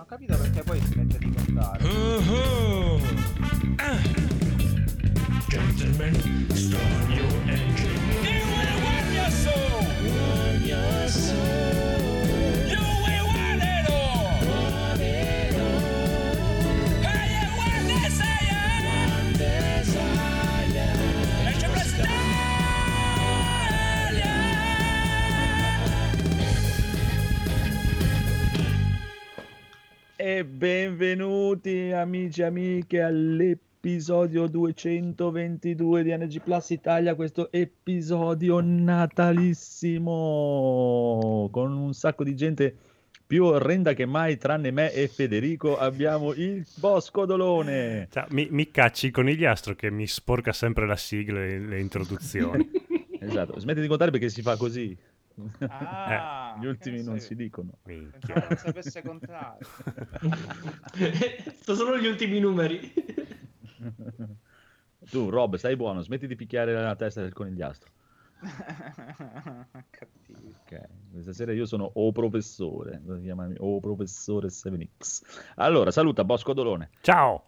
ho capito perché poi smette di contare. Uh-huh. Ah. Gentlemen, start your. E benvenuti amici e amiche all'episodio 222 di NG Plus Italia, questo episodio natalissimo con un sacco di gente più orrenda che mai tranne me e Federico abbiamo il Bosco Dolone. Cioè, mi, mi cacci il conigliastro che mi sporca sempre la sigla e le introduzioni. Esatto, smetti di contare perché si fa così. Ah, Gli ultimi non ne si dicono. Minchia. Non sapesse contare. Sono solo gli ultimi numeri. Tu Rob, stai buono, smetti di picchiare la testa del conigliastro. Cattivo. Ok, questa sera io sono O professore? O professore 7X. Allora, saluta Bosco Dolone. Ciao!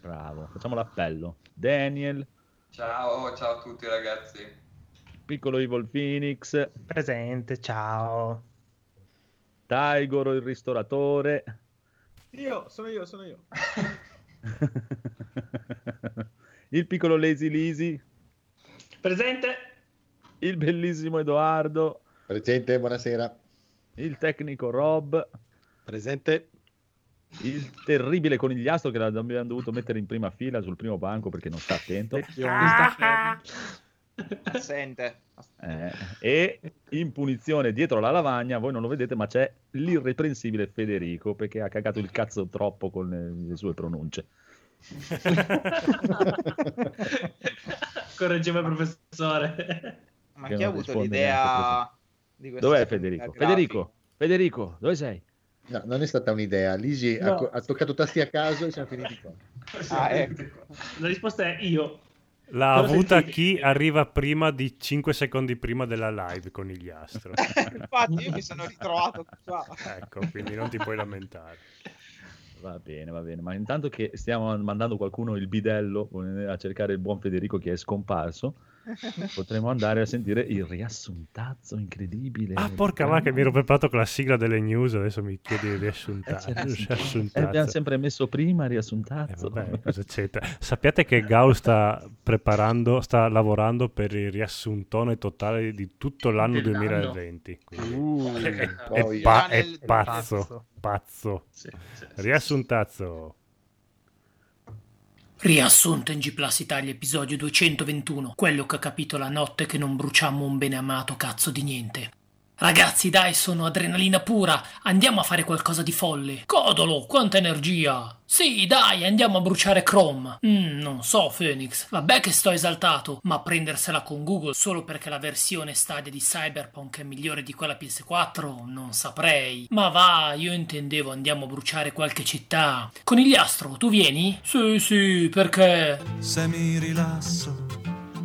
Bravo, facciamo l'appello. Daniel, Ciao, ciao a tutti ragazzi. Piccolo Evil Phoenix, Presente, ciao. Taigoro il ristoratore, Io, sono io, sono io. il piccolo Lazy Lisi, Presente? il bellissimo Edoardo, Presente, buonasera. il tecnico Rob, Presente. il terribile conigliastro che l'abbiamo dovuto mettere in prima fila sul primo banco perché non sta attento. Assente. Eh, e in punizione dietro la lavagna, voi non lo vedete, ma c'è l'irreprensibile Federico perché ha cagato il cazzo troppo con le, le sue pronunce. Correggeva il professore. Ma Che chi ha avuto l'idea di questa Dov'è Federico? Federico, Federico, dove sei? No, non è stata un'idea. Lisi ha No. co- ha, toccato tasti a caso e siamo finiti qua. Ah, ecco. La risposta è io. L'ha Però avuta senti- chi arriva prima di 5 secondi prima della live conigliastro. Infatti io mi sono ritrovato qua. ecco, quindi non ti puoi lamentare. Va bene, va bene, ma intanto che stiamo mandando qualcuno il bidello a cercare il buon Federico che è scomparso, potremo andare a sentire il riassuntazzo incredibile. Ah, porca vacca, mi ero preparato con la sigla delle news, adesso mi chiedi di Eh, riassuntare. c'era- eh, riassuntazzo. abbiamo sempre messo prima Eh, riassuntazzo. vabbè, cosa c'entra? Sappiate che Gaul sta preparando, sta lavorando per il riassuntone totale di tutto l'anno Dell'anno. 2020. quindi Uh, è, poi- è pa- è pazzo, pazzo. pazzo. Sì, sì, sì. Riassuntazzo. Riassunto in G Plus Italia episodio 221, quello che ha capito la notte che non bruciamo un bene amato cazzo di niente. Ragazzi, dai, sono adrenalina pura. Andiamo a fare qualcosa di folle. Codolo, quanta energia! Sì, dai, andiamo a bruciare Chrome. Mm, non so, Phoenix. Vabbè che sto esaltato, ma prendersela con Google solo perché la versione Stadia di Cyberpunk è migliore di quella PS4, non saprei. Ma va, io intendevo andiamo a bruciare qualche città. Conigliastro, tu vieni? Sì, sì, perché? Se mi rilasso,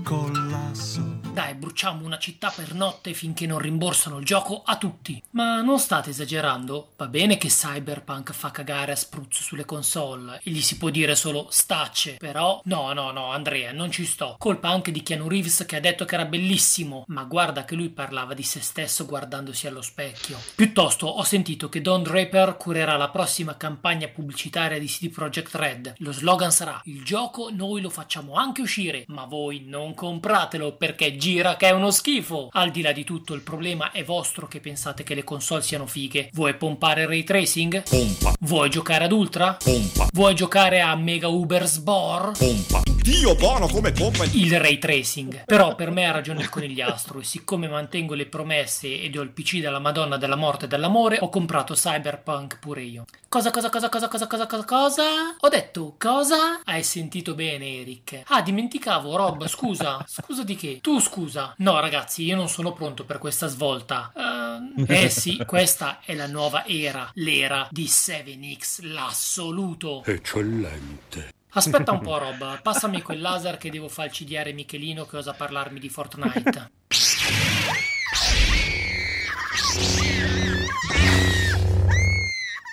collasso. Dai, bruciamo una città per notte finché non rimborsano il gioco a tutti. Ma non state esagerando? Va bene che Cyberpunk fa cagare a spruzzo sulle console e gli si può dire solo stacce, però no, no, no, Andrea, non ci sto. Colpa anche di Keanu Reeves che ha detto che era bellissimo, ma guarda che lui parlava di se stesso guardandosi allo specchio. Piuttosto ho sentito che Don Draper curerà la prossima campagna pubblicitaria di CD Projekt Red. Lo slogan sarà: "Il gioco noi lo facciamo anche uscire, ma voi non compratelo perché gira che è uno schifo". Al di là di tutto, il problema è vostro che pensate che le console siano fighe. Vuoi pompare il ray tracing? Pompa, Vuoi giocare ad Ultra? pompa, Vuoi giocare a Mega Uber Sbor? pompa. Dio buono come pompa il... il ray tracing. Però per me ha ragione il conigliastro e siccome mantengo le promesse ed ho il PC della Madonna della morte e dell'amore, ho comprato Cyberpunk pure io. Cosa, cosa, cosa, cosa, cosa, cosa, cosa, cosa? Ho detto cosa? Hai sentito bene, Eric. Ah, dimenticavo, Rob, scusa. Scusa di che? Tu scusa. No, ragazzi, io non sono pronto per questa svolta. Ehm, eh sì, questa è la nuova era, l'era di 7X, l'assoluto. Eccellente. Aspetta un po', Rob, passami quel laser che devo falcidiare Michelino che osa parlarmi di Fortnite.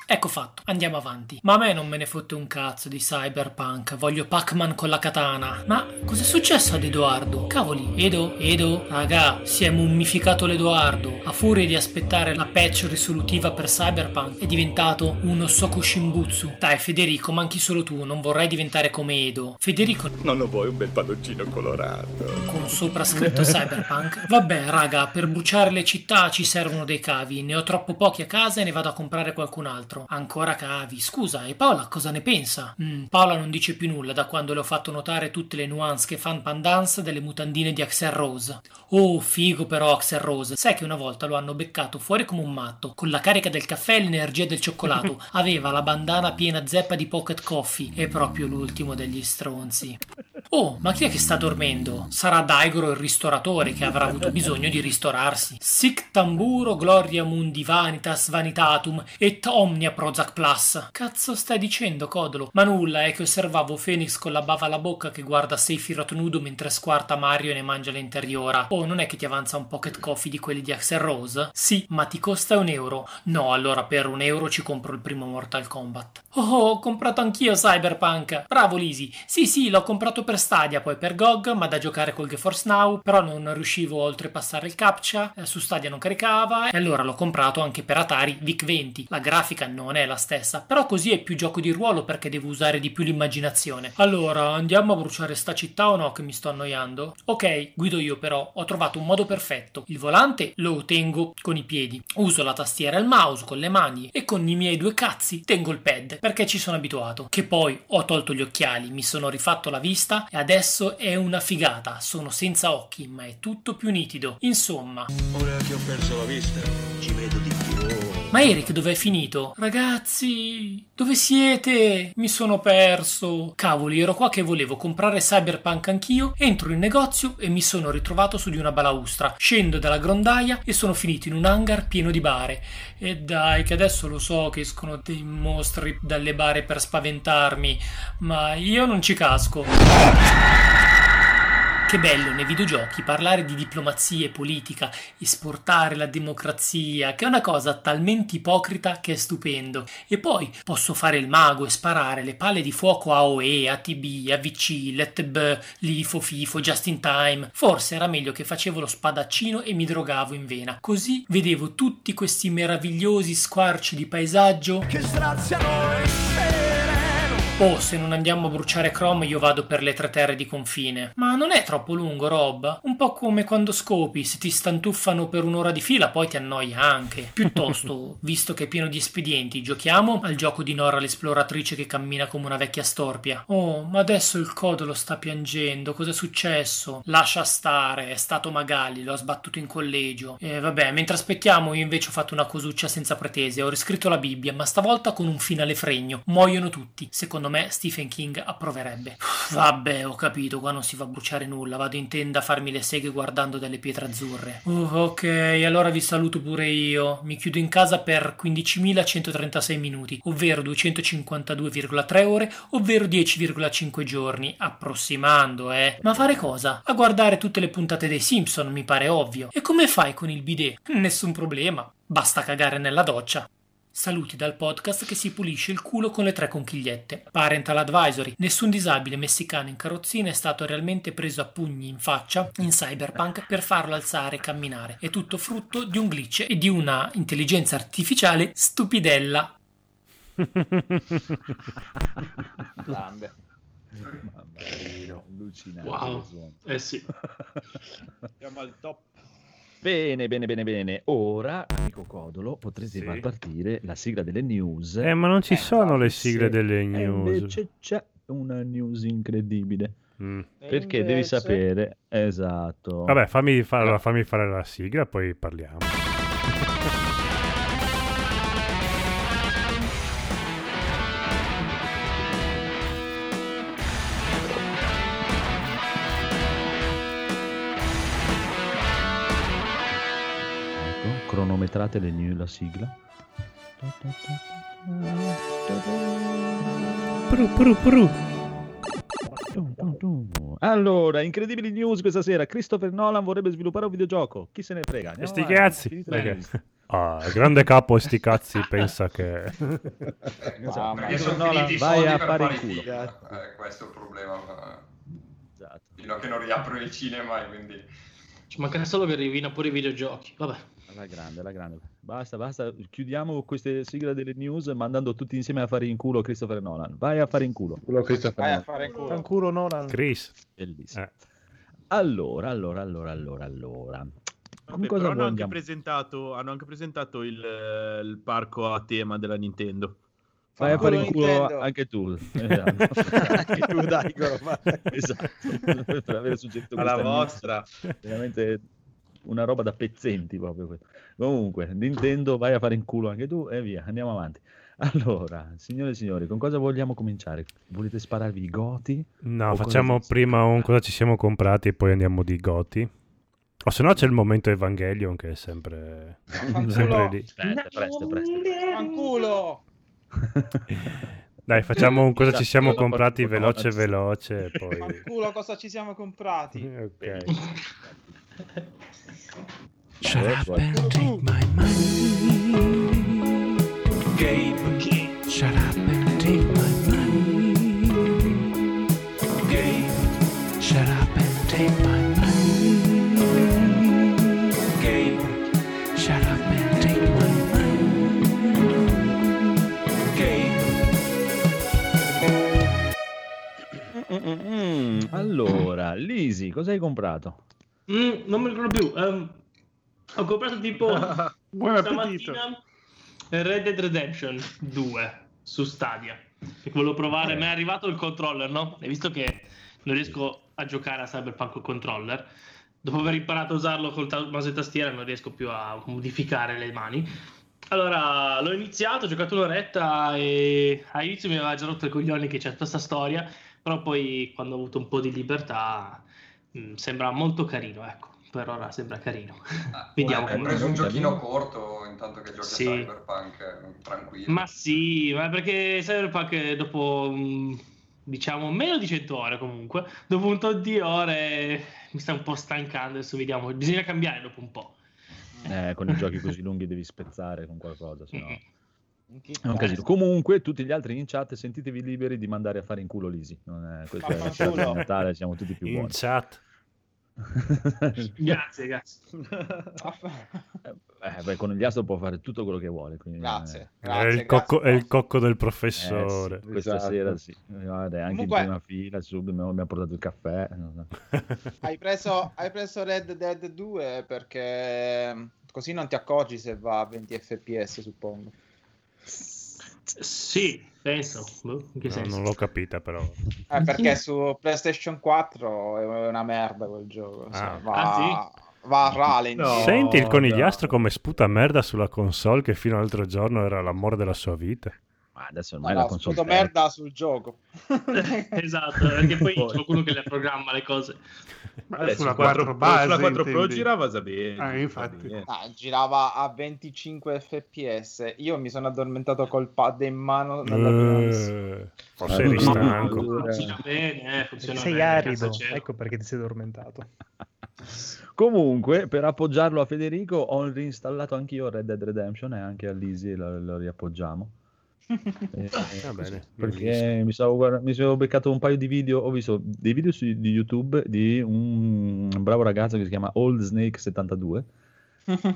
Ecco fatto, andiamo avanti. Ma a me non me ne fotte un cazzo di cyberpunk, voglio Pac-Man con la katana. Ma cos'è successo ad Edoardo? Cavoli, Edo, Edo, raga, si è mummificato l'Edoardo. A furia di aspettare la patch risolutiva per cyberpunk è diventato uno Sokushimbutsu. Dai Federico, manchi solo tu, non vorrei diventare come Edo. Federico Non lo vuoi un bel palloncino colorato? con sopra scritto cyberpunk. Vabbè, raga, per bruciare le città ci servono dei cavi. Ne ho troppo pochi a casa e ne vado a comprare qualcun altro. Ancora cavi. Scusa, e Paola cosa ne pensa? Mm, Paola non dice più nulla da quando le ho fatto notare tutte le nuance che fan pandance delle mutandine di Axel Rose. Oh, figo però Axel Rose. Sai che una volta lo hanno beccato fuori come un matto, con la carica del caffè e l'energia del cioccolato. Aveva la bandana piena zeppa di pocket coffee. È proprio l'ultimo degli stronzi. Oh, ma chi è che sta dormendo? Sarà Daigoro il ristoratore che avrà avuto bisogno di ristorarsi. Sic tamburo gloria mundi vanitas vanitatum et omnia prozac plus. Cazzo stai dicendo, Codolo? Ma nulla, è che osservavo Phoenix con la bava alla bocca che guarda Sephiroth nudo mentre squarta Mario e ne mangia l'interiora. Oh, non è che ti avanza un pocket coffee di quelli di Axel Rose? Sì, ma ti costa un euro. No, allora per un euro ci compro il primo Mortal Kombat. Oh, ho comprato anch'io Cyberpunk. Bravo Lisi. Sì, sì, l'ho comprato per Stadia, poi per GOG, ma da giocare col GeForce Now, però non riuscivo a oltrepassare il captcha, eh, su Stadia non caricava, e allora l'ho comprato anche per Atari VIC-20. La grafica non è la stessa, però così è più gioco di ruolo perché devo usare di più l'immaginazione. Allora, andiamo a bruciare sta città o no che mi sto annoiando? Ok, guido io però, ho trovato un modo perfetto. Il volante lo tengo con i piedi, uso la tastiera e il mouse con le mani e con i miei due cazzi tengo il pad perché ci sono abituato. Che poi ho tolto gli occhiali, mi sono rifatto la vista e adesso è una figata. Sono senza occhi, ma è tutto più nitido. Insomma, Ora che ho perso la vista, ci vedo di. Ma Eric dov'è finito? Ragazzi, dove siete? Mi sono perso. Cavoli, ero qua che volevo comprare Cyberpunk anch'io. Entro in negozio e mi sono ritrovato su di una balaustra. Scendo dalla grondaia e sono finito in un hangar pieno di bare. E dai, che adesso lo so che escono dei mostri dalle bare per spaventarmi, ma io non ci casco. Che bello nei videogiochi parlare di diplomazia e politica, esportare la democrazia, che è una cosa talmente ipocrita che è stupendo. E poi posso fare il mago e sparare le palle di fuoco a OE, ATB, AVC, LetB, LIFO, FIFO, Just in Time. Forse era meglio che facevo lo spadaccino e mi drogavo in vena. Così vedevo tutti questi meravigliosi squarci di paesaggio Che straziano. Oh, se non andiamo a bruciare Chrome io vado per le tre terre di confine. Ma non è troppo lungo, Rob? Un po' come quando scopi, se ti stantuffano per un'ora di fila poi ti annoia anche. Piuttosto, visto che è pieno di espedienti, giochiamo al gioco di Nora l'esploratrice che cammina come una vecchia storpia. Oh, ma adesso il codolo sta piangendo, cos'è successo? Lascia stare, è stato Magali, lo ha sbattuto in collegio. E vabbè, mentre aspettiamo io invece ho fatto una cosuccia senza pretese, ho riscritto la Bibbia, ma stavolta con un finale fregno. Muoiono tutti. Secondo me Stephen King approverebbe. Vabbè, ho capito, qua non si va a bruciare nulla, vado in tenda a farmi le seghe guardando delle pietre azzurre. Uh, ok, allora vi saluto pure io. Mi chiudo in casa per 15.136 minuti, ovvero 252,3 ore, ovvero 10,5 giorni, approssimando, eh. Ma fare cosa? A guardare tutte le puntate dei Simpson, mi pare ovvio. E come fai con il bidet? Nessun problema. Basta cagare nella doccia. Saluti dal podcast che si pulisce il culo con le tre conchigliette. Parental advisory. Nessun disabile messicano in carrozzina è stato realmente preso a pugni in faccia in cyberpunk per farlo alzare e camminare. È tutto frutto di un glitch e di una intelligenza artificiale stupidella. Grande. Mamma mia, allucinante. Wow. Eh sì. Siamo al top. Bene, bene, bene, bene. Ora, amico Codolo, potrete Sì. far partire la sigla delle news. Eh, ma non ci Eh, sono le Se- sigle delle e news. invece c'è una news incredibile. Mm. E Perché devi invece- sapere, esatto. Vabbè, fammi, fa- allora fammi fare la sigla, poi parliamo. Cronometrate le new, la sigla. Pru, pru, pru. Allora, incredibili news questa sera. Christopher Nolan vorrebbe sviluppare un videogioco. Chi se ne frega? Andiamo Sti avanti. cazzi. Ah, il grande capo sti cazzi pensa che... Perché Christopher sono Nolan, finiti i vai soldi a per fare fare in i culo. film. Eh, questo è il problema. ma- Esatto. Fino a che non riaprono i cinema e quindi... Ci manca solo che rivina pure i videogiochi. Vabbè. Alla grande, alla grande. Basta, basta. Chiudiamo queste sigle delle news mandando tutti insieme a fare in culo Christopher Nolan. Vai a fare in culo. Christopher Vai a fare culo. Fanculo Nolan. Chris. Bellissimo. Eh. Allora, allora, allora, allora, allora. Vabbè, cosa però hanno anche, presentato, hanno anche presentato il, eh, il parco a tema della Nintendo. Vai a fare in culo Nintendo. anche tu. Esatto. Anche tu, dai, Goro, esatto. per aver suggerito Alla vostra. veramente una roba da pezzenti proprio. Comunque, Nintendo, vai a fare in culo anche tu e via, andiamo avanti. Allora, signore e signori, con cosa vogliamo cominciare? Volete spararvi i goti? No, facciamo cosa- prima un cosa ci siamo comprati e poi andiamo di Goti. O se no c'è il momento Evangelion che è sempre, sempre lì. Aspetta, presto, presto. Fanculo! Dai, facciamo un cosa ci siamo comprati veloce veloce poi... Fanculo cosa ci siamo comprati? Ok. Shut up and take my money. Gabe, shut up and take my money. Shut up and take my money. Shut up and take my money. Mm, allora, Lisi, cosa hai comprato? Mm, non mi ricordo più. Ehm, ho comprato tipo Buon stamattina Red Dead Redemption 2 su Stadia. Perché volevo provare, mi è arrivato il controller, no? E visto che non riesco a giocare a Cyberpunk col controller, dopo aver imparato a usarlo col ta- mouse e tastiera non riesco più a modificare le mani. Allora l'ho iniziato, ho giocato un'oretta e all'inizio mi aveva già rotto i coglioni che c'è tutta questa storia, però poi quando ho avuto un po' di libertà mh, sembra molto carino, ecco. Per ora sembra carino. Vediamo Hai preso un giochino corto intanto che giochi Sì. a Cyberpunk, eh, tranquillo. Ma sì, ma perché Cyberpunk eh, dopo mh, diciamo meno di 100 ore comunque, dopo un tot di ore mi sta un po' stancando, adesso vediamo, bisogna cambiare dopo un po'. Eh, con i giochi così lunghi devi spezzare con qualcosa, se no... Mm. È un casino. Comunque, tutti gli altri in chat, sentitevi liberi di mandare a fare in culo Lisi. Non è, questa è serata di Natale, siamo tutti più In buoni. chat. Grazie, grazie. Eh, beh, con gli astro può fare tutto quello che vuole. Quindi, Grazie, eh, È grazie. il, cocco, grazie. è il cocco del eh, professore. sì, questa Esatto. sera sì. Guarda, anche Comunque- in prima fila, subito mi ha portato il caffè. Hai preso, hai preso Red Dead 2 perché così non ti accorgi se va a 20 fps, suppongo. Sì, penso. Boh, in che No, senso? non l'ho capita però. Eh, perché su PlayStation 4 è una merda quel gioco. Ah. va, Ah, va a rallenti. No. Senti il conigliastro no. come sputa merda sulla console che fino all'altro giorno era l'amore della sua vita. Ma adesso ormai no, la console tech- merda sul gioco. esatto, perché poi c'è qualcuno che le programma le cose. Ma Vabbè, sulla su 4 4 base, sulla 4 Pro girava già bene. Ah, infatti. Ah, girava a 25 fps. Io mi sono addormentato col pad in mano. nella prima missione. Eh, forse eri stanco. Funziona bene, funziona Sei bene. arido, ecco perché ti sei addormentato. Comunque, per appoggiarlo a Federico, ho reinstallato anch'io Red Dead Redemption e anche a Lisi lo, lo riappoggiamo. Eh, Va bene, perché mi, stavo guarda- mi sono beccato un paio di video, ho visto dei video su di YouTube di un bravo ragazzo che si chiama Old Snake 72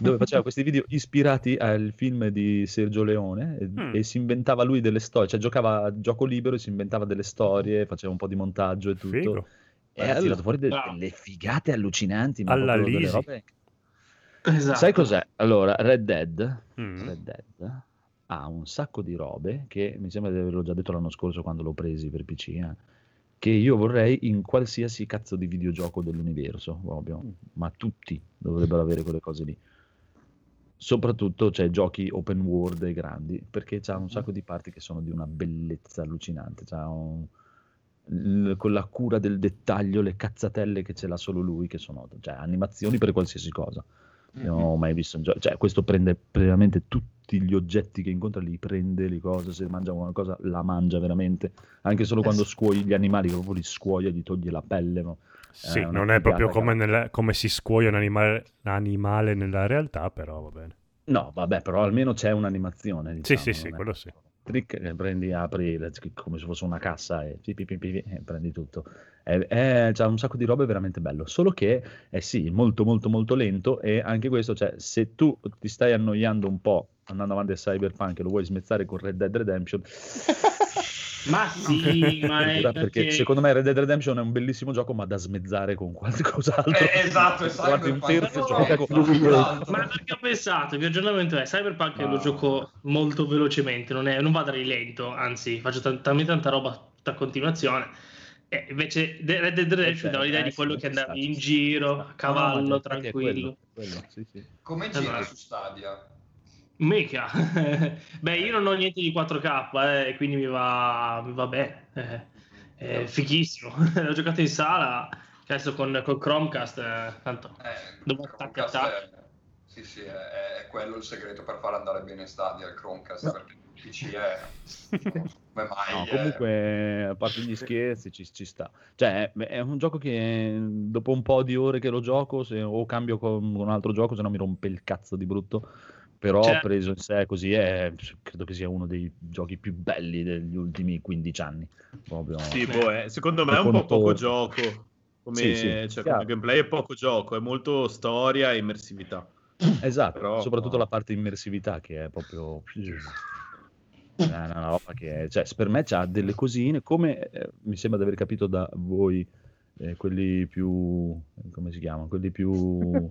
dove faceva questi video ispirati al film di Sergio Leone e, Mm. e si inventava lui delle storie, cioè giocava a gioco libero e si inventava delle storie, faceva un po' di montaggio e tutto. Figo. E ha tirato fuori de- Bravo. delle figate allucinanti, ma Alla delle robe- Esatto. Sai cos'è? Allora, Red Dead, Mm. Red Dead ha un sacco di robe che mi sembra di averlo già detto l'anno scorso quando l'ho presi per PC, eh, che io vorrei in qualsiasi cazzo di videogioco dell'universo, proprio. ma tutti dovrebbero avere quelle cose lì. Soprattutto c'è giochi open world e grandi, perché c'ha un sacco di parti che sono di una bellezza allucinante, c'ha un- l- con la cura del dettaglio, le cazzatelle che ce l'ha solo lui, che sono cioè, animazioni per qualsiasi cosa. Non ho mai visto un gioco. Cioè, questo prende veramente tutti gli oggetti che incontra, li prende, le cose. Se mangia qualcosa, la mangia veramente. Anche solo Eh quando sì. scuoi gli animali, proprio li scuoia, gli toglie la pelle. no? Sì, una non è proprio come, nella- come si scuoia un animale, animale nella realtà, però va bene. No, vabbè, però almeno c'è un'animazione. Sì, Diciamo, sì, sì, non è- quello sì. Trick, che prendi, apri come se fosse una cassa e, pi, pi, pi, e prendi tutto. È, è- c'ha un sacco di robe veramente bello. Solo che è sì, molto, molto, molto lento. E anche questo, cioè, se tu ti stai annoiando un po' andando avanti a Cyberpunk lo vuoi smezzare con Red Dead Redemption, Ma sì, ma perché perché... secondo me Red Dead Redemption è un bellissimo gioco, ma da smezzare con qualcos'altro. Eh, esatto, è un terzo No, no, gioco. tutt'altro. Ma perché ho pensato, il mio aggiornamento è Cyberpunk No. lo gioco molto velocemente, non, è- non vado a rilento, anzi faccio t- talmente tanta roba a continuazione. E invece Red Dead Redemption Eh, dà l'idea eh, di sì, quello che andavi ci in giro, a cavallo, No, no, tranquillo. quello, quello, sì, sì. Come gira Allora. su Stadia? Mica. Beh, io non ho niente di 4K, eh, quindi mi va, mi va bene. Eh, è fighissimo. L'ho giocato in sala, adesso con, con Chromecast, eh, tanto Eh, attacchi. è- Sì, sì, è, è quello il segreto per far andare bene Stadia, il Chromecast, No. perché il PC è... come mai? No, comunque, a parte gli scherzi, ci, ci sta. Cioè, è, è un gioco che dopo un po' di ore che lo gioco, se, o cambio con un altro gioco, se no mi rompe il cazzo di brutto. Però Cioè- preso in sé così, è, credo che sia uno dei giochi più belli degli ultimi 15 anni. Proprio. Sì, boh, eh, secondo me è un po' poco gioco. Come, Sì, sì, cioè, come gameplay è poco gioco, è molto storia e immersività. Esatto, Però- soprattutto la parte immersività che è proprio... È una roba che, cioè, per me c'ha delle cosine, come eh, mi sembra di aver capito da voi, eh, quelli più, come si chiama, quelli più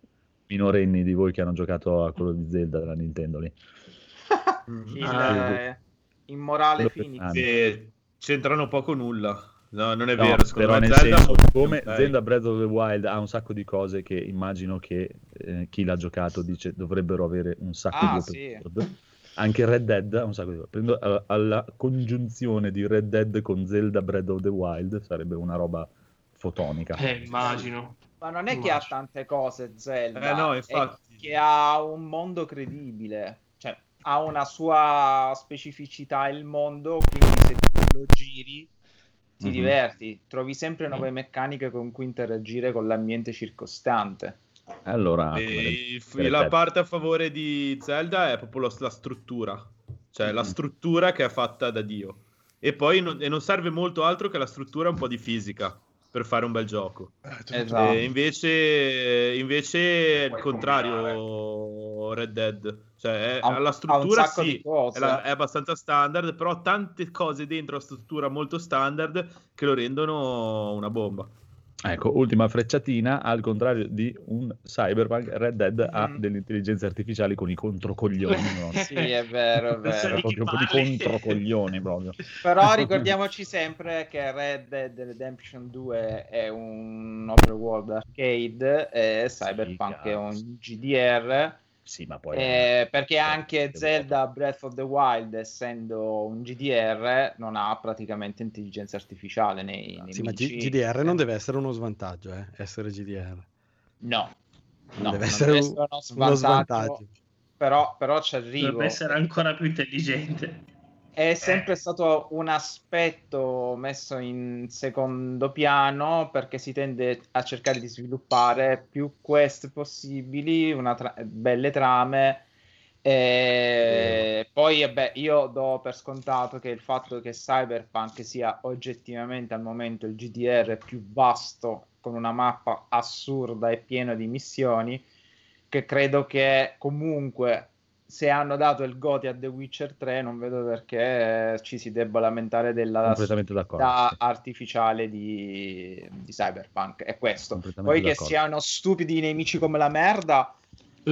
minorenni di voi che hanno giocato a quello di Zelda della Nintendo lì. Il Ah. eh, immorale Phoenix. Sì, c'entrano poco nulla. No, non è No, vero, però nel Zelda senso, come gameplay. Zelda Breath of the Wild ha un sacco di cose che immagino che eh, chi l'ha giocato dice dovrebbero avere un sacco Ah, di sì. Anche Red Dead ha un sacco di Prendo alla, alla congiunzione di Red Dead con Zelda Breath of the Wild sarebbe una roba fotonica. Eh, immagino. Ma non è che ha tante cose Zelda, Eh, no, è infatti. che ha un mondo credibile, cioè ha una sua specificità il mondo, quindi se lo giri ti Mhm. diverti, trovi sempre nuove meccaniche con cui interagire con l'ambiente circostante. Allora, E Red la parte a favore di Zelda è proprio lo- la struttura, cioè la Mhm. struttura che è fatta da Dio. E poi non, e non serve molto altro che la struttura un po' di fisica per fare un bel gioco. Esatto. E invece, invece è il contrario Red Dead. Cioè, è- Ha la struttura sì, è, la- è abbastanza standard, però ha tante cose dentro la struttura molto standard che lo rendono una bomba. Ecco, ultima frecciatina, al contrario di un Cyberpunk, Red Dead ha Mhm. delle intelligenze artificiali con i controcoglioni. no? Sì, è vero, è vero. proprio con i controcoglioni proprio. Però ricordiamoci sempre che Red Dead Redemption 2 è un open world arcade e Cyberpunk è un GDR. Sì, ma poi... eh, perché anche che Zelda Breath of the Wild, essendo un GDR, non ha praticamente intelligenza artificiale nei, nei Sì, ma. G- GDR non deve essere uno svantaggio, eh, essere GDR. No, no, deve non essere deve essere uno uno svantaggio, svantaggio. Però, però ci arrivo. Dovrebbe essere ancora più intelligente. È sempre stato un aspetto messo in secondo piano perché si tende a cercare di sviluppare più quest possibili, una tra- belle trame. E poi, vabbè, io do per scontato che il fatto che Cyberpunk sia oggettivamente al momento il GDR più vasto, con una mappa assurda e piena di missioni, che credo che comunque se hanno dato il Goti a The Witcher 3 non vedo perché eh, ci si debba lamentare della sì. artificiale di, di Cyberpunk è questo poi che siano stupidi i nemici come la merda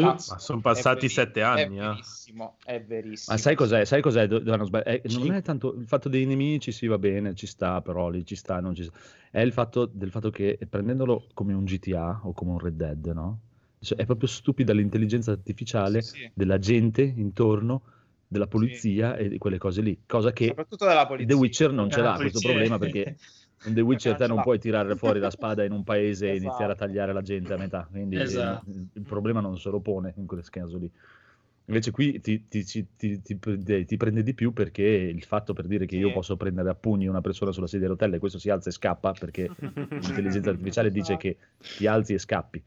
cazzo, Ma sono è passati sette anni, è eh. verissimo è verissimo Ma sai cos'è? Sai cos'è? Sbagli- eh, non è tanto il fatto dei nemici, sì, va bene, ci sta, però lì ci sta, non ci sta. È il fatto del fatto che prendendolo come un GTA o come un Red Dead, no? Cioè, è proprio stupida l'intelligenza artificiale Sì, sì. della gente intorno, della polizia e di quelle cose lì. Cosa che soprattutto della polizia The Witcher non ce l'ha questo problema perché In The Witcher te non puoi tirare fuori la spada in un paese e Esatto. iniziare a tagliare la gente a metà, quindi Esatto. il, il problema non se lo pone in quel caso lì. Invece qui ti, ti- ti- ti prende, ti prende di più perché il fatto per dire che io Sì. posso prendere a pugni una persona sulla sedia a rotelle e questo si alza e scappa perché l'intelligenza artificiale dice che ti alzi e scappi.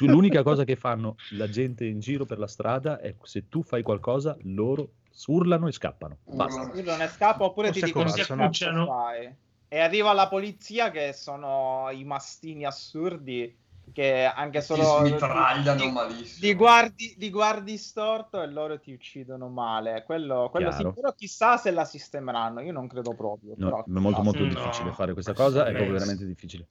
L'unica cosa che fanno la gente in giro per la strada è se tu fai qualcosa, loro urlano e scappano. Basta. Io non ne scappo oppure O ti si dicono cazzo fai. E arriva la polizia che sono i mastini assurdi che anche Ti solo smitragliano li, malissimo. li guardi, li guardi storto e loro ti uccidono male. Quello, quello però chissà se la sistemeranno. Io non credo proprio. No, però è molto molto No. difficile fare questa cosa, è proprio veramente difficile.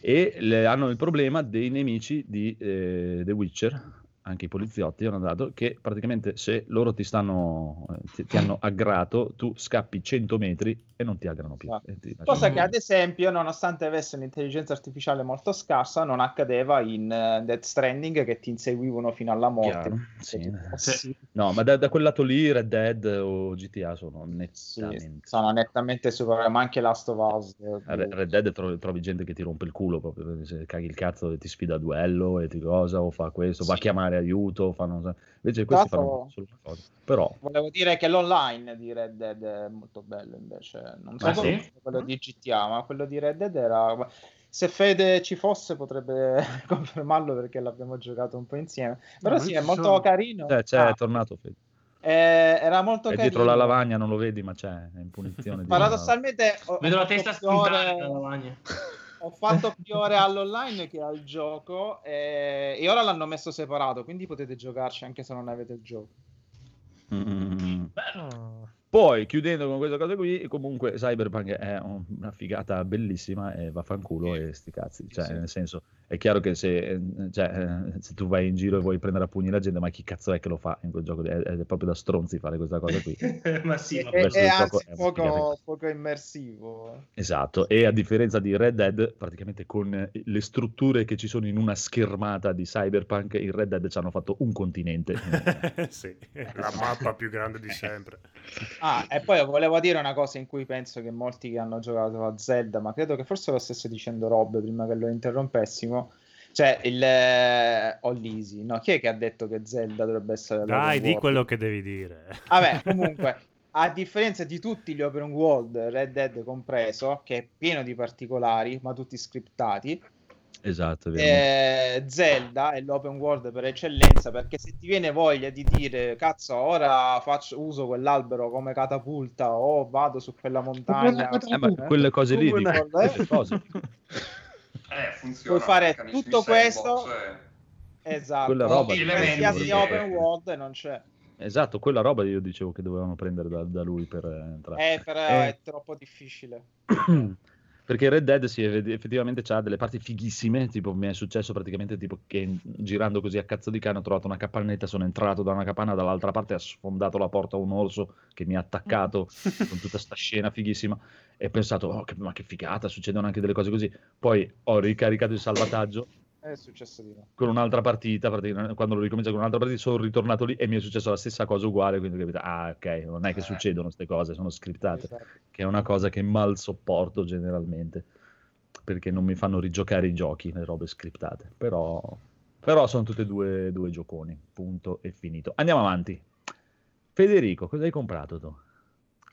E le- hanno il problema dei nemici di eh, The Witcher, anche i poliziotti hanno dato, che praticamente se loro ti stanno, eh, ti, ti hanno aggrato, tu scappi 100 metri e non ti aggrano più. E ti Cosa che ad esempio, nonostante avesse un'intelligenza artificiale molto scarsa, non accadeva in eh, Death Stranding che ti inseguivano fino alla morte. Sì. Sì. No, ma da, da quel lato lì Red Dead o GTA sono Sì, nettamente... sono nettamente superiori, ma anche Last of Us. eh, A Re- Red Dead trovi, trovi gente che ti rompe il culo proprio, se caghi il cazzo e ti sfida a duello e ti cosa, o fa questo, va a Sì. Chiamare aiuto, fanno... invece questi l'altro- fanno solo una cosa. Però, Volevo dire che l'online di Red Dead è molto bello invece. Non so Ah, sì? quello di GTA, ma quello di Red Dead era. Se Fede ci fosse potrebbe confermarlo perché l'abbiamo giocato un po' insieme. Però No, sì, ci è molto sono. carino. cioè, c'è, Ah, è tornato, Fede. eh, era molto è carino. dietro la lavagna, non lo vedi, ma c'è, è in punizione. Paradossalmente Vedo la testa spuntare dalla lavagna. ho fatto più ore all'online che al gioco e, e ora l'hanno messo separato, quindi potete giocarci anche se non avete il gioco. Mm. Ah. Poi, chiudendo con questa cosa qui, comunque Cyberpunk è un- una figata bellissima e vaffanculo e sti cazzi. Cioè, Sì. nel senso, è chiaro che se, cioè, se tu vai in giro e vuoi prendere a pugni la gente, ma chi cazzo è che lo fa in quel gioco? È, è proprio da stronzi fare questa cosa qui. ma sì, ma anzi gioco è una poco, poco immersivo. Esatto, e a differenza di Red Dead, praticamente con le strutture che ci sono in una schermata di Cyberpunk, in Red Dead ci hanno fatto un continente. sì, la mappa più grande di sempre. Ah, e poi volevo dire una cosa in cui penso che molti che hanno giocato a Zelda, ma credo che forse lo stesse dicendo Rob prima che lo interrompessimo. Cioè, il eh, o Lisi, no? Chi è che ha detto che Zelda dovrebbe essere Dai, di quello che devi dire. Vabbè, comunque, a differenza di tutti gli open world, Red Dead compreso, che è pieno di particolari, ma tutti scriptati, esatto, eh, Zelda è l'open world per eccellenza perché se ti viene voglia di dire cazzo ora faccio uso quell'albero come catapulta o vado su quella montagna Eh, ma quelle cose lì, dico, quelle cose. Eh, funziona. Puoi fare tutto questo- sandbox, eh. esatto Quella roba di- qualsiasi open world non c'è Esatto, quella roba io dicevo che dovevano prendere da, da lui per eh, entrare. eh, però Eh. è troppo difficile Perché Red Dead sì, eff- effettivamente ha delle parti fighissime, tipo mi è successo praticamente tipo che girando così a cazzo di cane ho trovato una capannetta, sono entrato da una capanna, dall'altra parte ha sfondato la porta un orso che mi ha attaccato con tutta sta scena fighissima e ho pensato, oh, che- ma che figata, succedono anche delle cose così. Poi ho ricaricato il salvataggio è successo di no con un'altra partita, quando l'ho ricominciato con un'altra partita sono ritornato lì e mi è successa la stessa cosa uguale, quindi ho capito, ah ok, non è che succedono queste cose, sono scriptate Esatto. che è una cosa che mal sopporto generalmente, perché non mi fanno rigiocare i giochi, le robe scriptate. Però, però sono tutte e due, due gioconi, punto e finito. Andiamo avanti. Federico, cosa hai comprato tu?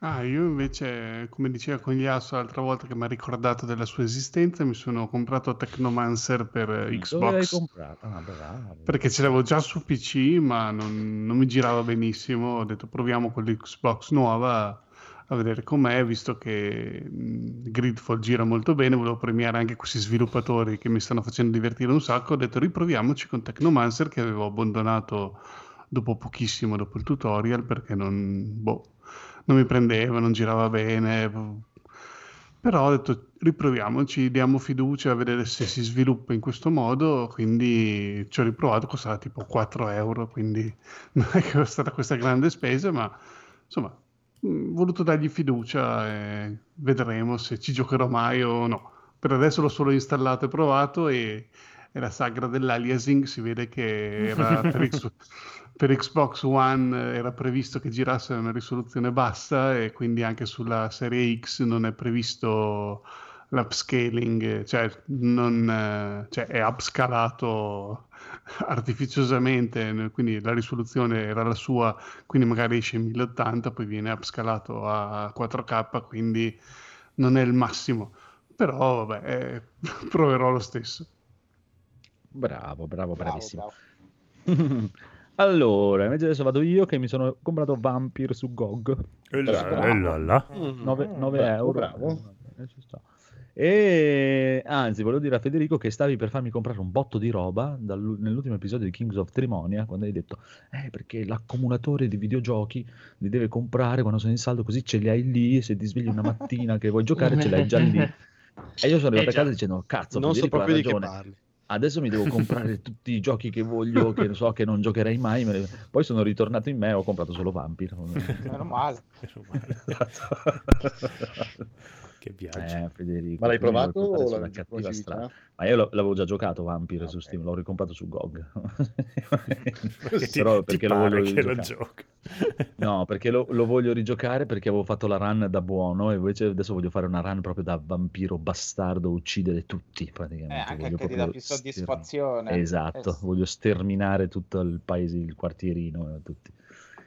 Ah, io invece, come diceva Cogliasso l'altra volta che mi ha ricordato della sua esistenza, mi sono comprato Technomancer per eh, l'hai Xbox. Ah. Perché ce l'avevo già su PC, ma non, non mi girava benissimo. Ho detto proviamo con l'Xbox nuova a vedere com'è, visto che mh, Gridfall gira molto bene. Volevo premiare anche questi sviluppatori che mi stanno facendo divertire un sacco. Ho detto riproviamoci con Technomancer che avevo abbandonato dopo pochissimo dopo il tutorial perché non, boh, non mi prendeva, non girava bene. Però ho detto riproviamoci, diamo fiducia a vedere se si sviluppa in questo modo, quindi ci ho riprovato, costava tipo 4 euro, quindi non è che è stata questa grande spesa, ma insomma, ho voluto dargli fiducia e vedremo se ci giocherò mai o no. Per adesso l'ho solo installato e provato e, e la sagra dell'aliasing si vede che era per, X- per Xbox One era previsto che girasse a una risoluzione bassa e quindi anche sulla serie X non è previsto l'upscaling, cioè, non, eh, cioè è upscalato artificiosamente, quindi la risoluzione era la sua, quindi magari esce in 1080, poi viene upscalato a 4K, quindi non è il massimo. Però vabbè, eh, proverò lo stesso. Bravo, bravo, bravissimo. allora, invece adesso vado io che mi sono comprato Vampire su GOG. E là, e là, là. 9, bravo, euro. bravo. Eh. E anzi, volevo dire a Federico che stavi per farmi comprare un botto di roba dall'u- nell'ultimo episodio di Kings of Trimonia, quando hai detto, eh, perché l'accumulatore di videogiochi li deve comprare quando sono in saldo, così ce li hai lì, e se ti svegli una mattina che vuoi giocare ce l'hai già lì. E io sono arrivato Eh, a casa dicendo, cazzo, non so proprio di che parli. Adesso mi devo comprare tutti i giochi che voglio, che so che non giocherei mai. me ne- Poi sono ritornato in me e ho comprato solo Vampire. Meno male. Che viaggio. Eh, Federico, Ma l'hai provato o l'avevi cattiva strada. Ma io l'avevo già giocato Vampire su Ok. Steam, l'ho ricomprato su GOG. Perché ti, Però ti perché lo voglio che lo rigiocare. No, perché lo, lo voglio rigiocare perché avevo fatto la run da buono e invece adesso voglio fare una run proprio da vampiro bastardo, uccidere tutti praticamente. Eh, anche Voglio perché ti dà più ster- soddisfazione. Esatto, Eh, sì. voglio sterminare tutto il paese, il quartierino, tutti.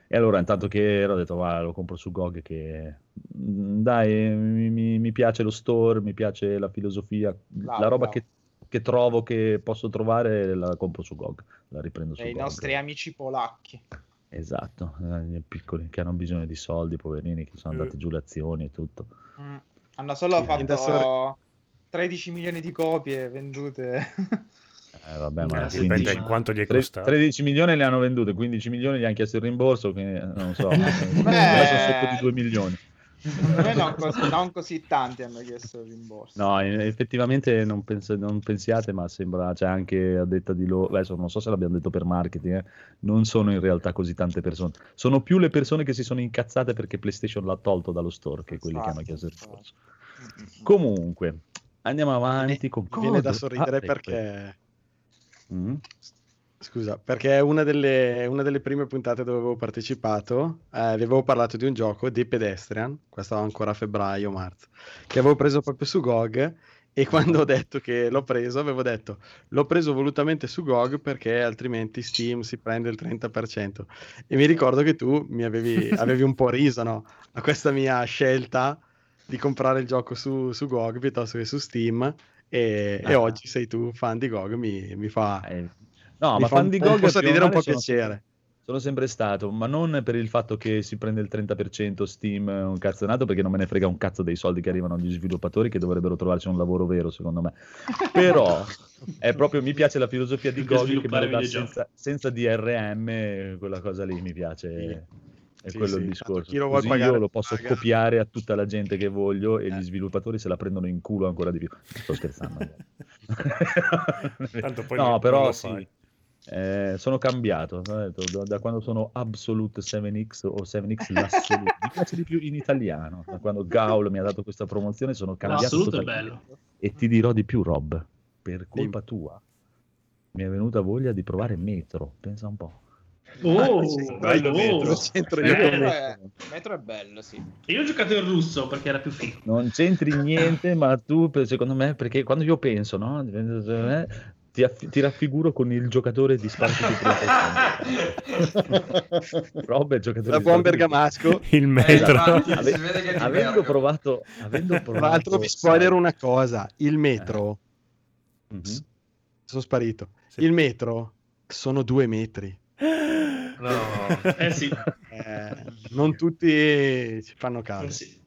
E allora intanto che ero ho detto va, lo compro su GOG che mm, dai, mi, mi- piace lo store, mi piace la filosofia, Bravo, la roba bravo. che, che trovo che posso trovare la compro su GOG, la riprendo su E i GOG. nostri amici polacchi. Esatto, eh, i piccoli che hanno bisogno di soldi, poverini, che sono Eh. andati giù le azioni e tutto. Mm. Hanno solo Sì, fatto adesso- 13 milioni di copie vendute. Eh, vabbè, ma Eh, dipende 15 in quanto gli è costato. 13 milioni le hanno vendute, 15 milioni gli hanno chiesto il rimborso, che non so, Beh. adesso sono sotto di 2 milioni. Secondo me non così, non così tanti hanno chiesto il rimborso. No, effettivamente non, pens- non pensiate, ma sembra, c'è anche a detta di loro, adesso non so se l'abbiamo detto per marketing, eh, non sono in realtà così tante persone, sono più le persone che si sono incazzate perché PlayStation l'ha tolto dallo store che quelli che hanno chiesto il rimborso. Comunque, andiamo avanti con Mi viene da sorridere Ah, ecco. perché... Mm? Scusa, perché una delle, una delle prime puntate dove avevo partecipato, eh, avevo parlato di un gioco, The Pedestrian, questo ancora a febbraio, marzo, che avevo preso proprio su GOG e quando ho detto che l'ho preso, avevo detto l'ho preso volutamente su GOG perché altrimenti Steam si prende il 30%. E mi ricordo che tu mi avevi, avevi un po' riso no, a questa mia scelta di comprare il gioco su, su GOG piuttosto che su Steam e, e Ah. oggi sei tu fan di GOG, mi, mi fa... Eh, No, mi ma fa fan di GOG posso dire un po' sono piacere. sempre- Sono sempre stato, ma non per il fatto che si prende il 30% Steam, eh, un cazzonato, perché non me ne frega un cazzo dei soldi che arrivano agli sviluppatori che dovrebbero trovarci un lavoro vero, secondo me. Però è proprio, mi piace la filosofia di GOG che me lo dà senza, senza DRM, quella cosa lì mi piace. È Sì, quello sì, il discorso. chi lo vuole pagare, io lo posso paga. copiare a tutta la gente che voglio e Eh. gli sviluppatori se la prendono in culo ancora di più. Sto scherzando. Tanto poi no, però sì. Eh, sono cambiato da, da quando sono Absolute 7X o 7X l'Assolute mi piace di più in italiano da quando Gaul mi ha dato questa promozione sono cambiato L'assoluto è totalmente. bello. e ti dirò di più Rob per colpa tua mi è venuta voglia di provare Metro pensa un po' Oh, bello. Metro, centro Eh, è, Metro è bello, sì. Io ho giocato in russo perché era più figo. non c'entri niente ma tu secondo me perché quando io penso no eh, ti, aff- ti raffiguro con il giocatore di Spartacus Rob è il giocatore Da di buon bergamasco. Il metro. infatti, Ave- avendo provato, avendo Tra provato l'altro vi spoiler una cosa, il metro, Mhm. sono sparito, Sì. il metro sono due metri. Eh sì. Eh, non tutti ci fanno caso. Eh sì.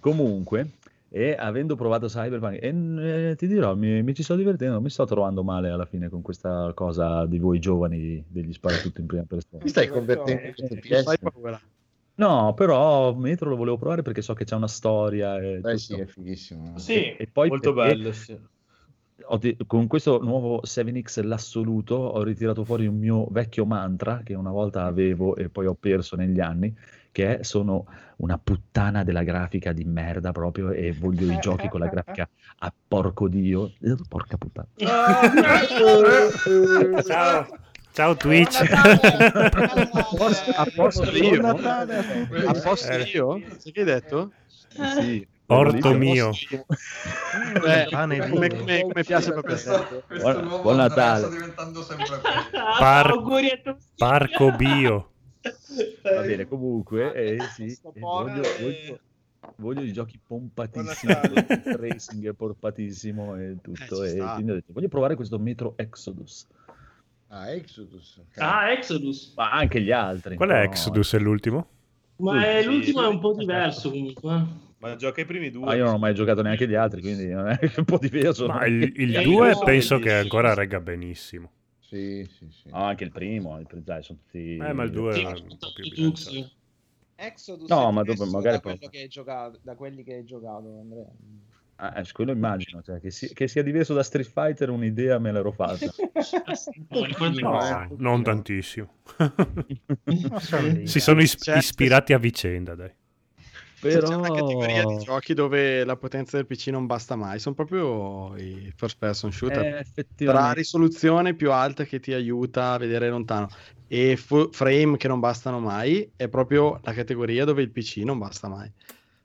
Comunque, e avendo provato Cyberpunk, e, eh, ti dirò, mi, mi ci sto divertendo, mi sto trovando male alla fine con questa cosa di voi giovani degli sparatutto in prima persona. Ti stai convertendo in questo Non PS? paura. No, però Metro lo volevo provare perché so che c'è una storia e Eh tutto. sì, è fighissimo. Sì, E poi Molto perché bello, sì. Ho de- con questo nuovo 7X l'assoluto ho ritirato fuori un mio vecchio mantra che una volta avevo e poi ho perso negli anni, che è sono una puttana della grafica di merda proprio e voglio i giochi con la grafica a porco dio. Eh, Porca puttana. Ciao. Ciao Twitch. A posto io? A posto Eh. io? Che hai detto? Sì, Orto Bellissimo. mio. Eh, Pane come, come- come piace te. Questo, questo Buon- nuovo buon Natale. sta diventando sempre peggio. Par- Auguri a tutti. Parco bio. Va bene, comunque, eh, sì, eh, voglio, voglio, voglio i giochi pompatissimi, il racing è pompatissimo e tutto. Eh, e quindi voglio provare questo Metro Exodus, Ah, Exodus. Ah, Exodus. ma anche gli altri. Qual è no? Exodus? È l'ultimo? Ma è- l'ultimo è un po' diverso comunque. Ma gioca i primi due. Ah, io non ho mai giocato neanche gli altri, quindi non è un po' diverso. Ma il, il Eh, 2 io so penso che ancora regga benissimo. Sì, sì, sì. No, anche il primo, il, dai, sono tutti... Eh, ma il 2 Sì, è ma un po' più bilanciato. Exodus No, ma dopo magari da, poi- che hai giocato, da quelli che hai giocato, Andrea. Ah, eh, quello immagino, cioè, che, si- che sia diverso da Street Fighter un'idea me l'ero fatta. No, non tantissimo. Ma si sono is- ispirati a vicenda, dai. C'è Però... una categoria di giochi dove la potenza del PC non basta mai, sono proprio i first person shooter. Eh, Tra risoluzione più alta che ti aiuta a vedere lontano e fu- frame che non bastano mai, è proprio la categoria dove il PC non basta mai.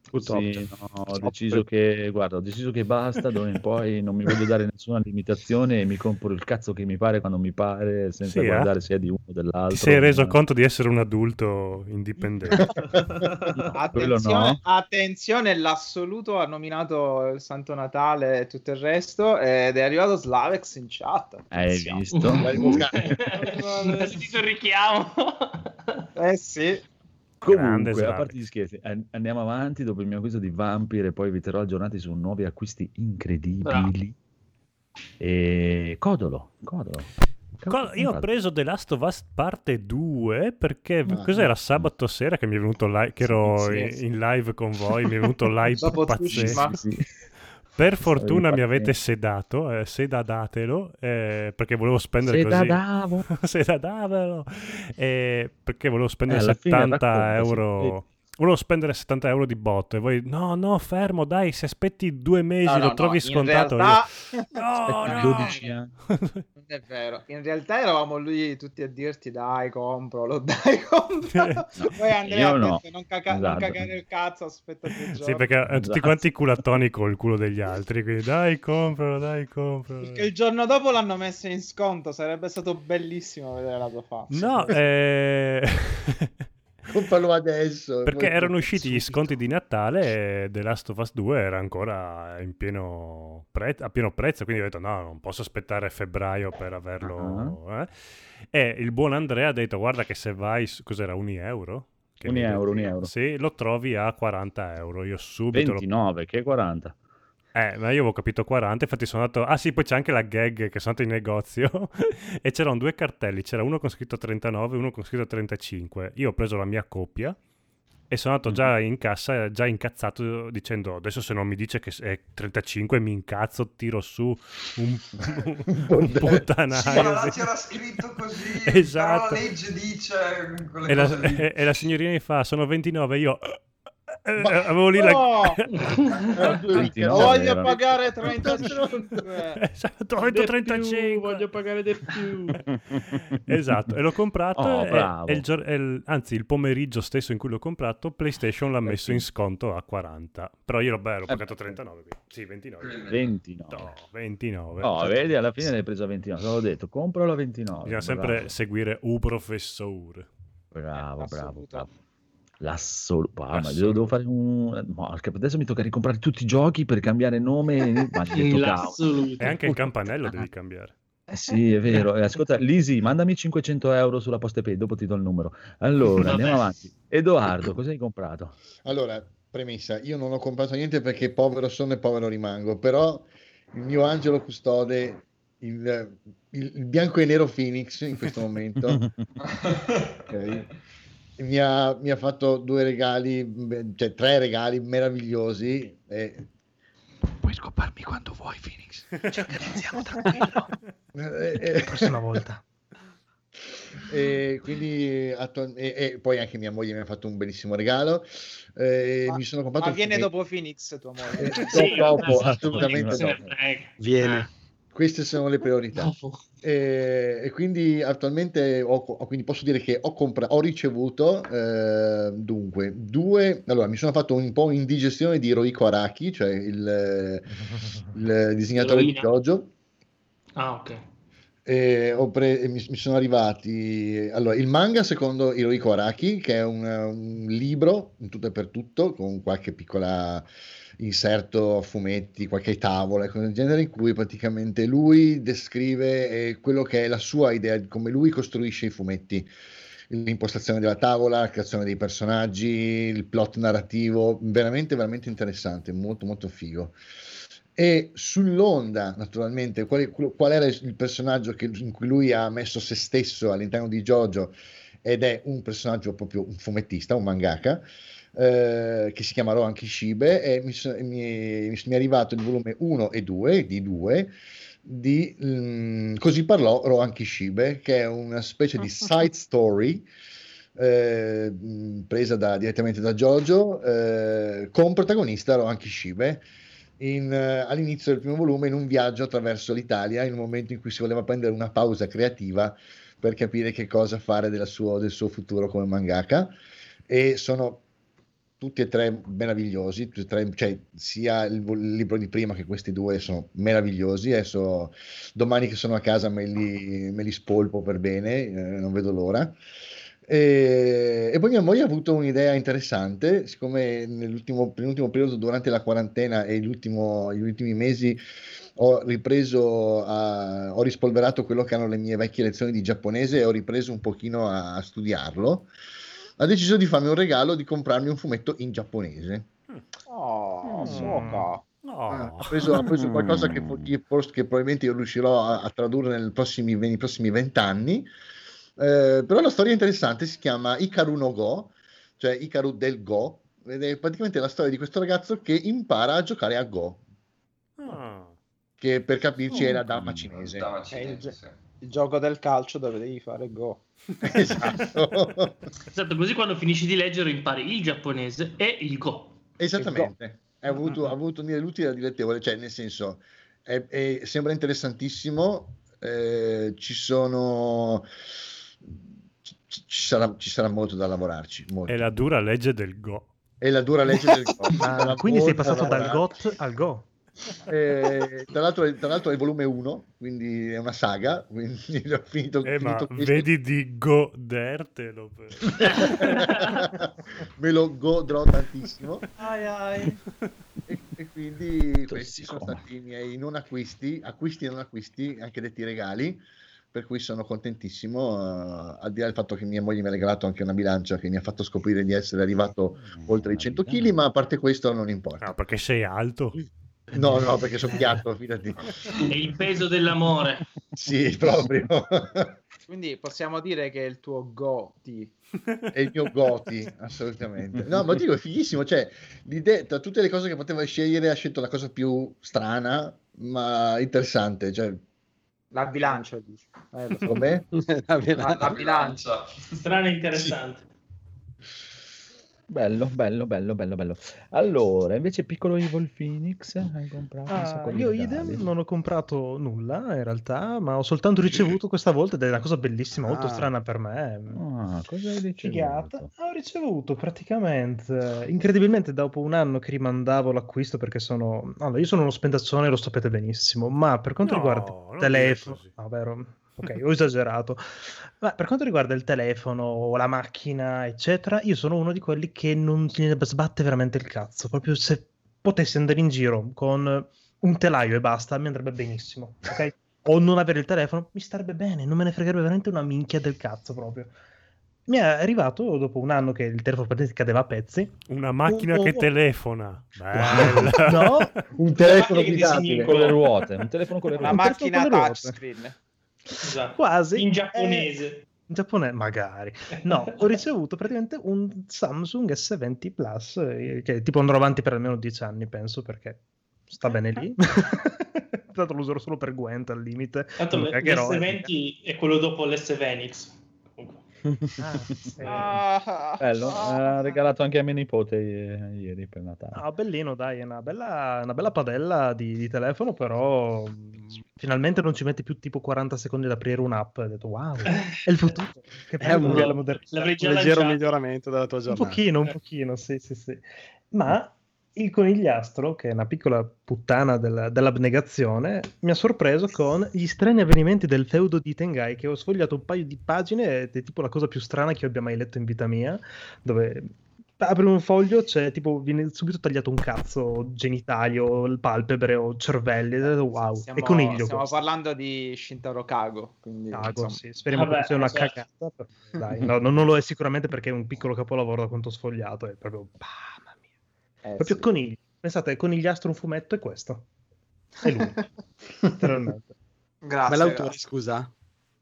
Purtroppo. Sì, no, ho deciso che, guarda, ho deciso che basta, d'ora in poi non mi voglio dare nessuna limitazione e mi compro il cazzo che mi pare quando mi pare, senza Sì, eh? guardare se è di uno o dell'altro. Ti sei reso Eh, conto di essere un adulto indipendente. Attenzione, no. attenzione, l'assoluto ha nominato il Santo Natale e tutto il resto ed è arrivato Slavex in chat. Hai Attenzione. visto? Hai sentito il richiamo? Eh sì. Grande Comunque, a Slavic. parte gli scherzi, an- andiamo avanti dopo il mio acquisto di Vampire e poi vi terrò aggiornati su nuovi acquisti incredibili. E Codolo, Codolo. Co- Io ho preso The Last of Us parte 2 perché Ah, cos'era sabato sera che mi è venuto live, che ero in, sì. in live con voi, mi è venuto live pazzesco. Sì, sì. Per fortuna mi avete sedato, eh, sedadatelo, eh, perché volevo spendere Se così. dadavo. sedatavelo, eh, perché volevo spendere Eh, alla fine 70 raccontaci, euro. Volevo spendere 70 euro di botto e voi, no, no, fermo, dai, se aspetti due mesi No, no, lo no, trovi in scontato. realtà- Io, no, Aspetti no. 12 anni. Non è vero, in realtà eravamo lì tutti a dirti dai compralo, dai compralo. Poi Andrea no. detto non, caca- non Esatto. cagare il cazzo, aspetta giorni. Sì, perché tutti Esatto. quanti culatoni col culo degli altri, quindi dai, compralo, dai, compralo. Perché il giorno dopo l'hanno messo in sconto, sarebbe stato bellissimo vedere la tua faccia. No, eh... Compralo adesso. perché erano usciti gli sconti di Natale e The Last of Us 2 era ancora in pieno pre- a pieno prezzo, quindi ho detto no, non posso aspettare febbraio per averlo. Ah. eh. E il buon Andrea ha detto guarda che se vai, cos'era, un euro? Un euro, un euro. Sì, lo trovi a 40 euro. Io subito lo 29, che 40. Eh, ma io avevo capito 40, infatti sono andato... Ah sì, poi c'è anche la gag che sono andato in negozio e c'erano due cartelli, c'era uno con scritto 39 e uno con scritto 35. Io ho preso la mia coppia e sono andato già Mhm. in cassa, già incazzato, dicendo adesso se non mi dice che è 35 mi incazzo, tiro su un, un Sì, ma puttanaio. là sì. c'era scritto così, Esatto. però la legge dice quelle E la, e- e la signorina mi fa, sono 29, io... eh, eh, avevo lì la... No! 29 Voglio erano. pagare 35. esatto, 135. voglio pagare di più. Esatto, e l'ho comprato Oh, e- e il e il- anzi il pomeriggio stesso in cui l'ho comprato PlayStation l'ha messo in sconto a 40 però io l'ho, beh, l'ho pagato 39 quindi- sì 29 29. no 29 No, Cioè, vedi, alla fine l'hai preso a 29. Te l'ho detto, compralo a 29. bisogna sempre Bravo, seguire un professore bravo, bravo. Bravo. L'assoluto. Ah, ma devo, devo fare un. perché adesso mi tocca ricomprare tutti i giochi per cambiare nome. L'assoluto. e anche il campanello devi cambiare Eh sì, è vero. Eh, ascolta, Lisi, mandami 500 euro sulla posta pay, dopo ti do il numero. Allora, Vabbè. andiamo avanti. Edoardo, cosa hai comprato? Allora, premessa, io non ho comprato niente perché povero sono e povero rimango, però il mio angelo custode, il, il- il bianco e nero Phoenix in questo momento, ok, mi, ha, mi ha fatto due regali, cioè tre regali meravigliosi. E... Puoi scoparmi quando vuoi, Phoenix. Ci organizziamo tranquillo. Eh, Prossima volta. e quindi e, e poi anche mia moglie mi ha fatto un bellissimo regalo. Eh, Ma- mi sono comprato Ma viene fumetto- dopo Phoenix tua moglie. Eh, Sì, dopo, vabbè, assolutamente dopo. Viene. queste sono le priorità. E, e quindi attualmente ho, quindi posso dire che ho, compra- ho ricevuto eh, dunque due. Allora, mi sono fatto un po' indigestione di Hirohiko Araki, cioè il, il disegnatore di Eroina. Jojo. Ah, ok. E pre- mi, mi sono arrivati allora il manga secondo Hirohiko Araki che è un, un libro in tutto e per tutto con qualche piccola inserto a fumetti, qualche tavola cose del genere in cui praticamente lui descrive eh, quello che è la sua idea di come lui costruisce i fumetti. L'impostazione della tavola, la creazione dei personaggi, il plot narrativo, veramente veramente interessante, molto molto figo. E sull'onda, naturalmente, qual, qual era il personaggio che- in cui lui ha messo se stesso all'interno di JoJo ed è un personaggio proprio un fumettista, un mangaka, eh, che si chiama Rohan Kishibe e mi, mi- mi è arrivato il volume 1 e 2 di 2 di mm, Così parlò Rohan Kishibe, che è una specie di side story eh, mh, presa da- direttamente da Jojo eh, con protagonista Rohan Kishibe in, eh, all'inizio del primo volume in un viaggio attraverso l'Italia in un momento in cui si voleva prendere una pausa creativa per capire che cosa fare della suo- del suo futuro come mangaka e sono tutti e tre meravigliosi, e tre, cioè, sia il, il libro di prima che questi due sono meravigliosi. Adesso domani che sono a casa me li, me li spolpo per bene, eh, non vedo l'ora. E, e poi mia moglie ha avuto un'idea interessante, siccome nell'ultimo, nell'ultimo periodo, durante la quarantena e gli ultimi mesi, ho ripreso a, ho rispolverato quello che erano le mie vecchie lezioni di giapponese e ho ripreso un pochino a, a studiarlo. Ha deciso di farmi un regalo di comprarmi un fumetto in giapponese. Oh, Soka. Ah, ha, preso, ha preso qualcosa che, che probabilmente io riuscirò a, a tradurre nei prossimi, nei prossimi vent'anni. Eh, però la storia è interessante, si chiama Ikaru no Go, cioè Ikaru del Go, ed è praticamente la storia di questo ragazzo che impara a giocare a Go, che per capirci è la dama cinese. Dama È il, cinese, sì. Il gioco del calcio dove devi fare go. esatto. Esatto, così quando finisci di leggere impari il giapponese e il Go. Esattamente, ha avuto, ha avuto unire l'utile e dilettevole, cioè nel senso, è- è- sembra interessantissimo, eh, ci sono... Ci, ci sarà, ci sarà molto da lavorarci, molto. È la dura legge del Go. È la dura legge del Go. Ah, quindi sei passato da dal. GOT al Go. Eh, tra, l'altro, è- tra l'altro è il volume 1, quindi è una saga, quindi ho finito, Eh, ma finito vedi di godertelo. per- me lo godrò tantissimo Ai, ai. e, e quindi questi sono stati i miei non acquisti, acquisti e non acquisti, anche detti regali, per cui sono contentissimo, eh, al di là del fatto che mia moglie mi ha regalato anche una bilancia che mi ha fatto scoprire di essere arrivato oltre i 100 kg, ma a parte questo non importa. No, perché sei alto. No, no, perché sono piatto, fidati. È il peso dell'amore. Sì, proprio. Quindi possiamo dire che è il tuo go ti. è il mio Goti, assolutamente. No, ma dico, è fighissimo. Cioè, l'idea, tra tutte le cose che poteva scegliere, ha scelto la cosa più strana, ma interessante. Cioè, La bilancia, dici. Eh, so. com'è? La, la bilancia. Strano e interessante. Bello, bello, bello, bello, bello. Allora, invece piccolo Evil Phoenix, hai comprato Ah, io idem non ho comprato nulla in realtà, ma ho soltanto ricevuto questa volta ed è una cosa bellissima, molto Ah. strana per me. Ah, cosa hai ricevuto? Figata. Ho ricevuto praticamente, incredibilmente dopo un anno che rimandavo l'acquisto perché sono... Allora, io sono uno spendaccione, lo sapete benissimo, ma per quanto No, riguarda telefono... No, vero? Ok, ho esagerato. Ma per quanto riguarda il telefono o la macchina, eccetera, io sono uno di quelli che non sbatte veramente il cazzo. Proprio se potessi andare in giro con un telaio e basta, mi andrebbe benissimo, ok? O non avere il telefono, mi starebbe bene, non me ne fregherebbe veramente una minchia del cazzo proprio. Mi è arrivato dopo un anno che il telefono praticamente cadeva a pezzi. Una macchina Oh, che telefona. Bella. No, Un telefono Macchina che guidabile. Con le ruote, un telefono con le Una ruote. macchina le ruote. touchscreen. Esatto. quasi. In giapponese. In Giappone, magari. No, ho ricevuto praticamente un Samsung S20 Plus, eh, che tipo andrò avanti per almeno 10 anni, penso, perché sta bene lì. Tra l'altro lo userò solo per Gwent al limite. Tanto eh. l'S20 è quello dopo l'S Venix. Comunque. Ah, Bello, ha regalato anche a mio nipote eh, ieri per Natale. Ah, bellino, dai, è una bella, una bella padella di, di telefono, però finalmente non ci metti più tipo 40 secondi ad aprire un'app. Ho detto, wow, è il futuro. Che È un, bello, modernità. un leggero miglioramento della tua Un giornata. pochino, un pochino, sì, sì, sì. Ma il conigliastro, che è una piccola puttana della- dell'abnegazione, mi ha sorpreso con gli strani avvenimenti del feudo di Tengai, che ho sfogliato un paio di pagine ed è tipo la cosa più strana che io abbia mai letto in vita mia, dove apri un foglio, c'è tipo, viene subito tagliato un cazzo genitario, il palpebre o cervelli, ed ho detto, wow, Stiamo, è coniglio stiamo questo. parlando di Shintaro Kago. Quindi, insomma. sì. Speriamo che non sia una cagata. però Dai, no, no, non lo è sicuramente perché è un piccolo capolavoro da quanto ho sfogliato. È proprio, mia. Eh, proprio sì. coniglio. Pensate, conigliastro un fumetto è questo. È lui. Letteralmente. Grazie. Ma l'autore, grazie. scusa?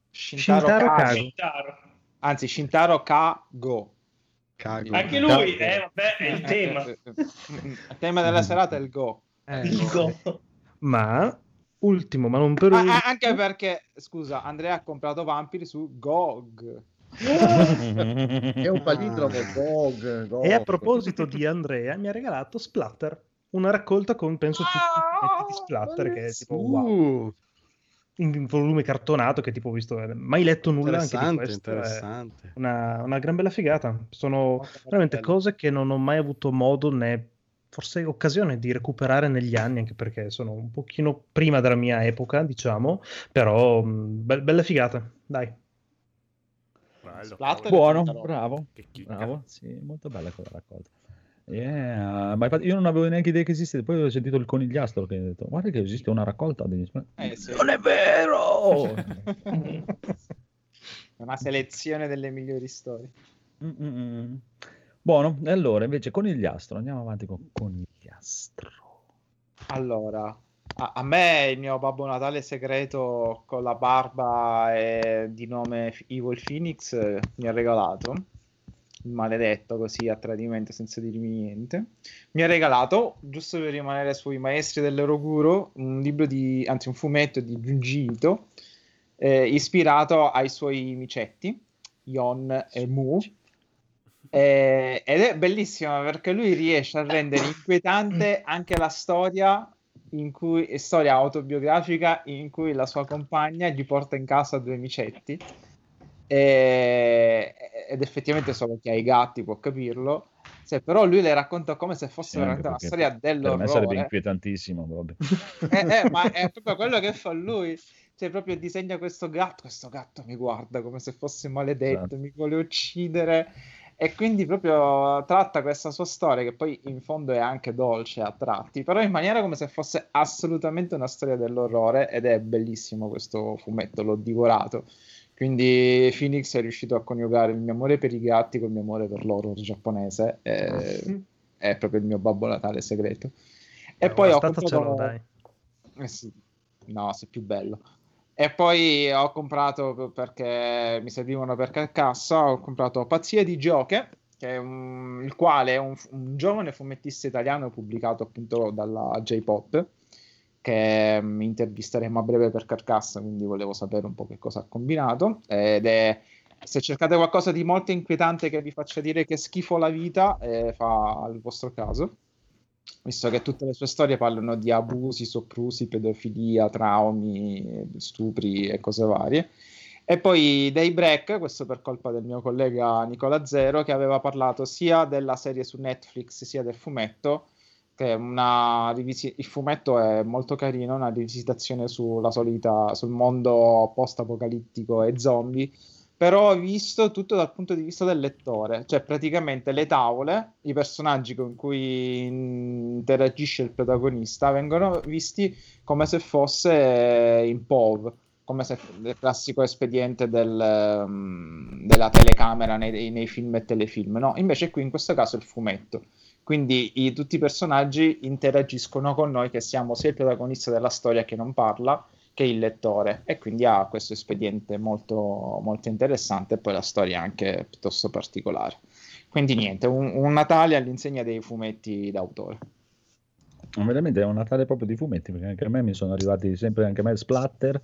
Shintaro, Shintaro Kago. Shintaro. Anzi, Shintaro Kago. Cago. Anche lui, eh, vabbè, è il tema. Il tema della serata è il Go. Il go. Ma, ultimo, ma non per Ah, ultimo, ah, anche perché, scusa, Andrea ha comprato Vampiri su GOG. È un palindromo, Gog, Gog. e a proposito di Andrea, mi ha regalato Splatter. Una raccolta con, penso, tutti i di Splatter, che è tipo, wow. In volume cartonato, che tipo ho visto, eh, mai letto nulla anche di interessante, questo. è- interessante. una, una gran bella figata. Sono veramente cose che non ho mai avuto modo né forse occasione di recuperare negli anni, anche perché sono un pochino prima della mia epoca, diciamo, però mh, be- bella figata, dai. Bello, Splatter Buono, bravo, Che chicca. bravo, sì, molto bella quella raccolta. Yeah, ma infatti io non avevo neanche idea che esistesse, poi ho sentito il conigliastro che ha detto guarda che esiste una raccolta degli Eh, sì. Non è vero! Una selezione delle migliori storie. Mm, mm, mm. Buono, e allora invece conigliastro, andiamo avanti con conigliastro. Allora, a, a me il mio Babbo Natale segreto con la barba e di nome Evil Phoenix eh, mi ha regalato, maledetto così a tradimento senza dirmi niente, mi ha regalato, giusto per rimanere sui maestri dell'Eroguro, un libro di, anzi un fumetto di Junji Ito, eh, ispirato ai suoi micetti, Yon e Mu. Eh, ed è bellissimo perché lui riesce a rendere inquietante anche la storia cui è storia autobiografica in cui la sua compagna gli porta in casa due micetti e- ed effettivamente solo chi ha i gatti può capirlo Se- però lui le racconta come se fosse Sì, anche veramente una storia Per me sarebbe dell'orrore inquietantissimo, eh, eh, ma è proprio quello che fa lui. Cioè, proprio disegna questo gatto. Questo gatto mi guarda come se fosse maledetto, Esatto. mi vuole uccidere. E quindi proprio tratta questa sua storia, che poi in fondo è anche dolce a tratti, però in maniera come se fosse assolutamente una storia dell'orrore. Ed è bellissimo questo fumetto, l'ho divorato. Quindi Phoenix è riuscito a coniugare il mio amore per i gatti con il mio amore per l'horror giapponese. e- È proprio il mio Babbo Natale segreto. E poi ho comprato... Eh sì. No, sei più bello. E poi ho comprato perché mi servivano per cassa, ho comprato Pazzia di Gioche, un- il quale è un, un giovane fumettista italiano pubblicato appunto dalla J-Pop, che mm, intervisteremo a breve per Carcassa, quindi volevo sapere un po' che cosa ha combinato. Ed è, se cercate qualcosa di molto inquietante che vi faccia dire che schifo la vita, eh, fa al vostro caso visto che tutte le sue storie parlano di abusi, soprusi, pedofilia, traumi, stupri e cose varie. E poi Daybreak, questo per colpa del mio collega Nicola Zero, che aveva parlato sia della serie su Netflix sia del fumetto, che rivisi- il fumetto è molto carino, una rivisitazione sulla solita, sul mondo post-apocalittico e zombie, però visto tutto dal punto di vista del lettore, cioè praticamente le tavole, i personaggi con cui interagisce il protagonista vengono visti come se fosse in POV, come se il classico espediente del, um, della telecamera nei, nei film e telefilm, no? Invece qui in questo caso è il fumetto. Quindi i- tutti i personaggi interagiscono con noi, che siamo sia il protagonista della storia che non parla, che il lettore e quindi ha questo espediente molto, molto interessante e poi la storia anche piuttosto particolare. Quindi niente, un, un Natale all'insegna dei fumetti d'autore. Ma veramente è un Natale proprio di fumetti, perché anche a me mi sono arrivati sempre, anche a me splatter,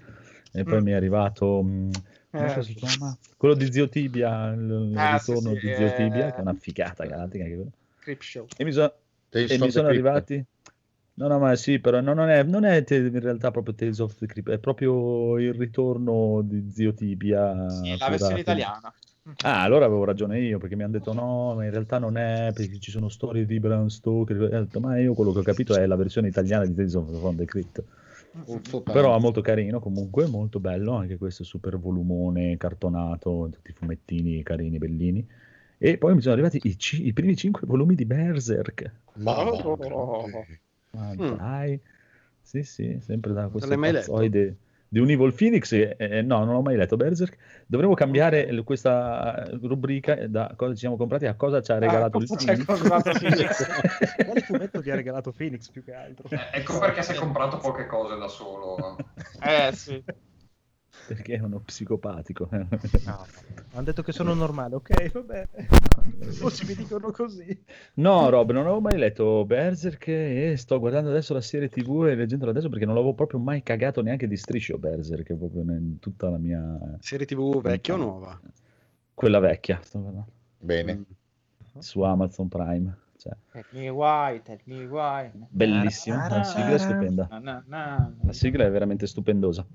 E poi Mm. mi è arrivato... mh, come Eh. si chiama? Quello di Zio Tibia, il, il Ah, sì, ritorno sì, di Zio eh. Tibia, che è una figata galattica. E mi, so- e mi sono arrivati... No, no, ma sì, però no, non è, non è te- in realtà proprio Tales of the Crypt, è proprio il ritorno di Zio Tibia. Sì, la versione italiana. Ah, allora avevo ragione io, perché mi hanno detto no, ma in realtà non è, perché ci sono storie di Bram Stoker. Detto, ma io quello che ho capito è la versione italiana di Tales of the Crypt. Però è molto carino comunque, molto bello, anche questo super volumone cartonato, tutti i fumettini carini, bellini. E poi mi sono arrivati i, ci- i primi cinque volumi di Berserk. Ma Oh. Ma Mm. dai, sì, sì, sempre da questo pazzoide di un Evil Phoenix. e- e- no, non ho mai letto Berserk. Dovremmo cambiare l- questa rubrica da cosa ci siamo comprati a cosa ci ha regalato il ci ha Phoenix. Quale fumetto ti ha regalato Phoenix più che altro? Eh, ecco perché si è comprato poche cose da solo. Eh sì. Perché è uno psicopatico. No, hanno detto che sono normale, ok, vabbè. Forse mi dicono così. No, Rob, non avevo mai letto Berserk e sto guardando adesso la serie TV e leggendola adesso perché non l'avevo proprio mai cagato neanche di striscio Berserk, proprio in tutta la mia... Serie TV vecchia o nuova? Quella vecchia, sto guardando, Bene. su Amazon Prime. Cioè, Tell me why, tell me why. bellissima, la sigla è stupenda. Na, na, na. La sigla è veramente stupendosa.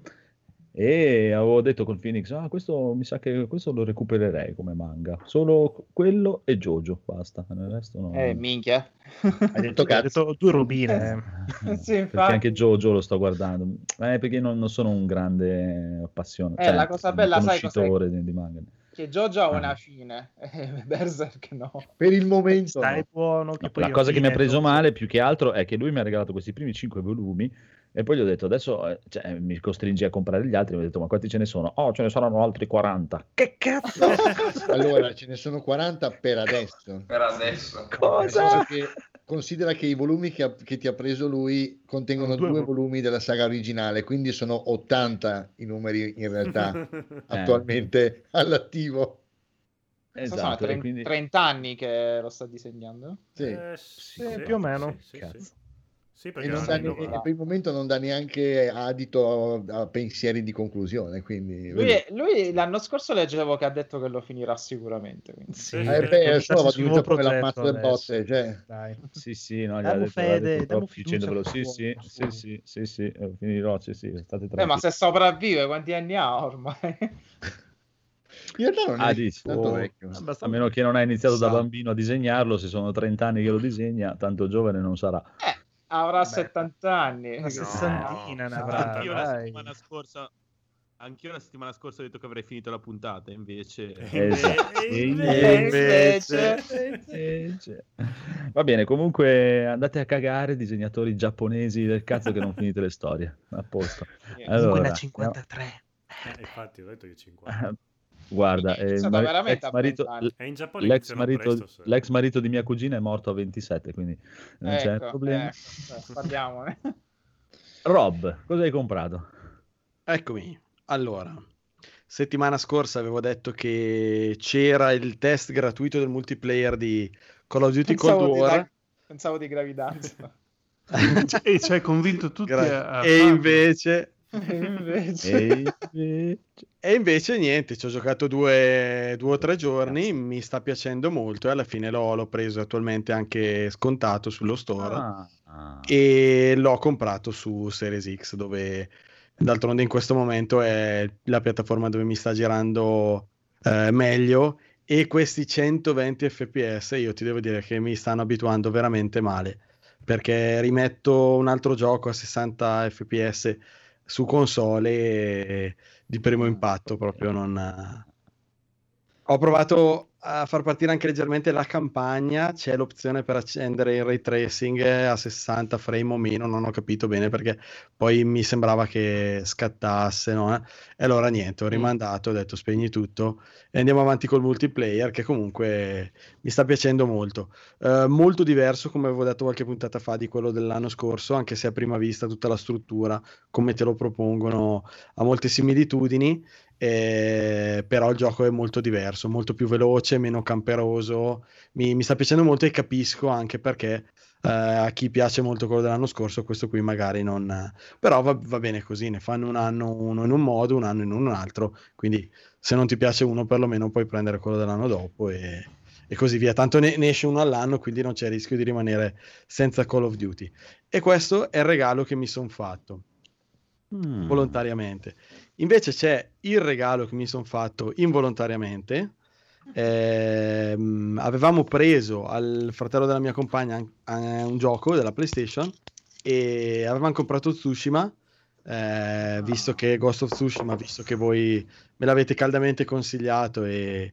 E avevo detto col Phoenix, ah, questo mi sa che questo lo recupererei come manga. Solo quello e Jojo, basta. Il resto no. Eh, minchia. Hai detto Ho cazzo. detto due robine. eh. sì, perché infatti. anche Jojo lo sto guardando. Eh, perché non, non sono un grande appassionato. Eh, cioè, la cosa un bella, sai cos'è? di, di manga. Che Jojo ha Ah. una fine. Eh, Berserk no. Per il momento. Stai no. buono che No, poi la cosa che mi ha preso male più che altro è che lui mi ha regalato questi primi 5 volumi e poi gli ho detto adesso eh, cioè, mi costringi a comprare gli altri. Mi ho detto ma quanti ce ne sono? Oh, ce ne saranno altri 40. Che cazzo? Allora, ce ne sono 40 per adesso. Per adesso. Cosa? che considera che i volumi che, ha- che ti ha preso lui contengono Due due vol- volumi della saga originale, quindi sono 80 i numeri in realtà Eh. attualmente all'attivo. Esatto, e 30, quindi... 30 anni che lo sta disegnando? Sì. Eh, sì, Sì, più o meno. Sì, sì. Sì, E, perché non è ne- per il momento non dà neanche adito a, a pensieri di conclusione. Quindi, Lui, è- lui l'anno scorso leggevo che ha detto che lo finirà sicuramente. quindi. Sì, Eh, perché beh, darsi va diventato come progetto l'ammazzo del botte, cioè. Dai. Sì, sì, no, ha detto, fede, fiducia dicendovelo, sì, sì, sì, sì, sì, sì, finirò, sì, sì, state Eh, ma se sopravvive, quanti anni ha ormai? In realtà non è Ah, dici, tanto oh, vecchio. a meno che non hai iniziato da bambino a disegnarlo, se sono 30 anni che lo disegna, tanto giovane non sarà. Eh, avrà 70 anni. Una sessantina ne avrà, Anch'io la dai. settimana scorsa Anch'io la settimana scorsa ho detto che avrei finito la puntata, invece... Esatto. E E invece- invece- Va bene, comunque andate a cagare disegnatori giapponesi del cazzo che non finite le storie. A posto. Comunque Allora, ha 53. Eh, infatti, ho detto io 50. Guarda, eh, mari- veramente l'ex a marito, 20 anni. In Giappone l'ex, marito, presto, se- l'ex marito di mia cugina è morto a 27, quindi non c'è Ecco, problema. eh, eh, parliamone. Rob, cosa hai comprato? Eccomi. Allora, settimana scorsa avevo detto che c'era il test gratuito del multiplayer di Call of Duty Cold Pensavo di, War. da- pensavo di gravidanza. e ci hai convinto tutti Gra- a, e Invece... E invece- E invece? Niente, ci ho giocato due, due o tre giorni, mi sta piacendo molto e alla fine l'ho, l'ho preso attualmente anche scontato sullo store Ah, ah. e l'ho comprato su Series X dove d'altronde in questo momento è la piattaforma dove mi sta girando eh, meglio e questi 120 fps io ti devo dire che mi stanno abituando veramente male perché rimetto un altro gioco a 60 fps su console e di primo impatto proprio non ho provato a far partire anche leggermente la campagna. C'è l'opzione per accendere il ray tracing a 60 frame o meno non ho capito bene perché poi mi sembrava che scattasse no? e allora niente ho rimandato ho detto spegni tutto e andiamo avanti col multiplayer che comunque mi sta piacendo molto. Eh, molto diverso come avevo detto qualche puntata fa di quello dell'anno scorso anche se a prima vista tutta la struttura come te lo propongono ha molte similitudini eh, però il gioco è molto diverso molto più veloce meno camperoso mi, mi sta piacendo molto e capisco anche perché Eh, a chi piace molto quello dell'anno scorso, questo qui magari non... Però va, va bene così, ne fanno un anno uno in un modo, un anno in un altro, quindi se non ti piace uno perlomeno puoi prendere quello dell'anno dopo e, e così via. Tanto ne, ne esce uno all'anno, quindi non c'è il rischio di rimanere senza Call of Duty. E questo è il regalo che mi sono fatto Mm. volontariamente. Invece c'è il regalo che mi sono fatto involontariamente. Ehm, avevamo preso al fratello della mia compagna eh, un gioco della PlayStation e avevamo comprato Tsushima. eh, visto che Ghost of Tsushima, visto che voi me l'avete caldamente consigliato e,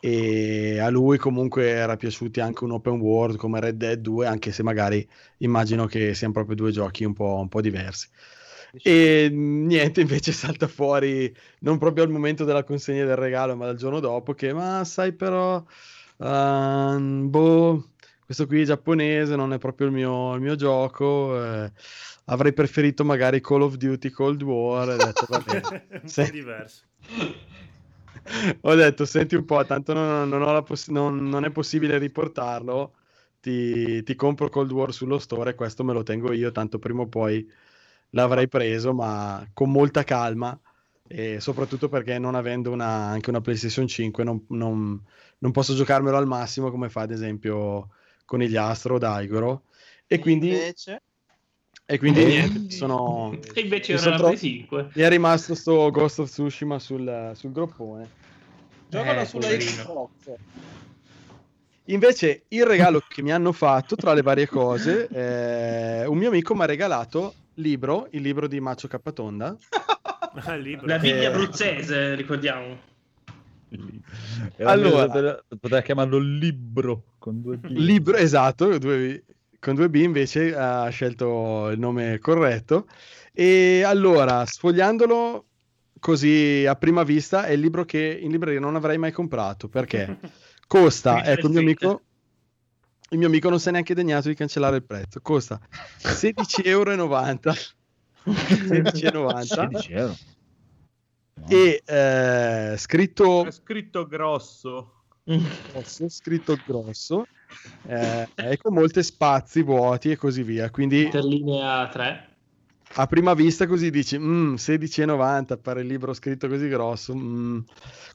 e a lui comunque era piaciuti anche un open world come Red Dead 2, anche se magari immagino che siano proprio due giochi un po', un po' diversi. E niente, invece salta fuori non proprio al momento della consegna del regalo, ma dal giorno dopo che, ma sai però, ehm, boh, questo qui è giapponese, non è proprio il mio, il mio gioco, eh, avrei preferito magari Call of Duty Cold War, ho detto, va bene. un po' Se- diverso. ho detto, senti un po', tanto non, non ho la poss- non- non è possibile riportarlo, ti, ti compro Cold War sullo store e questo me lo tengo io, tanto prima o poi l'avrei preso, ma con molta calma e soprattutto perché non avendo una, anche una PlayStation 5 non, non- non posso giocarmelo al massimo come fa ad esempio con gli Astro o Daigoro e quindi, Invece, e quindi niente, mi sono, E invece era sono la tro- Play 5. mi è rimasto sto Ghost of Tsushima sul, sul groppone giocalo Eh, sulla. Xbox. Invece il regalo che mi hanno fatto tra le varie cose, eh, un mio amico mi ha regalato libro, il libro di Macio libro. La viglia Eh. abruzzese, ricordiamo. Allora- allora poteva chiamarlo libro con due B. Libro, esatto, due- con due B invece ha scelto il nome corretto. E allora, sfogliandolo così a prima vista, è il libro che in libreria non avrei mai comprato perché costa, ecco, il mio amico. Il mio amico non si è neanche degnato di cancellare il prezzo. Costa 16,90 euro. 16,90 16 euro. e eh, scritto È scritto grosso. grosso, scritto grosso eh, e con molti spazi vuoti e così via. Quindi Interlinea 3. a prima vista così dici "Mm, 16,90 per il libro scritto così grosso. mm".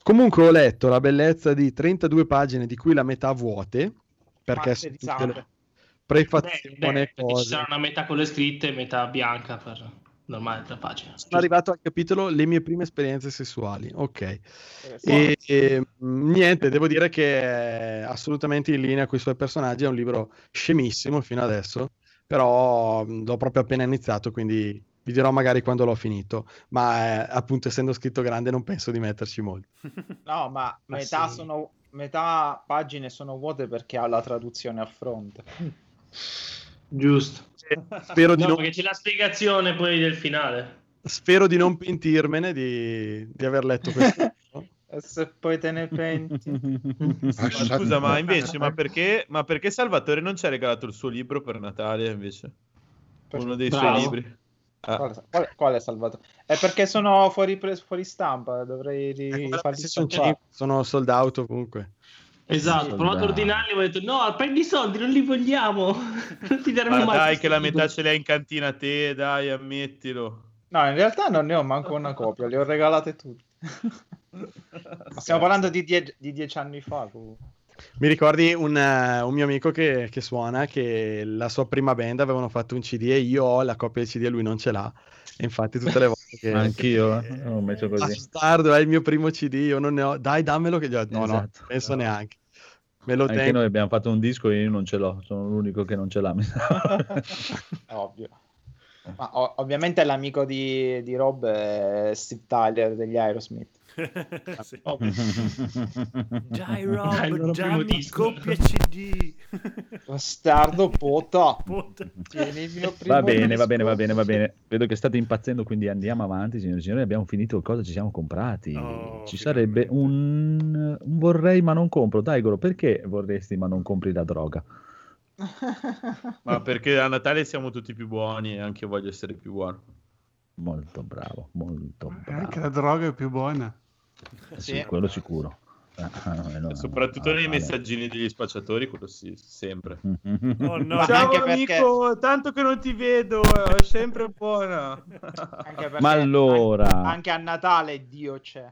Comunque ho letto la bellezza di 32 pagine di cui la metà vuote perché sono tutte le Beh, prefazioni beh, e perché ci sarà una metà con le scritte e metà bianca per normale la pagina. Sono arrivato al capitolo le mie prime esperienze sessuali. Ok. Interessante. E, e, mh, niente, devo dire che è assolutamente in linea con i suoi personaggi. È un libro scemissimo fino adesso, però l'ho proprio appena iniziato, quindi vi dirò magari quando l'ho finito. Ma eh, appunto, essendo scritto grande, non penso di metterci molto. No, ma Ma metà, sì. sono, metà pagine sono vuote perché ha la traduzione a fronte. Giusto. Spero di, No, non, perché c'è la spiegazione poi del finale. spero di non pentirmene di, di aver letto questo. se poi te ne penti. Ma scusa, ma invece, ma perché, ma perché Salvatore non ci ha regalato il suo libro per Natale invece? Uno dei Bravo. suoi libri. Ah. Quale, quale, quale Salvatore? È perché sono fuori, pre- fuori stampa, dovrei Ecco, ri- la farli PlayStation stampare. 5 sono sold out ovunque. Esatto, ho provato a ordinarli e ho detto no, prendi i soldi, non li vogliamo. non ti daremo Ma mai. dai, che la metà ce l'hai in cantina te, dai, ammettilo. No, in realtà non ne ho manco una copia, le ho regalate tutte. Ma stiamo parlando di, die- di dieci anni fa. comunque. Mi ricordi un, eh, un mio amico che, che suona che la sua prima band avevano fatto un CD e io ho la copia del CD e lui non ce l'ha. E infatti tutte le volte che... Anch'io eh, ho messo così. Bastardo, è il mio primo CD, io non ne ho... Dai, dammelo che gli ho... No, no, Esatto. penso neanche. Me lo Anche tengo. noi abbiamo fatto un disco e io non ce l'ho, sono l'unico che non ce l'ha. Ovvio. Ma o- ovviamente l'amico di, di Rob è Steve Tyler degli Aerosmith. Sì. Ovvio. Dai Dai, il dammi disco. coppia CD. Bastardo pota. Puta. Tieni il mio primo Va bene, disco. va bene, va bene, va bene. Vedo che state impazzendo, quindi andiamo avanti, signori e signori. Abbiamo finito cosa ci siamo comprati. Oh, ci sarebbe un, un vorrei ma non compro. Dai, Goro, perché vorresti ma non compri la droga? Ma perché a Natale siamo tutti più buoni e anche io voglio essere più buono. Molto bravo, molto Anche bravo. la droga è più buona. Sì, Sì. quello sicuro. Ah, no, Soprattutto ah, nei vale. messaggini degli spacciatori, quello sì, sempre. Oh no, Ciao anche perché- amico, tanto che non ti vedo, è sempre buona. Perché Ma allora- an- anche a Natale Dio c'è.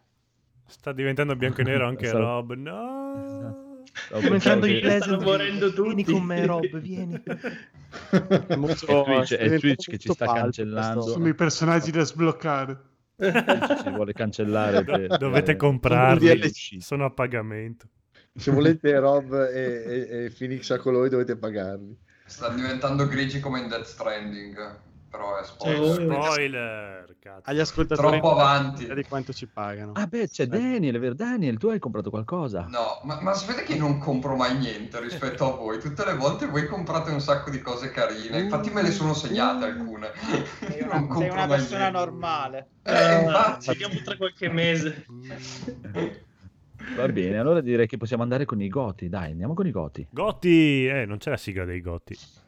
sta diventando bianco e nero anche Stavo- Rob. No. Stavo Sto pensando entrando in che- Pleasant Stanno morendo View. Vieni tutti. con me, Rob, vieni. È molto- È Twitch, sta è diventando Twitch che ci sta cancellando. Sono i personaggi da sbloccare. Si vuole cancellare per- Dovete per- comprarli, sono a pagamento. Se volete Rob e, e- e Phoenix a colori dovete pagarli. Stanno diventando grigi come in Death Stranding. Però è spoiler. Spoiler, cazzo. Agli ascoltatori Troppo avanti. di quanto ci pagano. Ah beh, c'è Daniel, è vero Daniel, tu hai comprato qualcosa? No, ma, ma sapete che non compro mai niente rispetto a voi? Tutte le volte voi comprate un sacco di cose carine. Infatti me le sono segnate alcune. Sei Io una, non sei compro una mai persona niente. normale. Eh, infatti. Vediamo tra qualche mese. Va bene, allora direi che possiamo andare con i goti. Dai, andiamo con i goti. Gotti, eh, non c'è la sigla dei Gotti. Goti.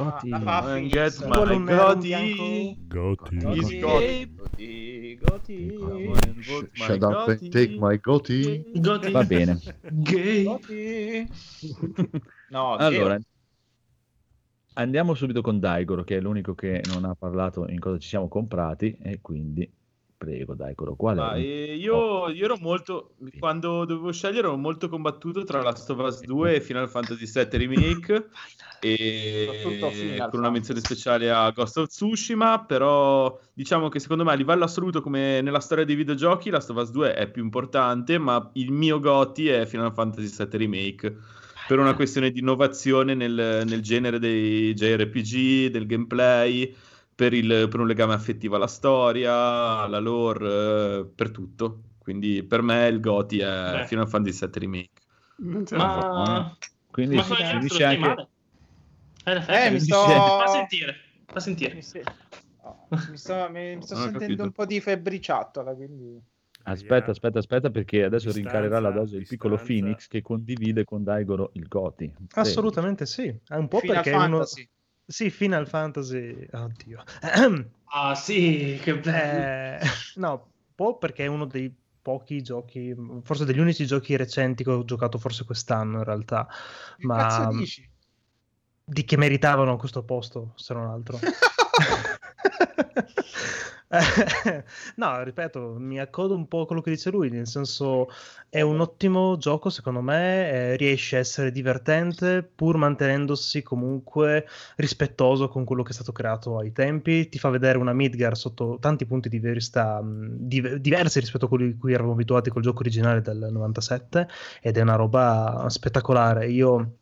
And Phoenix. get my. Gotti. Goti. Goti. Goti. Come and vote my Shut up and take my goatee. Goti. Va bene. Gay. Goti. No, Allora, andiamo subito con Daigoro, che è l'unico che non ha parlato in cosa ci siamo comprati, e quindi prego Daigoro, qual è? Ah, io, io ero molto quando dovevo scegliere ero molto combattuto tra Last of Us 2 e Final Fantasy VII Remake e con una menzione speciale a Ghost of Tsushima però diciamo che secondo me a livello assoluto come nella storia dei videogiochi Last of Us 2 è più importante ma il mio goti è Final Fantasy VII Remake per una questione di innovazione nel, nel genere dei JRPG, del gameplay per, il- per un legame affettivo alla storia, alla lore, eh, per tutto. Quindi per me il GOTY è Beh. Final Fantasy VII Remake. Non ce la fa. Ma... Quindi Ma si sono finisce anche... Eh, Eh, mi mi sto... Fa sentire. Fa Mi, sentire. sto- oh, mi sto, mi- mi sto sentendo capito. un po' di febbriciattola, quindi... Aspetta, aspetta, aspetta, perché adesso Distanza, rincarerà la dose il piccolo. Phoenix che condivide con Daigoro il Goti. Assolutamente sì. È un po' Final perché è uno... Sì, Final Fantasy... Oddio. Ah, sì, che bello. Eh, no, po' perché è uno dei pochi giochi, forse degli unici giochi recenti che ho giocato forse quest'anno in realtà, Che ma cazzo dici? di che meritavano questo posto, se non altro. No, ripeto, mi accodo un po' a quello che dice lui, nel senso è un ottimo gioco secondo me, eh, riesce a essere divertente pur mantenendosi comunque rispettoso con quello che è stato creato ai tempi, ti fa vedere una Midgar sotto tanti punti di vista mh, div- diversi rispetto a quelli a cui eravamo abituati col gioco originale del 97 ed è una roba spettacolare. Io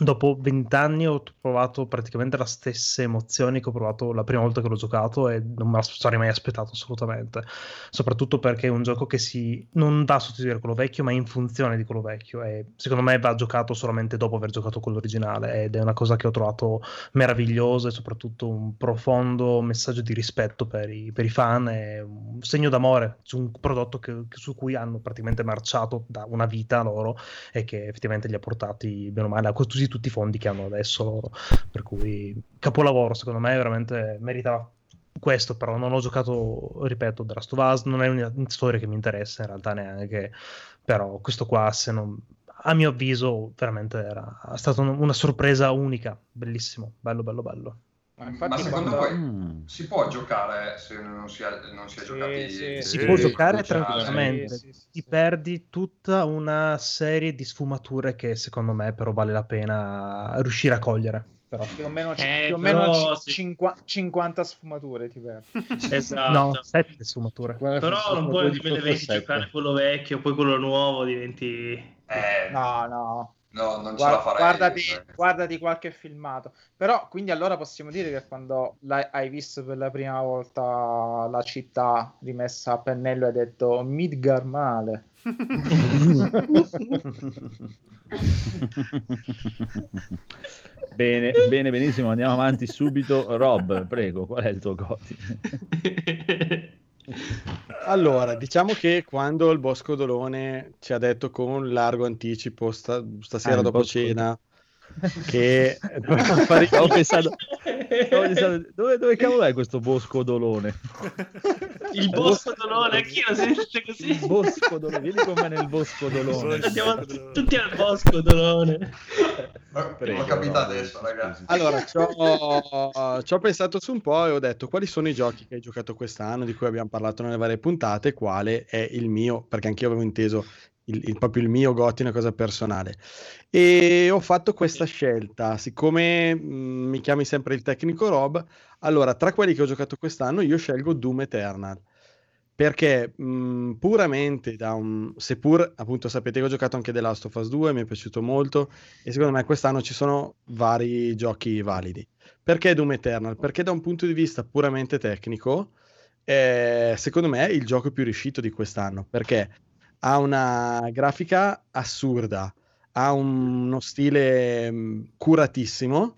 dopo vent'anni ho provato praticamente le stesse emozioni che ho provato la prima volta che l'ho giocato e non me la sarei mai aspettato assolutamente. Soprattutto perché è un gioco che si non va a sostituire quello vecchio, ma in funzione di quello vecchio. E secondo me va giocato solamente dopo aver giocato quello originale. Ed è una cosa che ho trovato meravigliosa e soprattutto un profondo messaggio di rispetto per i, per i fan e un segno d'amore su un prodotto che- su cui hanno praticamente marciato da una vita loro e che effettivamente li ha portati bene o male a così tutti i fondi che hanno adesso loro. Per cui capolavoro, secondo me, veramente meritava questo, però non ho giocato, ripeto, The Last of Us, non è una storia che mi interessa in realtà neanche, però questo qua, se non... A mio avviso, veramente era stata un- una sorpresa unica, bellissimo, bello, bello, bello. Ma Ma secondo quando... voi Mm. si può giocare se non si, è, non si è Sì, giocati? sì, Si Sì, può sì, giocare tranquillamente, Sì, sì, sì, ti sì. perdi tutta una serie di sfumature che secondo me però vale la pena riuscire a cogliere. Però. Più o meno, Eh, più o meno però ci- sì. cinqua- 50 sfumature ti perdi. Esatto. No, sette sfumature. Però non puoi dire devi giocare quello vecchio, poi quello nuovo diventi... Eh, No, no. No, non ce Guarda- la farei. guardati, cioè. guardati qualche filmato. Però, quindi allora possiamo dire che quando l'hai, hai visto per la prima volta la città rimessa a pennello hai detto Midgar male. bene, bene, benissimo, andiamo avanti subito. Rob, prego, qual è il tuo Goti? Allora, diciamo che quando il Bosco Dolone ci ha detto con largo anticipo sta- stasera Ah, dopo cena che Stavo pensando, stavo pensando, dove, dove cavolo è questo bosco dolone? Il bosco dolone, anch'io lo sento così. Il bosco dolone, vieni con me nel bosco dolone. Andiamo tutti al bosco dolone. Prego, L'ho capita no, adesso, ragazzi. Allora, ci ho, ci ho pensato su un po' e ho detto quali sono i giochi che hai giocato quest'anno, di cui abbiamo parlato nelle varie puntate, quale è il mio, perché anch'io avevo inteso il, il- proprio il mio Gotti, una cosa personale. E ho fatto questa scelta, siccome mh, mi chiami sempre il tecnico Rob, allora tra quelli che ho giocato quest'anno io scelgo Doom Eternal. Perché mh, puramente da un... seppur appunto sapete che ho giocato anche The Last of Us 2, mi è piaciuto molto e secondo me quest'anno ci sono vari giochi validi. Perché Doom Eternal? Perché da un punto di vista puramente tecnico, è, secondo me è il gioco più riuscito di quest'anno, perché ha una grafica assurda, ha uno stile mh, curatissimo,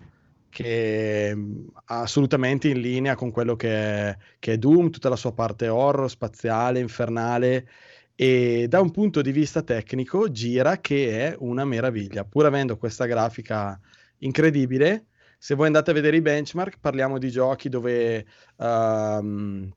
che è mh, assolutamente in linea con quello che è, che è Doom, tutta la sua parte horror, spaziale, infernale e da un punto di vista tecnico gira che è una meraviglia, pur avendo questa grafica incredibile. Se voi andate a vedere i benchmark, parliamo di giochi dove ehm,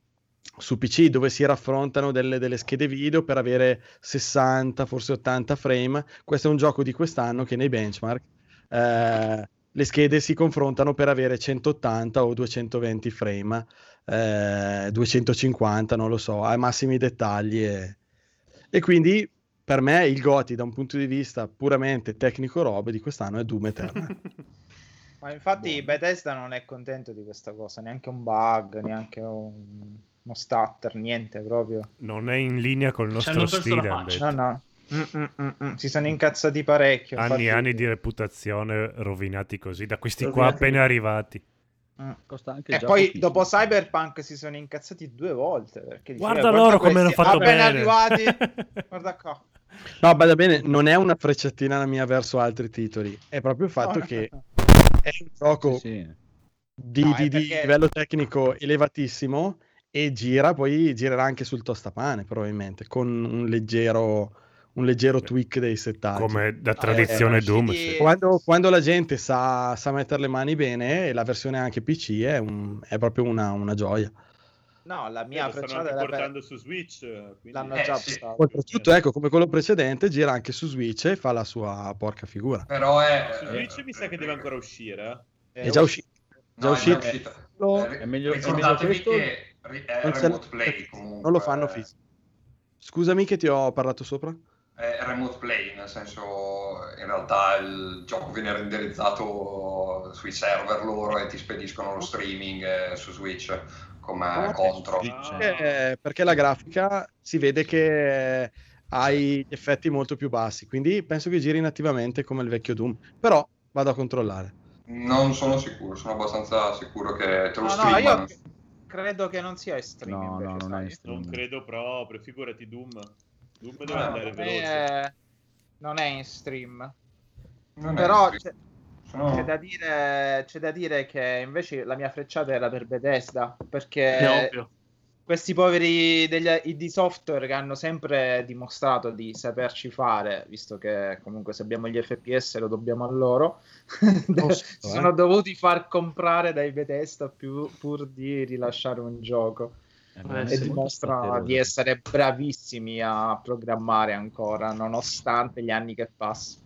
su PC dove si raffrontano delle, delle schede video per avere 60, forse 80 frame. Questo è un gioco di quest'anno che nei benchmark eh, le schede si confrontano per avere 180 o 220 frame, eh, 250, non lo so, ai massimi dettagli. E, e quindi per me il GOTY da un punto di vista puramente tecnico robe di quest'anno è Doom Eternal. Ma infatti Bethesda non è contento di questa cosa, neanche un bug, neanche un- uno stutter, niente proprio. Non è in linea col nostro stile. No, no. Mm, mm, mm. Si sono incazzati parecchio. Anni e anni di reputazione rovinati così da questi qua Rovinati. appena arrivati. Costa anche E già poi pochissimo. dopo Cyberpunk si sono incazzati due volte. Perché diceva, Guarda loro come hanno fatto appena bene." arrivati. Guarda qua. No, bada bene, non è una frecciatina la mia verso altri titoli, è proprio il fatto No, che è un gioco Sì, di, No, è di- di perché- livello tecnico elevatissimo e gira, poi girerà anche sul tostapane probabilmente, con un leggero, un leggero tweak dei settaggi. Come da eh, tradizione Doom. usciti- sì. Quando, quando la gente sa, sa mettere le mani bene, e la versione anche PC è, un- è proprio una, una gioia. No, la Eh, mia lo stanno era per- portando su Switch. quindi- l'hanno Eh, già sì. Oltretutto, ecco, come quello precedente, gira anche su Switch e fa la sua porca figura. Però è... Su Switch mi sa che deve ancora uscire. eh. È già uscito. Già No, uscito. è Eh, È meglio- è meglio questo? che è Non, se remote lo- play comunque. non lo fanno fisso. Scusami che ti ho parlato sopra. È remote play, nel senso in realtà il gioco viene renderizzato sui server loro e ti spediscono lo streaming eh, su Switch come Ah, contro. Ah. Eh, perché la grafica si vede che ha gli effetti molto più bassi, quindi penso che giri nativamente come il vecchio Doom. Però vado a controllare. Non sono sicuro, sono abbastanza sicuro che te lo No, no, streamano. io credo che non sia in stream. No, invece, no, non sai? è in stream. Non credo proprio, figurati Doom. Doom deve No, andare non, veloce. è... non è in stream. Non è Però in c'è, Sono- c'è da dire, c'è da dire che invece la mia frecciata era per Bethesda, È perché ovvio. Questi poveri degli ID software che hanno sempre dimostrato di saperci fare, visto che comunque se abbiamo gli FPS lo dobbiamo a loro, si eh. sono dovuti far comprare dai Bethesda più, pur di rilasciare un gioco. Eh, Eh, E dimostra di essere bravissimi a programmare ancora, nonostante gli anni che passano.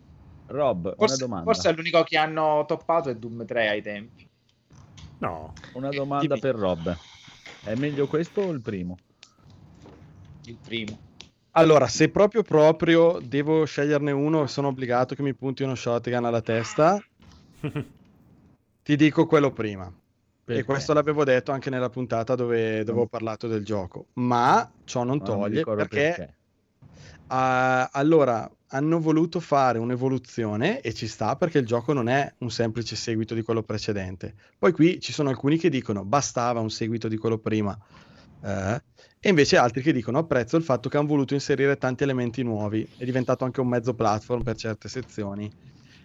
Rob, una Forse, domanda. forse l'unico che hanno toppato è Doom 3 ai tempi. No, Una domanda Dimmi. per Rob. È meglio questo o il primo? Il primo. Allora, se proprio proprio devo sceglierne uno e sono obbligato che mi punti uno shotgun alla testa, ti dico quello prima. Perché? E questo l'avevo detto anche nella puntata dove, dove ho parlato del gioco. Ma ciò non Ma non toglie ricordo perché, ah, allora hanno voluto fare un'evoluzione e ci sta perché il gioco non è un semplice seguito di quello precedente. Poi qui ci sono alcuni che dicono bastava un seguito di quello prima. eh, e invece altri che dicono apprezzo il fatto che hanno voluto inserire tanti elementi nuovi, è diventato anche un mezzo platform per certe sezioni.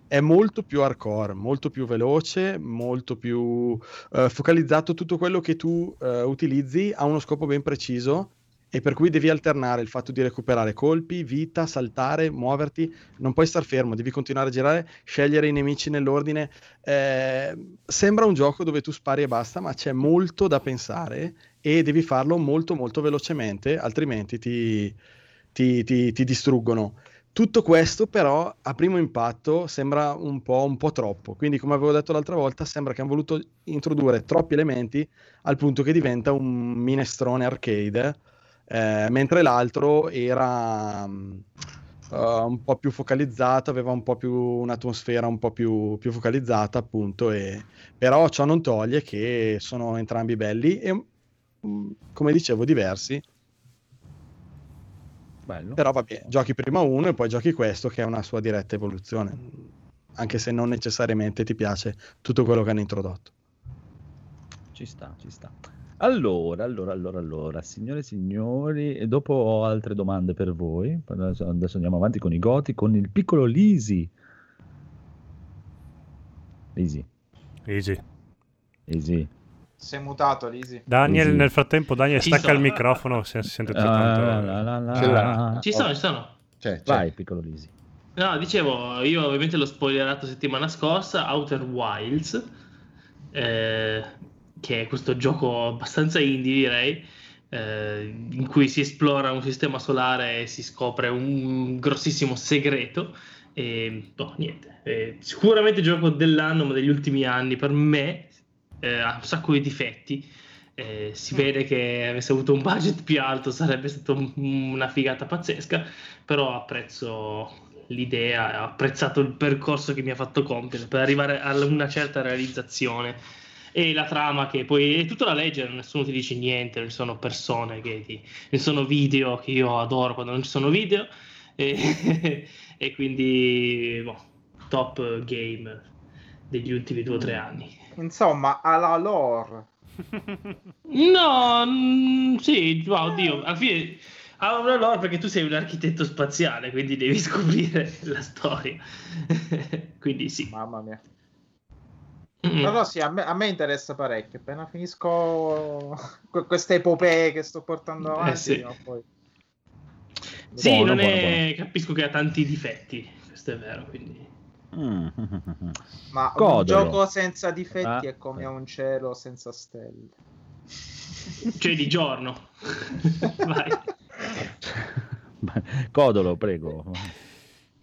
È molto più hardcore, molto più veloce, molto più eh, focalizzato tutto quello che tu eh, utilizzi ha uno scopo ben preciso e per cui devi alternare il fatto di recuperare colpi, vita, saltare, muoverti, non puoi star fermo, devi continuare a girare, scegliere i nemici nell'ordine. Eh, sembra un gioco dove tu spari e basta, ma c'è molto da pensare e devi farlo molto molto velocemente, altrimenti ti, ti, ti, ti distruggono. Tutto questo però a primo impatto sembra un po', un po' troppo, quindi come avevo detto l'altra volta sembra che hanno voluto introdurre troppi elementi al punto che diventa un minestrone arcade, eh, mentre l'altro era uh, un po' più focalizzato, aveva un po' più un'atmosfera un po' più, più focalizzata appunto, e... però ciò non toglie che sono entrambi belli e mm, come dicevo diversi Bello. però va bene, giochi prima uno e poi giochi questo che è una sua diretta evoluzione, anche se non necessariamente ti piace tutto quello che hanno introdotto. Ci sta, ci sta. Allora, allora, allora, allora, signore e signori, e dopo ho altre domande per voi. Adesso adesso andiamo avanti con i goti, con il piccolo Lisi. Lisi, Easy. Lisi. Sei mutato, Lisi. Daniel, Easy. nel frattempo, Daniel Ci stacca sono. il microfono, si, si sente Ah, la, Ce l'ha. Ci sono, ci sono. C'è, c'è. Vai, piccolo Lisi. No, dicevo, io ovviamente l'ho spoilerato settimana scorsa, Outer Wilds, eh, che è questo gioco abbastanza indie direi, eh, in cui si esplora un sistema solare e si scopre un grossissimo segreto. E no, niente, eh, sicuramente il gioco dell'anno, ma degli ultimi anni per me eh, ha un sacco di difetti. Eh, si vede che avesse avuto un budget più alto sarebbe stata un- una figata pazzesca, però apprezzo l'idea, ho apprezzato il percorso che mi ha fatto compiere per arrivare a una certa realizzazione e la trama che poi è tutta da leggere, nessuno ti dice niente, non ci sono persone che ti, non ci sono video che io adoro quando non ci sono video e, e quindi boh, top game degli ultimi due o tre anni. Insomma, alla lore. No, mm, sì, wow, oddio, alla fine una lore perché tu sei un architetto spaziale, quindi devi scoprire la storia. quindi sì. Mamma mia. No, no, sì, a me, a me interessa parecchio. Appena finisco que- queste epopee che sto portando avanti, Eh, sì. no, poi... Sì, Buono, non buono, è... capisco che ha tanti difetti, questo è vero, quindi... Mm. Ma un Godolo. gioco senza difetti Ah, è come un cielo senza stelle. Cioè di giorno. Vai. Codolo, prego.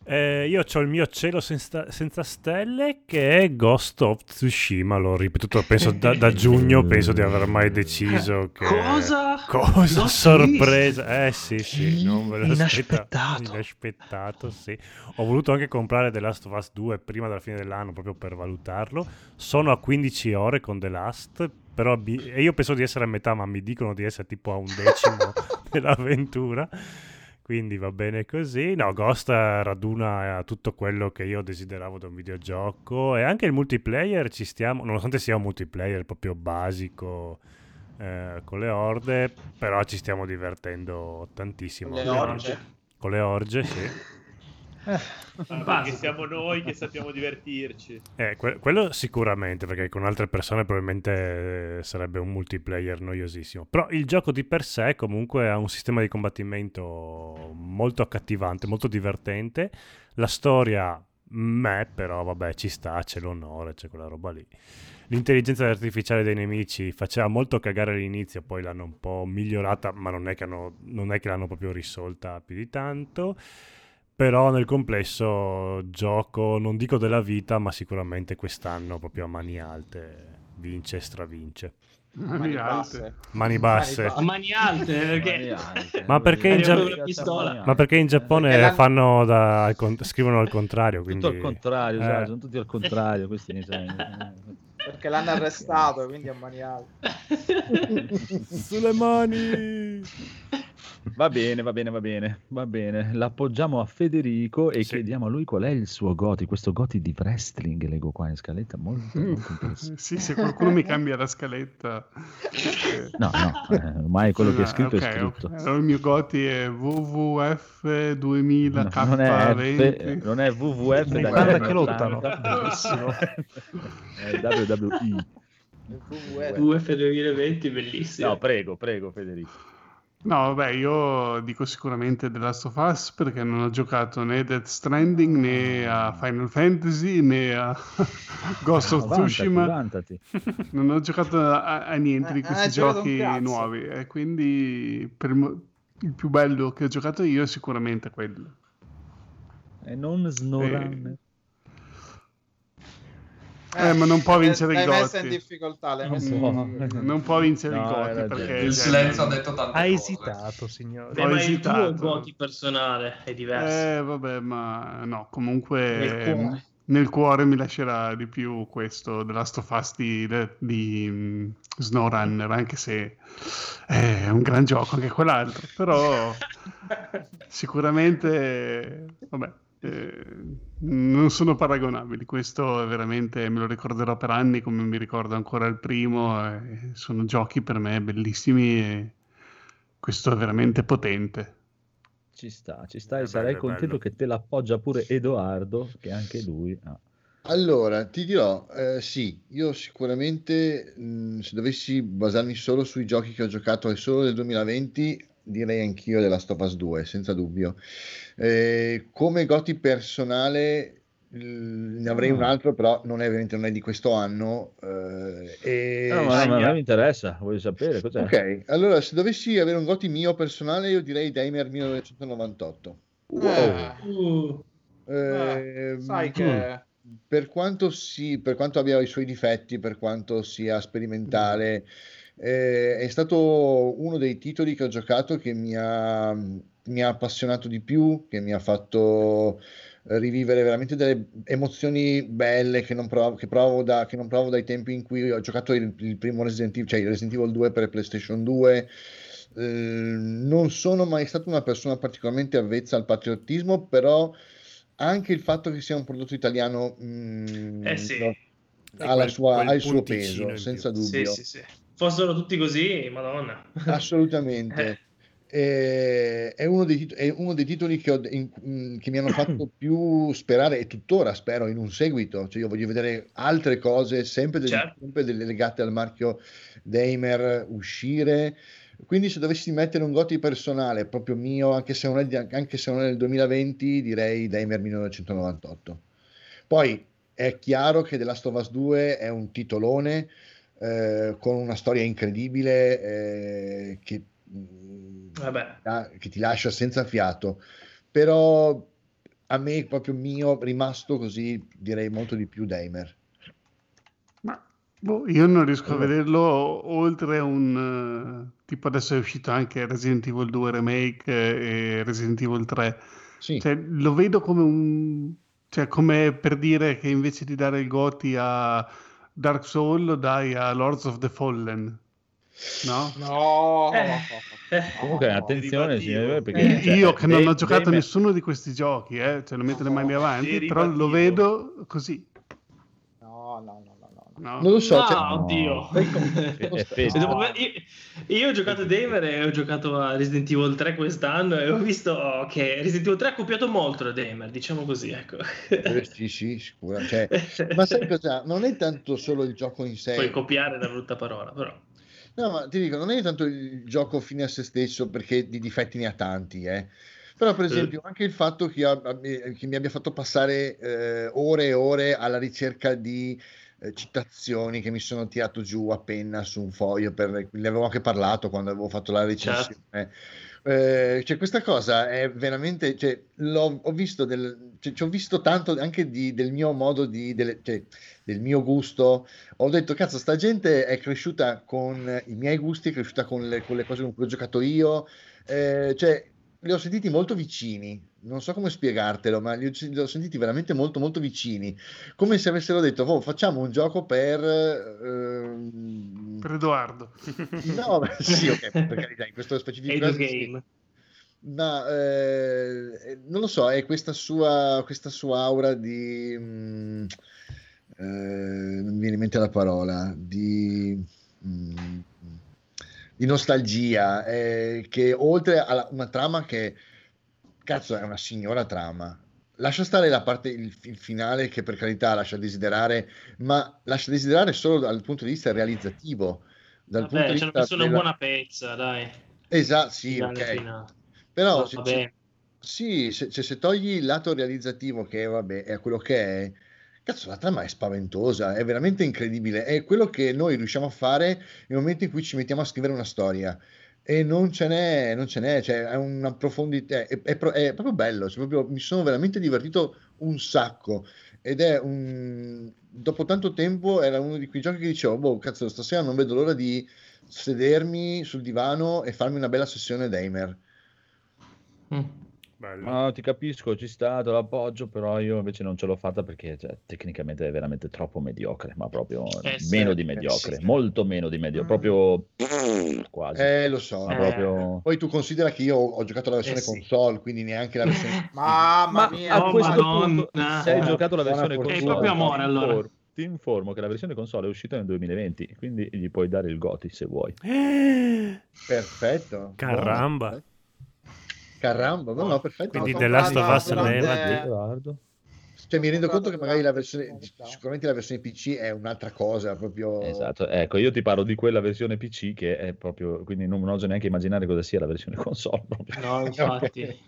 Eh, io ho il mio cielo senza, senza stelle che è Ghost of Tsushima, l'ho ripetuto penso da, da giugno, penso di aver mai deciso che... Cosa? Cosa? Ghost Sorpresa! Eh sì, sì, non ve lo Inaspettato. Inaspettato, sì. Ho voluto anche comprare The Last of Us 2 prima della fine dell'anno proprio per valutarlo. Sono a 15 ore con The Last, però e io penso di essere a metà, ma mi dicono di essere tipo a un decimo dell'avventura. Quindi va bene così. No, Ghost raduna eh, tutto quello che io desideravo da un videogioco e anche il multiplayer ci stiamo, nonostante sia un multiplayer proprio basico eh, con le orde, però ci stiamo divertendo tantissimo. Con le orge. Con le orge, sì. Perché siamo noi che sappiamo divertirci. Eh, que- quello sicuramente, perché con altre persone probabilmente eh, sarebbe un multiplayer noiosissimo. Però il gioco di per sé comunque ha un sistema di combattimento molto accattivante, molto divertente. La storia, me, però vabbè, ci sta, c'è l'onore, c'è quella roba lì. L'intelligenza artificiale dei nemici faceva molto cagare all'inizio, poi l'hanno un po' migliorata, ma non è che, hanno- non è che l'hanno proprio risolta più di tanto. Però nel complesso gioco, non dico della vita, ma sicuramente quest'anno proprio a mani alte vince e stravince. Mani alte. Mani basse. A mani alte, perché... Mani alte. Ma perché in, Gia- ma perché in Giappone Perché la- fanno da, scrivono al contrario, quindi... Tutto al contrario, Eh. sai, sono tutti al contrario. Questi ne sai. Perché l'hanno arrestato, quindi a mani alte. Sulle mani! Va bene, va bene, va bene, va bene. L'appoggiamo a Federico e Sì. chiediamo a lui qual è il suo Goti, questo Goti di wrestling, leggo qua in scaletta, molto, molto interessante. Sì, se qualcuno mi cambia la scaletta. eh, No, no, eh, ormai quello che è scritto ok, è scritto. ok. Allora il mio Goti è WWF 2000 No, non, è F, K20. non è WWF da Guarda che lottano. 80. Bellissimo. è WWE. UF 2020, bellissimo. No, prego, prego Federico. No, vabbè, io dico sicuramente The Last of Us perché non ho giocato né Death Stranding né a Final Fantasy né a Ghost of Ah, vantati, Tsushima. vantati. Non ho giocato a, a niente di Eh, questi un giochi nuovi e quindi per il, più bello che ho giocato io è sicuramente quello. E non SnowRunner. Eh, ma non può l'hai- vincere l'hai i messa in Gotti. difficoltà, l'hai Non messa in può. difficoltà. Non può vincere No, Gotti perché Il silenzio ha detto tante Ha cose. esitato, signore. Beh, Ho ma il tuo esitato. goti personale è diverso. Eh, vabbè, ma no, comunque Nel cuore. nel cuore mi lascerà di più questo The Last of Us di, di mm, SnowRunner, anche se è un gran gioco anche quell'altro, però sicuramente, vabbè, eh, non sono paragonabili, questo è veramente, me lo ricorderò per anni come mi ricordo ancora il primo, eh, sono giochi per me bellissimi e questo è veramente potente. Ci sta, ci sta e sarei bello, contento bello. che te l'appoggia pure Edoardo, che anche lui ha. Allora, ti dirò, eh, sì, io sicuramente mh, se dovessi basarmi solo sui giochi che ho giocato e solo del 2020, direi anch'io della Us 2, senza dubbio. Eh, come goti personale ne avrei un Ah. altro, però non è non è di questo anno. eh, e No, ma, ma- ma mi interessa, voglio sapere cos'è. Ok, allora se dovessi avere un goti mio personale, io direi Daimler 1998. Eh, Uh, Ehm, sai che per quanto, si, per quanto abbia i suoi difetti, per quanto sia sperimentale, eh, è stato uno dei titoli che ho giocato che mi ha, mi ha appassionato di più, che mi ha fatto rivivere veramente delle emozioni belle che non provo, che provo da, che non provo dai tempi in cui ho giocato il, il primo Resident Evil, cioè il Resident Evil 2 per PlayStation 2. Eh, non sono mai stato una persona particolarmente avvezza al patriottismo, però anche il fatto che sia un prodotto italiano mm, Eh sì. no, ha, la quel- sua- ha il suo peso, senza dubbio. Sì, sì. Fossero tutti così, madonna. Assolutamente. Eh, è, uno dei tit- è uno dei titoli che, ho- in- mm, che mi hanno fatto più sperare e tuttora spero in un seguito. Cioè, io voglio vedere altre cose, sempre delle, Certo. sempre delle legate al marchio Daimler uscire. Quindi, se dovessi mettere un goti personale proprio mio, anche se non è, di- anche se non è nel 2020, direi Daimler 1998. Poi è chiaro che The Last of Us 2 è un titolone eh, con una storia incredibile eh, che, mm, Vabbè. che ti lascia senza fiato, però a me proprio mio rimasto così direi molto di più Daimler. Boh, io non riesco a vederlo oltre un eh, tipo adesso è uscito anche Resident Evil 2 Remake e Resident Evil 3. Sì. Cioè, lo vedo come un cioè come per dire che invece di dare il Goti a Dark Soul lo dai a Lords of the Fallen. No? No, Comunque, attenzione, signore, perché Eh, cioè, io che non ho giocato Dave- nessuno di questi giochi, eh, cioè non metto le mani avanti, però lo vedo così. No, no, no, no, no. No. Non lo so, No, cioè- oddio. Me- io, io ho giocato a Denver e ho giocato a Resident Evil 3 quest'anno e ho visto che Resident Evil 3 ha copiato molto da Denver, diciamo così, ecco. Eh, sì, sì, sicuro. Cioè, ma sai cosa? Non è tanto solo il gioco in sé. Poi copiare una brutta parola, però. No, ma ti dico, non è tanto il gioco fine a se stesso perché di difetti ne ha tanti, eh. Però, per esempio, anche il fatto che, che mi abbia fatto passare eh, ore e ore alla ricerca di eh, citazioni che mi sono tirato giù a penna su un foglio, per, ne avevo anche parlato quando avevo fatto la recensione. Eh, cioè, questa cosa è veramente, cioè, l'ho, ho visto del, cioè, ci ho visto tanto anche di- del mio modo di, delle- cioè, del mio gusto. Ho detto, cazzo, sta gente è cresciuta con i miei gusti, è cresciuta con le, con le cose con cui ho giocato io. Eh, cioè, li ho sentiti molto vicini. Non so come spiegartelo, ma li ho, li ho sentiti veramente molto, molto vicini. Come se avessero detto, "Oh, facciamo un gioco per. ehm, Per Edoardo. No, beh, sì, ok, per carità, in questo specifico Edo. Game. Ma eh, non lo so, è questa sua, questa sua aura di... mm, eh, non mi viene in mente la parola, di, mm, di nostalgia, eh, che oltre a una trama che, cazzo, è una signora trama. Lascia stare la parte, il, il finale che per carità lascia desiderare, ma lascia desiderare solo dal punto di vista realizzativo. Dal punto Vabbè, di ci hanno vista messo una della- buona pezza, dai. Esatto, sì, ok. Però No, se, se- sì, se- se togli il lato realizzativo, che vabbè, è quello che è, cazzo, la trama è spaventosa, è veramente incredibile. È quello che noi riusciamo a fare nel momento in cui ci mettiamo a scrivere una storia. E non ce n'è, non ce n'è, cioè è una profondità, è, è è proprio bello, cioè proprio- mi sono veramente divertito un sacco. Ed è un. Dopo tanto tempo era uno di quei giochi che dicevo, boh, cazzo, stasera non vedo l'ora di sedermi sul divano e farmi una bella sessione Damer. No, ti capisco, ci sta, te lo appoggio, però io invece non ce l'ho fatta perché cioè, tecnicamente è veramente troppo mediocre, ma proprio Eh, sì, meno di eh, mediocre, sì. molto meno di mediocre, proprio quasi. Eh, lo so. Ma Eh. proprio... Poi tu considera che io ho giocato la versione Eh, sì. console, quindi neanche la versione. Mamma Ma mia, a oh, questo Madonna. punto, se hai giocato la versione console, È proprio amore, ti allora. informo- Ti informo che la versione console è uscita nel 2020, quindi gli puoi dare il Goti se vuoi. Perfetto. Caramba. Buono. Caramba, no, no, perfetto. Quindi Ho The Last of Us levati. Guardo. Cioè, mi rendo conto che magari la versione, sicuramente la versione PC è un'altra cosa, proprio... Esatto, ecco, io ti parlo di quella versione PC che è proprio, quindi non, non oso neanche immaginare cosa sia la versione console. Proprio. No, infatti.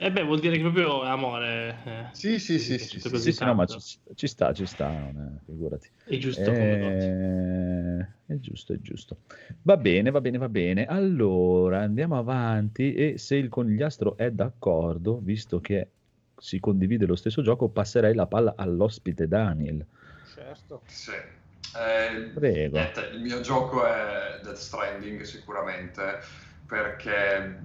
E beh, vuol dire che proprio amore. eh. Sì, sì, sì, sì, sì, Sì, sì, no, ma ci, ci sta, ci sta, non è- figurati. È giusto come Eh, È giusto, è giusto. Va bene, va bene, va bene. Allora, andiamo avanti e se il conigliastro è d'accordo, visto che si condivide lo stesso gioco, passerei la palla all'ospite Daniel. Certo. Sì. Eh, Prego. niente, il mio gioco è Death Stranding sicuramente perché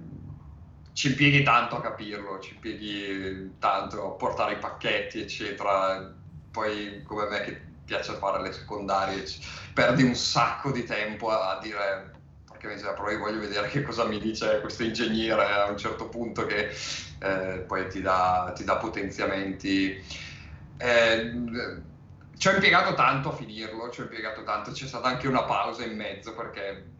ci impieghi tanto a capirlo, ci impieghi tanto a portare i pacchetti, eccetera. Poi, come me che piace fare le secondarie, perdi un sacco di tempo a, dire. Perché mi sembra, però io voglio vedere che cosa mi dice questo ingegnere a un certo punto che eh, poi ti dà, ti dà potenziamenti. Eh, ci ho impiegato tanto a finirlo, ci ho impiegato tanto, c'è stata anche una pausa in mezzo perché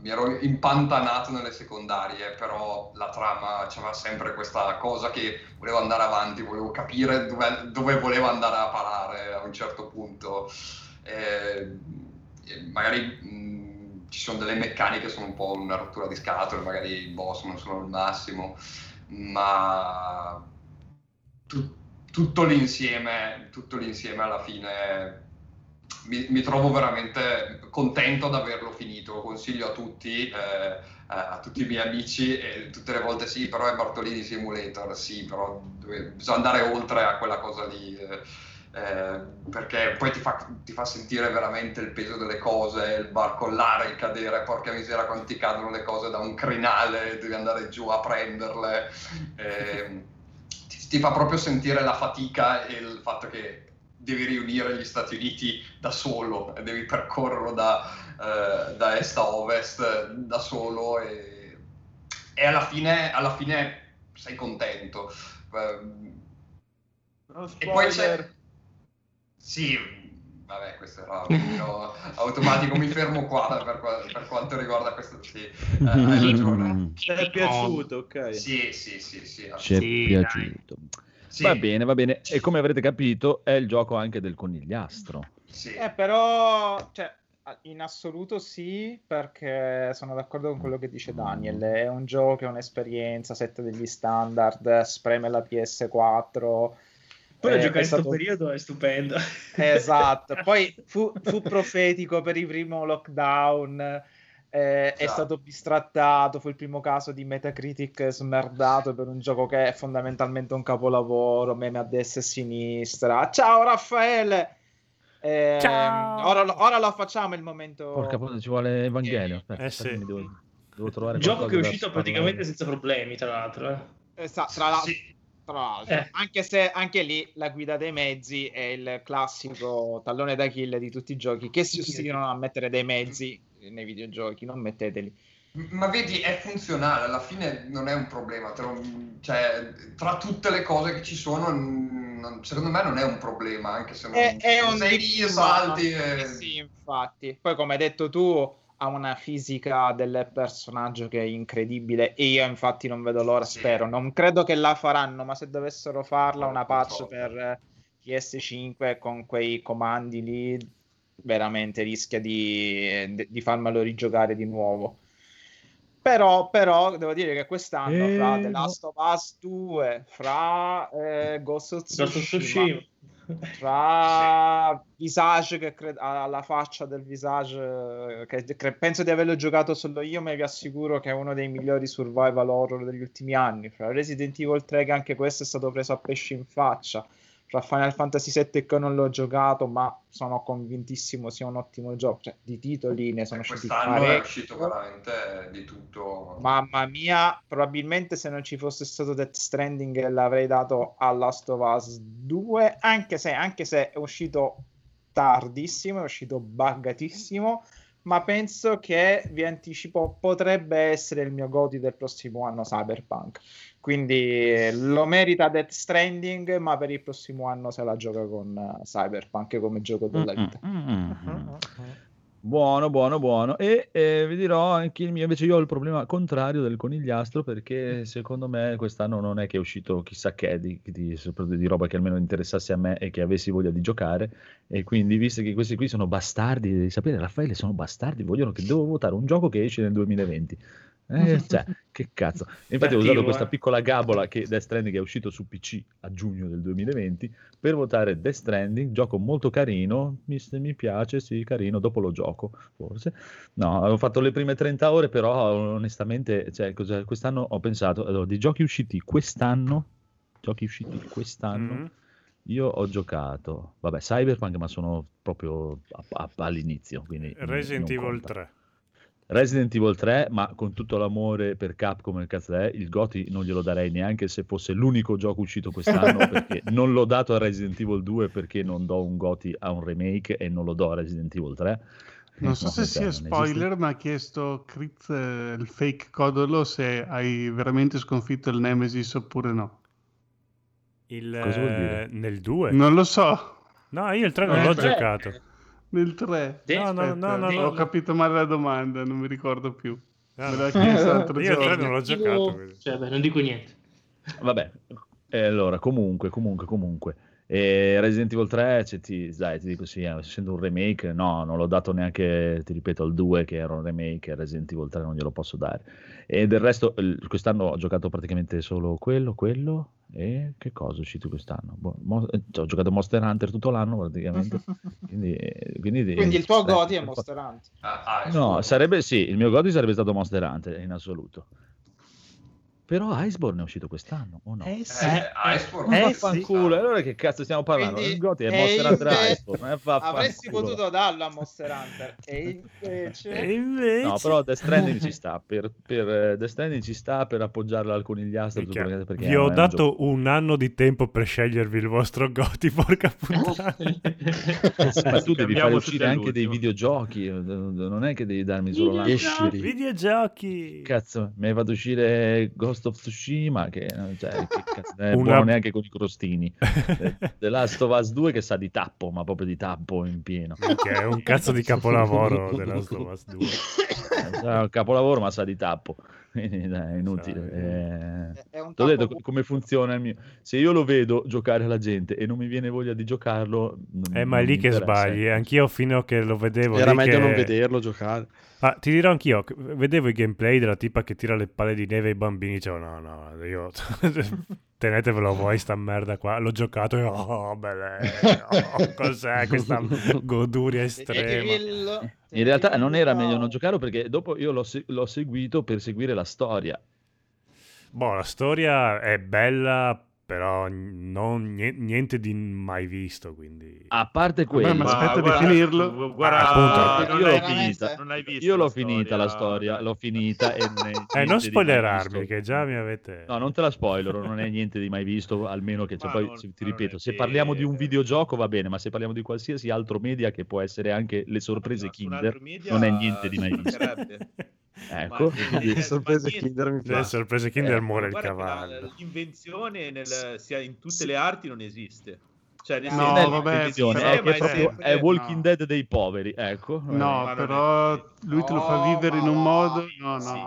mi ero impantanato nelle secondarie, però la trama c'aveva sempre questa cosa che volevo andare avanti, volevo capire dove, dove voleva andare a parare a un certo punto. Eh, magari mh, ci sono delle meccaniche che sono un po' una rottura di scatole, magari i boss non sono il massimo, ma tu- tutto l'insieme, tutto l'insieme alla fine mi, mi trovo veramente contento di averlo finito. Lo consiglio a tutti, eh, a tutti i miei amici, e tutte le volte sì, però è Bartolini Simulator, sì, però dove- bisogna andare oltre a quella cosa lì. eh, eh, perché poi ti fa, ti fa sentire veramente il peso delle cose, il barcollare, il cadere, porca misera quando ti cadono le cose da un crinale, devi andare giù a prenderle. eh, ti, ti fa proprio sentire la fatica e il fatto che devi riunire gli Stati Uniti da solo, e devi percorrerlo da, eh, da est a ovest da solo e, e alla, fine, alla fine sei contento. Eh, e poi c'è... Sì, vabbè, questo era un po' automatico, mi fermo qua per, per quanto riguarda questo. Sì, eh, hai ragione. Ti è piaciuto, ok. Sì, sì, sì, sì. Ci è assolutamente. piaciuto. Va bene, va bene. E come avrete capito, è il gioco anche del conigliastro. Eh, però, cioè, in assoluto sì, perché sono d'accordo con quello che dice Daniel. È un gioco, è un'esperienza, sette degli standard, spreme la PS4. Poi Eh, giocare in questo stato- periodo è stupendo. Esatto, poi fu, fu profetico per il primo lockdown, eh, è Esatto. stato bistrattato, fu il primo caso di Metacritic smerdato per un gioco che è fondamentalmente un capolavoro, meme a destra e a sinistra. Ciao Raffaele! Ehm, Ciao! Ora, lo- ora lo facciamo il momento... Porca puttana, ci vuole Evangelio. Eh, aspetta, sì. devo, devo trovare Gioco che è uscito praticamente senza problemi, tra l'altro. eh. Esatto, tra l'altro, tra l'altro. Eh. anche se anche lì la guida dei mezzi è il classico tallone d'Achille di tutti i giochi che si ostinano a mettere dei mezzi nei videogiochi, non metteteli. Ma vedi, è funzionale, alla fine non è un problema, lo- cioè, tra tutte le cose che ci sono, non- secondo me non è un problema, anche se non È, è un sei lì e salti. E- Sì, infatti. Poi, come hai detto tu, ha una fisica del personaggio che è incredibile. E io, infatti, non vedo l'ora. Spero. Non credo che la faranno, ma se dovessero farla, una patch per eh, PS5 con quei comandi lì, veramente rischia di, di farmelo rigiocare di nuovo. Però, però devo dire che quest'anno Eh, fra The. Last of Us 2, fra eh, Ghost of Tsushima, fra Visage che cre- ha la faccia del Visage eh, che, che penso di averlo giocato solo io ma vi assicuro che è uno dei migliori survival horror degli ultimi anni fra Resident Evil 3 che anche questo è stato preso a pesci in faccia fra Final Fantasy VII che non l'ho giocato ma sono convintissimo sia un ottimo gioco cioè, di titoli ne sono usciti Quest'anno è parecchi uscito veramente di tutto. Mamma mia, probabilmente se non ci fosse stato Death Stranding l'avrei dato a Last of Us 2, anche se, anche se è uscito tardissimo, è uscito buggatissimo, ma penso che vi anticipo, potrebbe essere il mio goti del prossimo anno Cyberpunk. Quindi eh, lo merita Death Stranding, ma per il prossimo anno se la gioca con eh, Cyberpunk come gioco della vita. Buono, buono, buono. E eh, vi dirò anche il mio, invece io ho il problema contrario del conigliastro perché secondo me quest'anno non è che è uscito chissà che di, di, di roba che almeno interessasse a me e che avessi voglia di giocare e quindi visto che questi qui sono bastardi, devi sapere Raffaele sono bastardi, vogliono che devo votare un gioco che esce nel 2020. Eh, cioè, che cazzo. Infatti ho usato questa piccola gabola che Death Stranding è uscito su PC a giugno del 2020 per votare Death Stranding, gioco molto carino, mi, mi piace, sì, carino, dopo lo gioco, forse. No, avevo fatto le prime 30 ore, però onestamente, cioè, quest'anno ho pensato, allora, di giochi usciti quest'anno, giochi usciti quest'anno, Mm. io ho giocato, vabbè, Cyberpunk, ma sono proprio a- a- all'inizio, quindi Resident Evil conta. 3. Resident Evil 3, ma con tutto l'amore per Capcom il cazzo è, il Goti non glielo darei neanche se fosse l'unico gioco uscito quest'anno, perché non l'ho dato a Resident Evil 2 perché non do un Goti a un remake e non lo do a Resident Evil 3. Non so No, se sia non esiste. spoiler, ma ha chiesto Crit, eh, il fake Codolo, se hai veramente sconfitto il Nemesis oppure no. Il, Cosa vuol dire? eh, Nel 2? Non lo so. No, io il 3 non Eh, l'ho tre. giocato. Nel 3. No, no, no, no, ho capito male la domanda, non mi ricordo più. No, Me l'ha chiesto l'altro Io il 3 giorno. non l'ho giocato. Cioè, beh, non dico niente. Vabbè, e allora, comunque, comunque, comunque. E Resident Evil 3, cioè, ti, dai, ti dico sì, eh, essendo un remake, no, non l'ho dato neanche, ti ripeto, al 2 che era un remake, e Resident Evil 3 non glielo posso dare. E del resto, quest'anno ho giocato praticamente solo quello, quello, e che cosa è uscito quest'anno? Boh, Mo- eh, ho giocato Monster Hunter tutto l'anno praticamente, quindi... eh, quindi, Quindi il tuo eh, goti è Monster Hunter. Ah, ah, No, sarebbe sì, il mio godi sarebbe stato Monster Hunter in assoluto. Però Iceborne è uscito quest'anno, o no? Eh sì. Eh, Iceborne Ma Eh, vaffanculo, allora che cazzo stiamo parlando? Quindi- il Goti è e Monster Hunter invece Iceborne, eh. Avresti potuto darlo a Monster Hunter e invece... E invece... No, però Death Stranding ci sta, per, per eh, Death Stranding ci sta per appoggiarla al conigliastro, perché- perché Vi ho un dato gioco- un anno di tempo per scegliervi il vostro Goti, porca puttana. Ma tu devi fare uscire anche dei videogiochi, eh, non è che devi darmi solo la... Escili. Videogiochi. Cazzo, mi hai fatto uscire Ghost of Tsushima, che, eh, cioè, che cazzo, non è Una- buono neanche con i crostini. Eh, The Last of Us 2 che sa di tappo, ma proprio di tappo in pieno. Che è un cazzo di capolavoro della Last of Us 2. Eh, sa un capolavoro, ma sa di tappo. Quindi dai, è inutile. Eh, È un Ti ho detto come funziona il mio. Se io lo vedo giocare alla gente e non mi viene voglia di giocarlo, Eh, ma è non lì che sbagli. Anch'io fino a che lo vedevo. Era lì meglio che- non vederlo giocare. Ah, ti dirò anch'io, vedevo i gameplay della tipa che tira le palle di neve ai bambini, dicevo no, no, io tenetevelo voi sta merda qua, l'ho giocato e oh, belle, oh, cos'è questa goduria estrema. In realtà non era meglio non giocarlo perché dopo io l'ho, l'ho seguito per seguire la storia. Boh, la storia è bella, però non, nie- niente di mai visto, quindi... A parte quello, ma aspetta di guarda, finirlo. Guarda, Appunto, non io l'ho finita. non l'hai vista io l'ho la finita la storia, l'ho finita e Eh, non di spoilerarmi, che già mi avete... No, non te la spoilerò, non è niente di mai visto, almeno che cioè, Ma poi non- ti ripeto, se che- parliamo di un videogioco va bene, ma se parliamo di qualsiasi altro media che può essere anche le sorprese Ma su un Kinder, media non è niente di mai visto. Ecco, eh, sorprese. Kinder mi Le fa. sorprese Kinder Eh, muore il che la- cavallo. L'invenzione nel, sia in tutte le arti non esiste. Cioè, nel No, senso, vabbè, è, è sempre- è Walking no. Dead dei poveri, ecco. No, Ma non è però lui te lo fa No, vivere in un modo... vai, No, sì.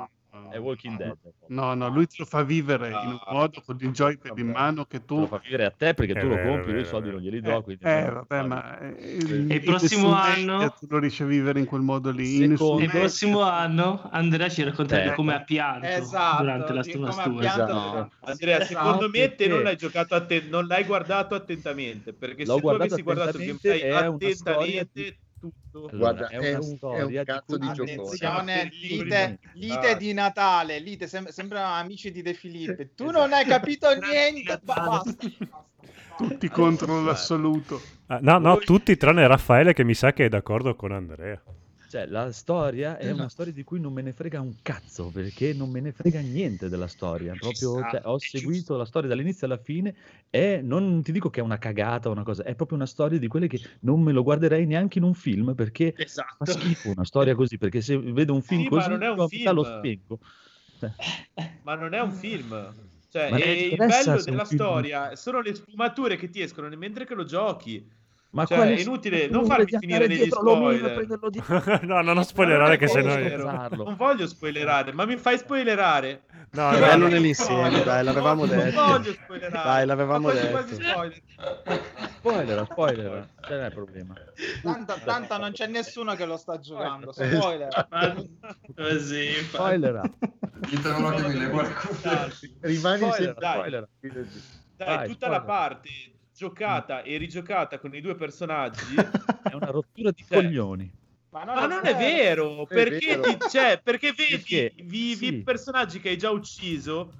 No. È Walking Dead. No, no, lui te lo fa vivere in un modo con il joypad in mano che tu... Lo fa vivere a te perché È tu lo compri, io i soldi non glieli do. Quindi Eh, vabbè, ma eh, E in il prossimo anno- tu lo riesci a vivere in quel modo lì. Secondo- nessun E il prossimo anno Andrea ci racconterebbe Eh. come ha pianto Esatto, durante la pianto Esatto. Andrea, Esatto. secondo me te non l'hai giocato atten- non l'hai guardato attentamente, perché L'ho se tu guardato avessi guardato il attentamente, gameplay storia attentamente tutto Allora, Guarda, è è una un- è un cazzo di cui- giocone. Lite, lite di Natale, lite, sem- sembrano amici di De Filippo. Tu non hai capito niente, ba- basta. Tutti contro l'assoluto. Ah, no, no, tutti tranne Raffaele che mi sa che è d'accordo con Andrea. Cioè, la storia è una Esatto. storia di cui non me ne frega un cazzo, perché non me ne frega niente della storia. Proprio, cioè, ho è seguito la storia dall'inizio alla fine e non ti dico che è una cagata o una cosa, è proprio una storia di quelle che non me lo guarderei neanche in un film perché fa Esatto. schifo una storia così, perché se vedo un film Sì, ma così, non è un metà lo film. spengo. Ma non è un film. Cioè, Ma e il bello della film. storia sono le sfumature che ti escono mentre che lo giochi. Ma Cioè, è inutile, non farmi finire e spoiler. di- no, no, non spoilerare che se no... Non voglio spoilerare, ma mi fai spoilerare. No, È no, bello no. nell'insieme, dai, l'avevamo non detto. voglio spoilerare. Dai, l'avevamo detto. quasi spoiler. Spoiler, spoiler, ce n'è problema. Tanto, tanto non c'è nessuno che lo sta giocando. Spoiler. Così. Spoiler. Ditemelo che mi levo le cuffie. Rimani Spoiler, sempre... Dai. spoiler. Dai, Vai, tutta la spoiler. parte giocata e rigiocata con i due personaggi. È una rottura di Cioè, coglioni. Ma Ma non è vero, perché, vero. ti- cioè, perché vedi Perché, vivi sì. i personaggi che hai già ucciso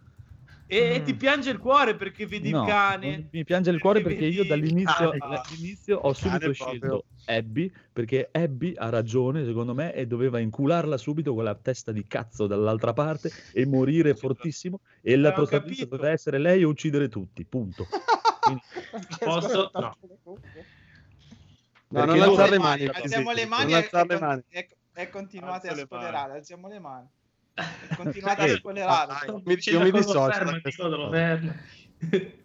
e Mm. ti piange il cuore perché vedi No, il cane. mi piange il cuore perché io dall'inizio, Ah, dall'inizio ho subito scelto. Abby perché Abby ha ragione secondo me e doveva incularla subito con la testa di cazzo dall'altra parte e morire fortissimo e la protagonista doveva essere lei e uccidere tutti, punto. Quindi, Posso? No. No, Perché non alzare le mani. Alziamo le mani e, e- e- e continuate a le spoilerare. Alziamo le mani. Continuate a spoilerare. Mi- io mi dissocio.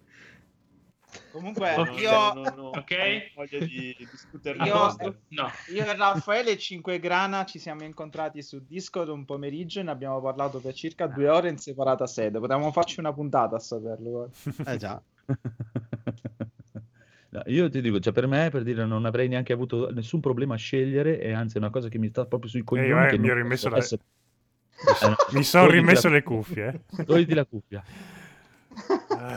Comunque, io, non, non voglia di discutere Io- di questo. No. io e Raffaele e Cinque Grana ci siamo incontrati su Discord un pomeriggio e ne abbiamo parlato per circa due ore in separata sede. Potevamo farci una puntata a saperlo. Eh già. No, io ti dico, cioè per me, per dire, non avrei neanche avuto nessun problema a scegliere e anzi è una cosa che mi sta proprio sui coglioni. eh, che mi non ho rimesso posso le- essere- Eh, Mi sono rimesso la- le cuffie. eh. Togliti la cuffia.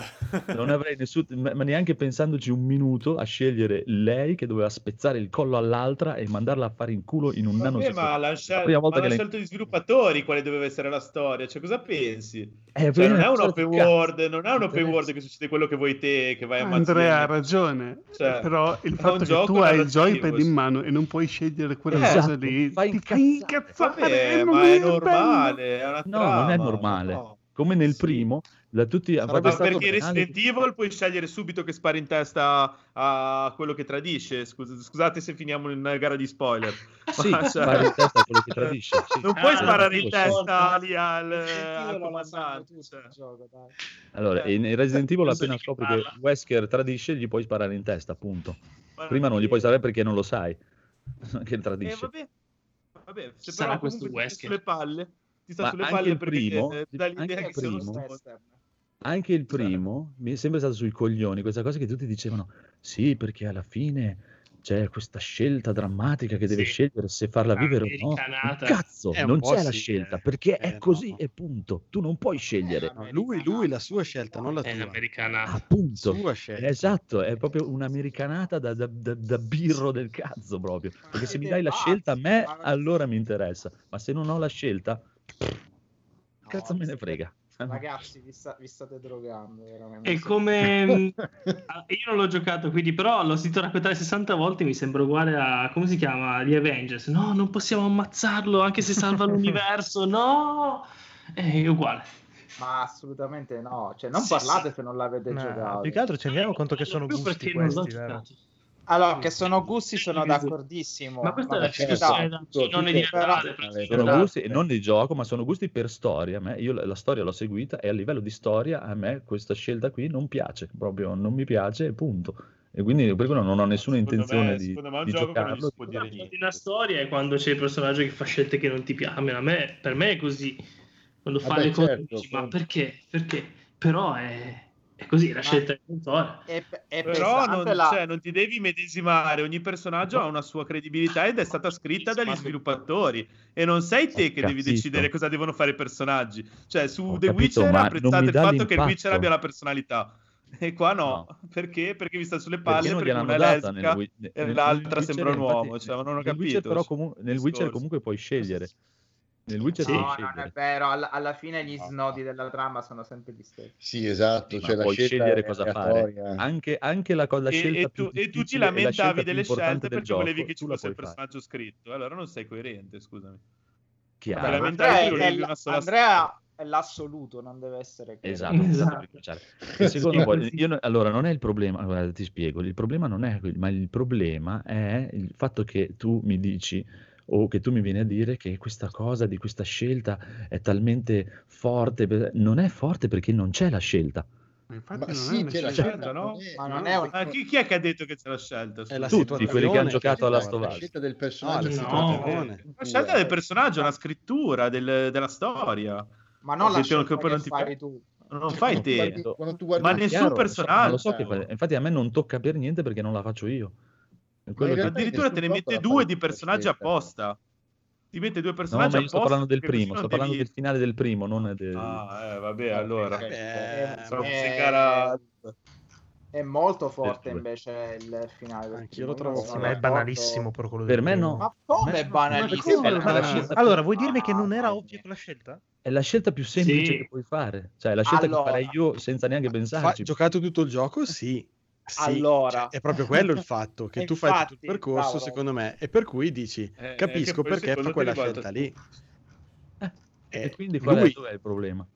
non avrei nessun, ma neanche pensandoci un minuto a scegliere lei che doveva spezzare il collo all'altra e mandarla a fare in culo in un nanosecondo. ma l'hanno scel- ma l'hanno lei- scelto gli sviluppatori quale doveva essere la storia. Cioè, cosa pensi? Eh, Cioè, non è un open world, non è un open world che succede quello che vuoi te, che vai a ammazzare. Andrea ha ragione, Cioè, però il fatto che tu hai il joypad sì. in mano e non puoi scegliere quella Esatto, cosa lì, fai ti fai incazzare. incazzare. Vabbè, ma è normale, è una No, non è normale. no. Come nel Sì. primo, da tutti Sarebbe Ma stato perché Resident Evil puoi scegliere subito che spari in testa a quello che tradisce. Scus- scusate se finiamo in una gara di spoiler. Sì, Ma, cioè, spari in testa a quello che tradisce. sì. Non puoi Ah, sparare in testa lì al, al comandante. cioè. gioco, dai. Allora, Eh, in Resident Evil appena scopri che. Wesker tradisce, gli puoi sparare in testa, appunto. Ma Prima non gli puoi sapere perché non lo sai che Eh, tradisce. vabbè, vabbè, se Sarà però questo Wesker. sulle palle, ti sta Ma sulle anche palle il perché primo- eh, dà l'idea che il sono primo- stronzo. Anche il primo mi è sempre stato sui coglioni, questa cosa che tutti dicevano, sì, perché alla fine c'è questa scelta drammatica che deve Sì. scegliere se farla vivere o no. Cazzo, non c'è la sì, scelta, eh. perché Eh, è così no. e punto. Tu non puoi scegliere. No, lui, lui, la sua scelta, non la È tua. l'americana. Appunto. Sua scelta. Esatto, è proprio un'americanata da, da- da- da birro del cazzo proprio. Perché se mi dai la scelta a me, allora mi interessa. Ma se non ho la scelta, No, cazzo me ne frega. Ragazzi, vi, sta- vi state drogando veramente. È come ah, io non l'ho giocato, quindi però l'ho sentito raccontare 60 volte. Mi sembra uguale a come si chiama? Gli Avengers. No, non possiamo ammazzarlo anche se salva l'universo. No, è uguale. Ma assolutamente no. Cioè, non Sì, parlate sì. se non l'avete No, giocato. più che altro ci rendiamo conto che sono gusti perché non l'ho questi, vero? Allora, che sono gusti, sono d'accordissimo. Ma questa è la tutto- non è tutto- diventare Sono gusti, e non di gioco, ma sono gusti per storia. A me- io la, la storia l'ho seguita e a livello di storia a me questa scelta qui non piace, proprio non mi piace e punto. E quindi per quello non ho nessuna Secondo intenzione me- di, secondo me è un di gioco non si può dire niente. Una storia è quando c'è il personaggio che fa scelte che non ti piacciono. A me, per me è così. quando fa Vabbè, le cose certo, dici, ma perché? Perché? Però è, è così, la scelta del autore. È, è Però non, pesante la- cioè, non ti devi medesimare, ogni personaggio ha una sua credibilità ed è stata scritta dagli sviluppatori e non sei te che devi capito. decidere cosa devono fare i personaggi. Cioè, su Ho The capito, Witcher non apprezzate il fatto che il l'impatto. Witcher abbia la personalità. E qua no, No. perché? Perché vi sta sulle Perché palle non perché gliel'hanno una è lesbica nel, e nel- l'altra nel sembra un uomo, infatti, cioè, ma non ho nel capito. Witcher, però, comu- nel Witcher comunque puoi scegliere. Nel Witcher no, non è vero, alla, alla fine gli snodi della trama sono sempre gli stessi. Sì, esatto, cioè la puoi scelta scegliere è cosa fare. Anche, anche la, la E, scelta e più tu, e tu ti lamentavi delle scelte del perché volevi gioco, che ci fosse il fare. personaggio scritto. Allora non sei coerente, scusami. Chiaro. Vabbè, Andrea, è, volevi l- una sola Andrea è l'assoluto, non deve essere che- Esatto, Esatto. Cioè, e secondo voi, io allora non è il problema, guarda, ti spiego, il problema non è quello, ma il problema è il fatto che tu mi dici o che tu mi vieni a dire che questa cosa di questa scelta è talmente forte, non è forte perché non c'è la scelta. Ma infatti Ma non sì, è una c'è la scelta. no? è- Ma non no, è un- Ma chi, chi è che ha detto che c'è la scelta? È la? Tutti quelli che hanno giocato a che Last ti of la scelta del No, personaggio No. situazione. La scelta del personaggio una scrittura del- della storia. Ma non la scelta che che ti fai fa- tu. Non fai te. guardi- Ma un nessun Chiaro, personaggio. lo so che fa- infatti a me non tocca per niente perché non la faccio io. Addirittura te ne mette due fa di personaggi apposta. Ti mette due No, personaggi ma io sto parlando del primo, sto parlando devi- del finale del primo, non del... Ah, eh, vabbè, allora. Eh, Sono Eh, zingara- È molto forte invece il finale del Anch'io lo trovo ma è banalissimo per quello Per me no. Ma come Ma- è banalissimo? ma- la scelta- Allora, vuoi dirmi che non era ovvia quella scelta? È la scelta più semplice Sì. che puoi fare. Cioè, la scelta Allora. che farei io senza neanche Fa- pensarci. giocato tutto il gioco? Sì. Sì, Allora. cioè, è proprio quello il fatto che tu fai tutto il infatti, percorso, bravo, secondo me, e per cui dici Eh, capisco che poi perché fa quella scelta lì. Eh, Eh, e quindi qual lui- è, il problema?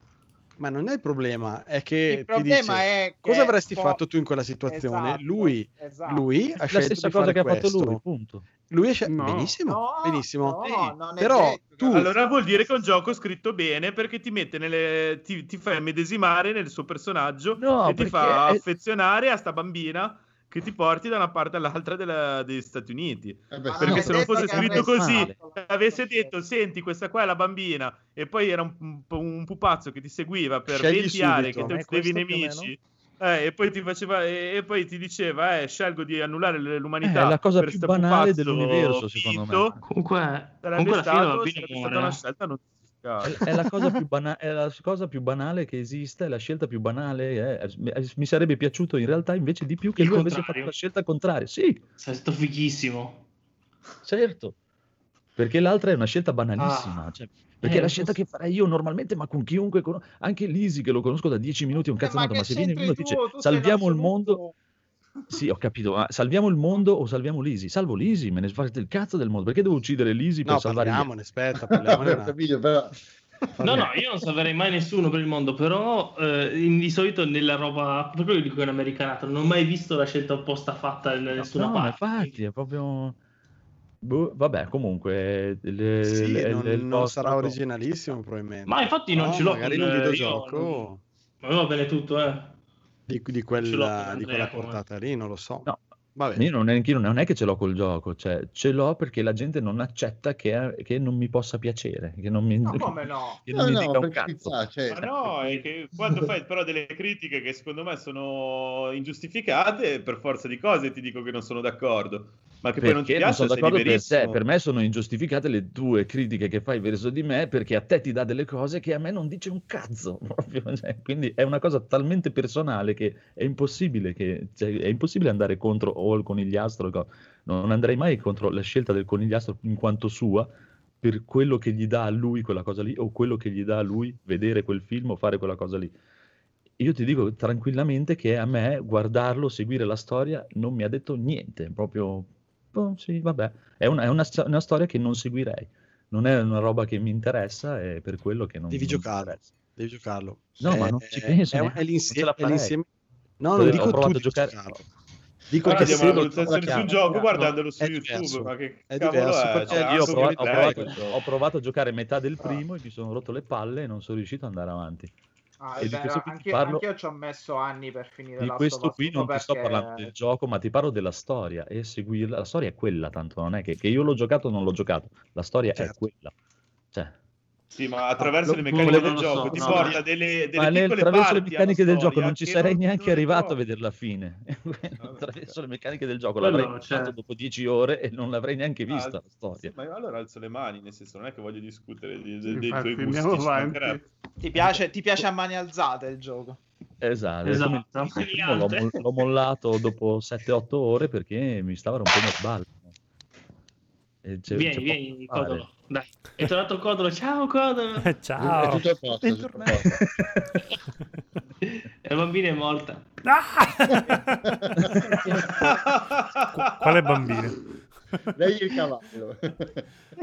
Ma non è il problema, è che Il ti problema dice, è che cosa avresti po- fatto tu in quella situazione? Esatto, lui, esatto. lui ha La scelto stessa di cosa fare che ha fatto questo. lui, punto. Lui è scel- No. benissimo, No, benissimo. no, Però detto. tu Allora vuol dire che è un gioco scritto bene perché ti mette nelle. ti, ti fa medesimare nel suo personaggio No, e ti fa è- affezionare a sta bambina che ti porti da una parte all'altra della- degli Stati Uniti. Eh beh. Perché non se non fosse scritto così, avesse detto: Senti, questa qua è la bambina, e poi era un, un- pupazzo che ti seguiva per Scegli 20 aree, subito. che ti uccidevi i nemici. eh, e, poi ti faceva, e, e poi ti diceva: eh, Scelgo di annullare l'umanità. Eh, è la cosa per più banale dell'universo, secondo finto", me. Comunque, Sarebbe, comunque alla fine stato, sarebbe stata una scelta non. È, è la cosa più bana- è la cosa più banale che esiste, è la scelta più banale. eh. Mi- sarebbe piaciuto in realtà invece di più che Il lui avesse fatto la scelta contraria. Sì, Sei stato fighissimo. certo. Perché l'altra è una scelta banalissima. Ah. cioè, perché Eh, è la scelta che farei io normalmente, ma con chiunque, con- anche Lisi che lo conosco da 10 minuti, è un Eh, cazzo ma nato, ma se viene uno e dice salviamo il mondo, sì, ho capito, ma salviamo il mondo o salviamo Lisi? Salvo Lisi, me ne fate il cazzo del mondo. Perché devo uccidere Lisi per No, salvare gli parliamone, aspetta, parliamone capito, però No, no, io non salverei mai nessuno per il mondo, però eh, in- di solito nella roba, per quello dico che è un'americanato, non ho mai visto la scelta opposta fatta da nessuna No, ma parte. infatti, è proprio... Boh, vabbè, comunque... le- Sì, le- non, le- non nostro- sarà originalissimo probabilmente. Ma infatti non No, ce l'ho magari in un io videogioco non- Ma va bene tutto, eh. Di, di quella, di quella come- portata lì, non lo so. No, Vabbè. io non è, anch'io non è che ce l'ho col gioco, cioè ce l'ho perché la gente non accetta che, che non mi possa piacere, che non mi, Ma come no? che no, non mi no, dica un cazzo. carità, cioè, Ma no, è che quando fai però delle critiche che secondo me sono ingiustificate, per forza di cose ti dico che non sono d'accordo. Ma che poi non ti Perché non piace, sono d'accordo per te, per me sono ingiustificate le tue critiche che fai verso di me perché a te ti dà delle cose che a me non dice un cazzo. proprio, cioè, quindi è una cosa talmente personale che è impossibile, che, cioè, è impossibile andare contro o il conigliastro. co- Non andrei mai contro la scelta del conigliastro in quanto sua per quello che gli dà a lui quella cosa lì o quello che gli dà a lui vedere quel film o fare quella cosa lì. Io ti dico tranquillamente che a me guardarlo, seguire la storia non mi ha detto niente, proprio boh, sì, vabbè, è una, è una una storia che non seguirei, non è una roba che mi interessa e per quello che non Devi non interessa. devi giocarlo. No, ma Eh, non ci penso È, è è farei. l'insieme- No, Ho non dico provato tu a giocare- giocarlo. Dico Ora che andiamo se a lo valutazione giochi- sul gioco No, guardandolo su è YouTube, diverso. ma che È diverso è? Cioè, Io ho provato, ho provato- ho provato a giocare metà del primo e mi sono rotto le palle e non sono riuscito ad andare avanti. Ah, E è vero, qui ti parlo- anch'io ci ho messo anni per finire Di questo qui 1 non ti sto perché- parlando del gioco, ma ti parlo della storia e seguirla. La storia è quella, tanto non è che, che io l'ho giocato o non l'ho giocato. La storia è Certo. quella. Cioè, Sì, ma attraverso Ah, le meccaniche del gioco so, ti no, porta no. delle, delle Ma nel, piccole attraverso le meccaniche del gioco non ci sarei non- neanche arrivato a vedere la fine. attraverso le meccaniche del gioco l'avrei cioè- fatto dopo dieci ore e non l'avrei neanche Ah, vista la storia. Ma io allora alzo le mani, nel senso non è che voglio discutere di- de- dei Infatti, tuoi gusti. Ti piace, ti piace a mani alzate il gioco? Esatto, Esatto. il l'ho, l'ho mollato dopo 7-8 ore perché mi stava rompendo le balle. C'è- vieni, c'è vieni. Codolo. Dai, è tornato Codolo. Ciao, Codolo. È Ciao. tutto a posto, è tutto a posto. La bambina è morta. Qu- Quale bambino? Lei è il cavallo.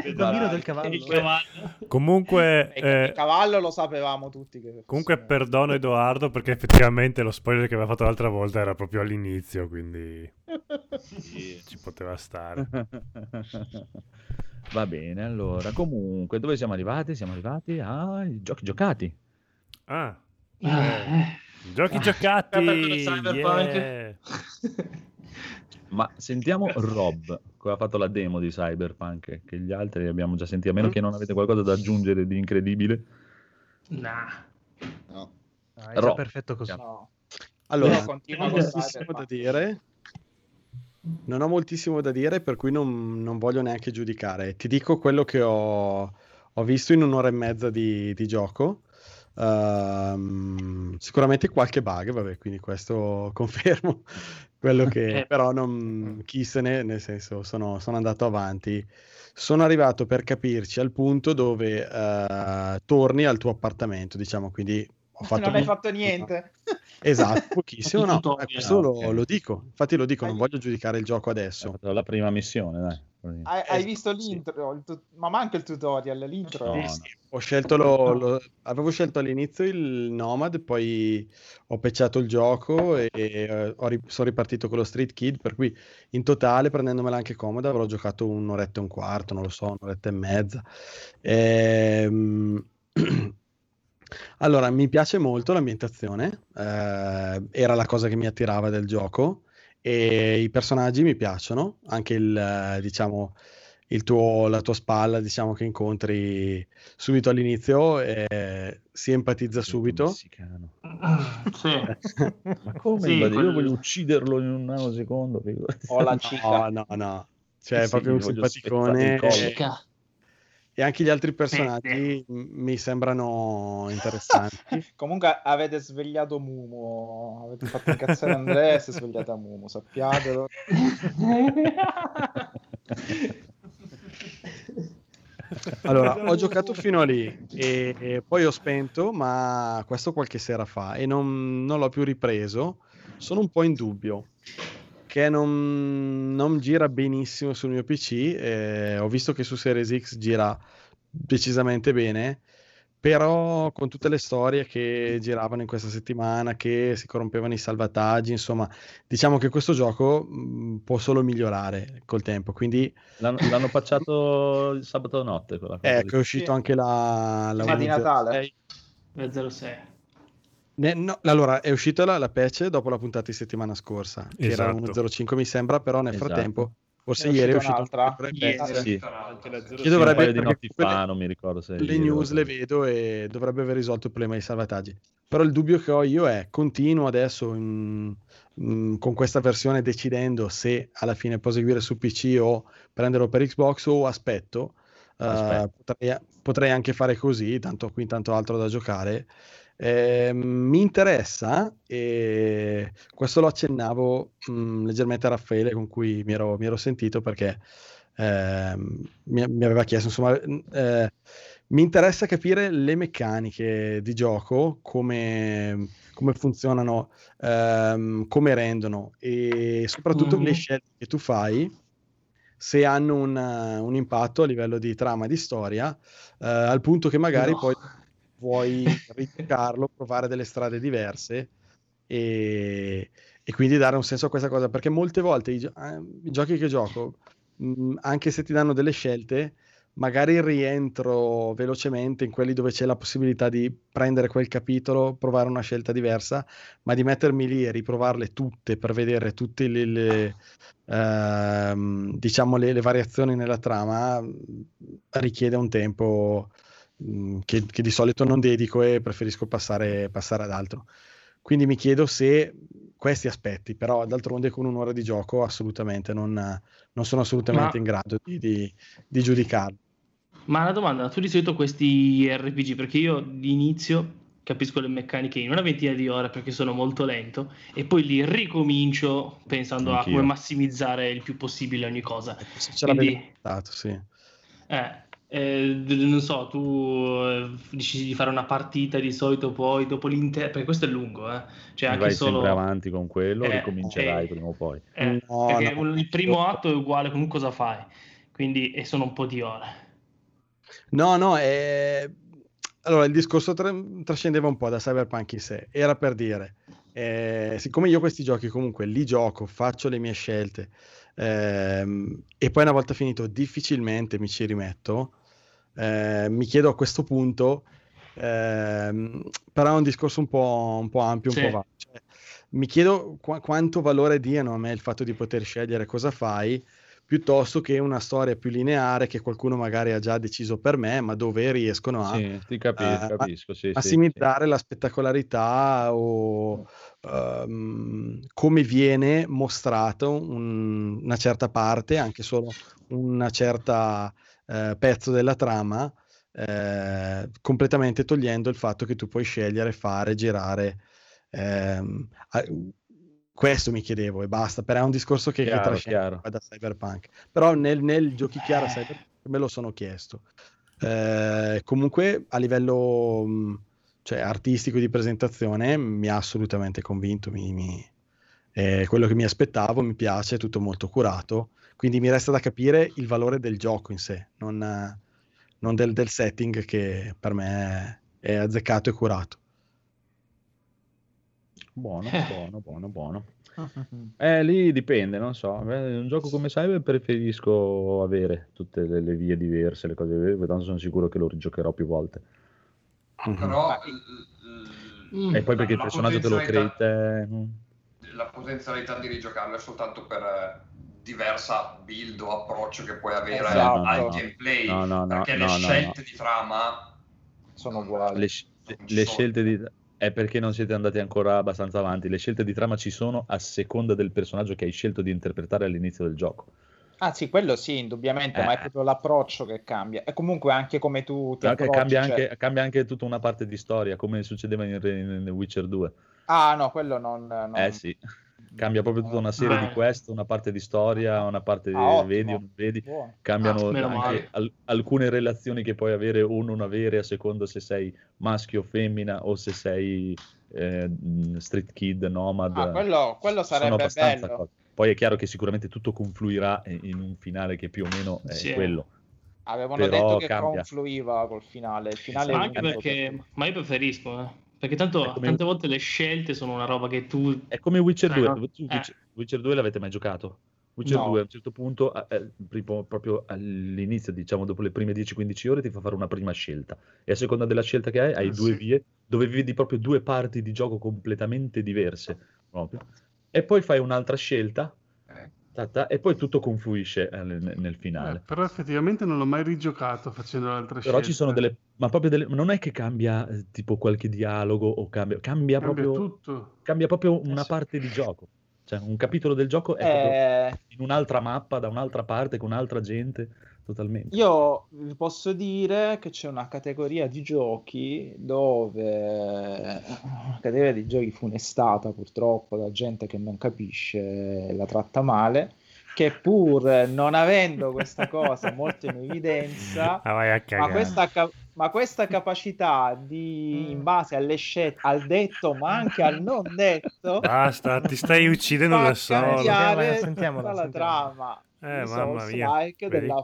Il bambino del cavallo. Il cavallo. Comunque, eh, il cavallo lo sapevamo tutti. Che comunque perdono Edoardo perché effettivamente lo spoiler che aveva fatto l'altra volta era proprio all'inizio, quindi ci poteva stare. Va bene, allora, comunque, dove siamo arrivati? Siamo arrivati ai giochi giocati. Ah, Eh. giochi Ah, giocati. per quello Cyberpunk. yeah. Ma sentiamo Rob, che ha fatto la demo di Cyberpunk, che gli altri abbiamo già sentito, a meno che non avete qualcosa da aggiungere di incredibile. Nah. No. Ah, è già Rob. perfetto così. No. Allora, non continuo ho moltissimo da dire. Non ho moltissimo da dire, per cui non, non voglio neanche giudicare. Ti dico quello che ho, ho visto in un'ora e mezza di, di gioco. Ehm, sicuramente qualche bug, vabbè, quindi questo confermo quello che Eh. però non chi se ne, nel senso, sono, sono andato avanti. Sono arrivato per capirci al punto dove eh, torni al tuo appartamento, diciamo, quindi ho fatto non hai fatto niente. Esatto, pochissimo, no, eh, questo lo, ok. lo dico, infatti lo dico, non voglio giudicare il gioco adesso. La prima missione, dai. Hai, hai visto l'intro, il tu- ma manca il tutorial, l'intro. No, no. Ho scelto lo, lo- avevo scelto all'inizio il Nomad, poi ho pecciato il gioco e eh, ho ri- sono ripartito con lo Street Kid, per cui in totale, prendendomela anche comoda, avrò giocato un'oretta e un quarto, non lo so, un'oretta e mezza. Ehm, Allora, mi piace molto l'ambientazione, eh, era la cosa che mi attirava del gioco e i personaggi mi piacciono, anche il, eh, diciamo, il tuo, la tua spalla, diciamo, che incontri subito all'inizio, eh, si empatizza subito. Messicano. Sì. Ma come? Sì, Io quel- voglio ucciderlo in un nanosecondo. Ho la cica. No, no, no, cioè è Sì, proprio un simpaticone. E- anche gli altri personaggi mi sembrano interessanti. Comunque avete svegliato Mumu, avete fatto incazzare Andrea e si è svegliata Mumu, sappiatelo. Allora, ho giocato fino a lì e, e poi ho spento, ma questo qualche sera fa e non, non l'ho più ripreso. Sono un po' in dubbio che non, non gira benissimo sul mio PC. eh, ho visto che su Series X gira decisamente bene, però con tutte le storie che giravano in questa settimana, che si corrompevano i salvataggi, insomma, diciamo che questo gioco mh, può solo migliorare col tempo. Quindi L'hanno, l'hanno patchato il sabato notte. Ecco, è lì. uscito Sì. anche la, la Prima di 1.06. Natale. 06. Ne- no, allora, è uscita la, la patch dopo la puntata di settimana scorsa, che era Esatto. 1.05 mi sembra, però nel Esatto. frattempo, forse È ieri è uscita uscito un'altra? dovrebbe Sì, Che 06. sì, un dovrebbe- paio di notti quelle- fa, non mi ricordo se le news le vedo e dovrebbe aver risolto il problema dei salvataggi. Però il dubbio che ho io è, continuo adesso in- in- con questa versione decidendo se alla fine proseguire su PC o prenderlo per Xbox o aspetto. Eh, Aspetta. potrei, potrei anche fare così, tanto qui tanto altro da giocare. Eh, mi interessa e questo lo accennavo mh, leggermente a Raffaele con cui mi ero, mi ero sentito perché ehm, mi, mi aveva chiesto insomma eh, mi interessa capire le meccaniche di gioco come, come funzionano ehm, come rendono e soprattutto Mhm. le scelte che tu fai se hanno un, un impatto a livello di trama e di storia eh, al punto che magari No. poi vuoi rigiocarlo, provare delle strade diverse e, e quindi dare un senso a questa cosa, perché molte volte i, gio- eh, i giochi che gioco, mh, anche se ti danno delle scelte, magari rientro velocemente in quelli dove c'è la possibilità di prendere quel capitolo, provare una scelta diversa, ma di mettermi lì e riprovarle tutte per vedere tutte le, le, ehm, diciamo le, le variazioni nella trama mh, richiede un tempo mh, che, che di solito non dedico e preferisco passare, passare ad altro. Quindi mi chiedo se questi aspetti, però d'altronde con un'ora di gioco assolutamente non, non sono assolutamente Ma- in grado di, di, di giudicarlo. Ma una domanda, tu di solito questi RPG, perché io di inizio capisco le meccaniche in una ventina di ore perché sono molto lento e poi li ricomincio pensando a Anch'io. come massimizzare il più possibile ogni cosa. Se ce Quindi, pensato, sì. eh, eh, non so, tu eh, decidi di fare una partita di solito poi dopo l'intero, perché questo è lungo, eh. Cioè anche vai solo... sempre avanti con quello, Eh, ricomincerai eh, prima o poi. eh, No, perché no. il primo atto è uguale comunque cosa fai, quindi e sono un po' di ore. No, no, è... allora il discorso tra- trascendeva un po' da Cyberpunk in sé, era per dire, eh, siccome io questi giochi comunque li gioco, faccio le mie scelte ehm, e poi una volta finito difficilmente mi ci rimetto, eh, mi chiedo a questo punto, ehm, però è un discorso un po', un po' ampio, un Sì. po' vasto, cioè, mi chiedo qua- quanto valore diano a me il fatto di poter scegliere cosa fai piuttosto che una storia più lineare che qualcuno magari ha già deciso per me, ma dove riescono a Sì, ti capi- eh, capisco, sì, sì, massimizzare la spettacolarità o ehm, come viene mostrato un- una certa parte, anche solo una certa eh, pezzo della trama, eh, completamente togliendo il fatto che tu puoi scegliere, fare, girare. ehm, a- questo mi chiedevo e basta, però è un discorso che, che Chiaro, chiaro. poi da Cyberpunk. Però nel, nel giochi chiaro Eh. Cyberpunk me lo sono chiesto. Eh, comunque a livello mh, cioè, artistico di presentazione mi ha assolutamente convinto, mi, mi- è quello che mi aspettavo, mi piace, è tutto molto curato, quindi mi resta da capire il valore del gioco in sé, non, eh, non del, del setting che per me è azzeccato e curato. Buono, Eh. buono, buono, buono. Eh, lì dipende, non so. Un gioco come Cyber preferisco avere tutte le, le vie diverse, le cose diverse, tanto sono sicuro che lo rigiocherò più volte. Però Mm. E poi perché il personaggio te lo crei potenzialità- te. mm. la potenzialità di rigiocarlo è soltanto per eh, diversa build o approccio che puoi avere Esatto. al gameplay No, no, no, perché no, le no, scelte no. di trama sono uguali. Le, le scelte di... È perché non siete andati ancora abbastanza avanti. Le scelte di trama ci sono a seconda del personaggio che hai scelto di interpretare all'inizio del gioco. Ah sì, quello sì, indubbiamente, ma è Eh. proprio l'approccio che cambia. E comunque anche come tu ti Anche- cambia, cioè- anche, cambia anche tutta una parte di storia, come succedeva in, in Witcher 2. Ah no, quello non... non- Eh sì, cambia proprio tutta una serie Ah. di quest, una parte di storia, una parte di Ah, vedi o non vedi. Buono. Cambiano Ah, anche al- alcune relazioni che puoi avere o non avere a seconda se sei maschio o femmina o se sei eh, mh, street kid, nomad. Ah, quello, quello sarebbe bello. cose. Poi è chiaro che sicuramente tutto confluirà in un finale che più o meno è Sì. quello. Avevano Però detto che cambia. confluiva col finale. Il finale Ma è anche perché, ma io preferisco, eh. Perché tanto come- tante volte le scelte sono una roba che tu... È come Witcher Eh, 2. no. Tu Eh. Witcher, Witcher 2 l'avete mai giocato? Witcher No. 2 a un certo punto, eh, eh, proprio all'inizio, diciamo dopo le prime 10-15 ore, ti fa fare una prima scelta. E a seconda della scelta che hai, hai Ah, due sì? vie dove vedi proprio due parti di gioco completamente diverse. proprio. E poi fai un'altra scelta, eh, ta, ta, e poi tutto confluisce eh, nel, nel Eh, finale. però effettivamente non l'ho mai rigiocato facendo l'altra Però ci sono delle... Ma proprio delle... Non è che cambia eh, tipo qualche dialogo o cambia... Cambia, Cambia proprio... tutto. Cambia proprio una sì. parte di gioco. Cioè, un capitolo del gioco è proprio Eh, in un'altra mappa, da un'altra parte, con un'altra gente, totalmente. io vi posso dire che c'è una categoria di giochi dove una categoria di giochi funestata purtroppo da gente che non capisce la tratta male che pur non avendo questa cosa molto in evidenza Ah, vai a ma questa, ca- ma questa capacità di in base alle scelte al detto ma anche al non detto Basta, ti stai uccidendo da solo. Sentiamola, tutta la sentiamola. trama Eh, mamma mia.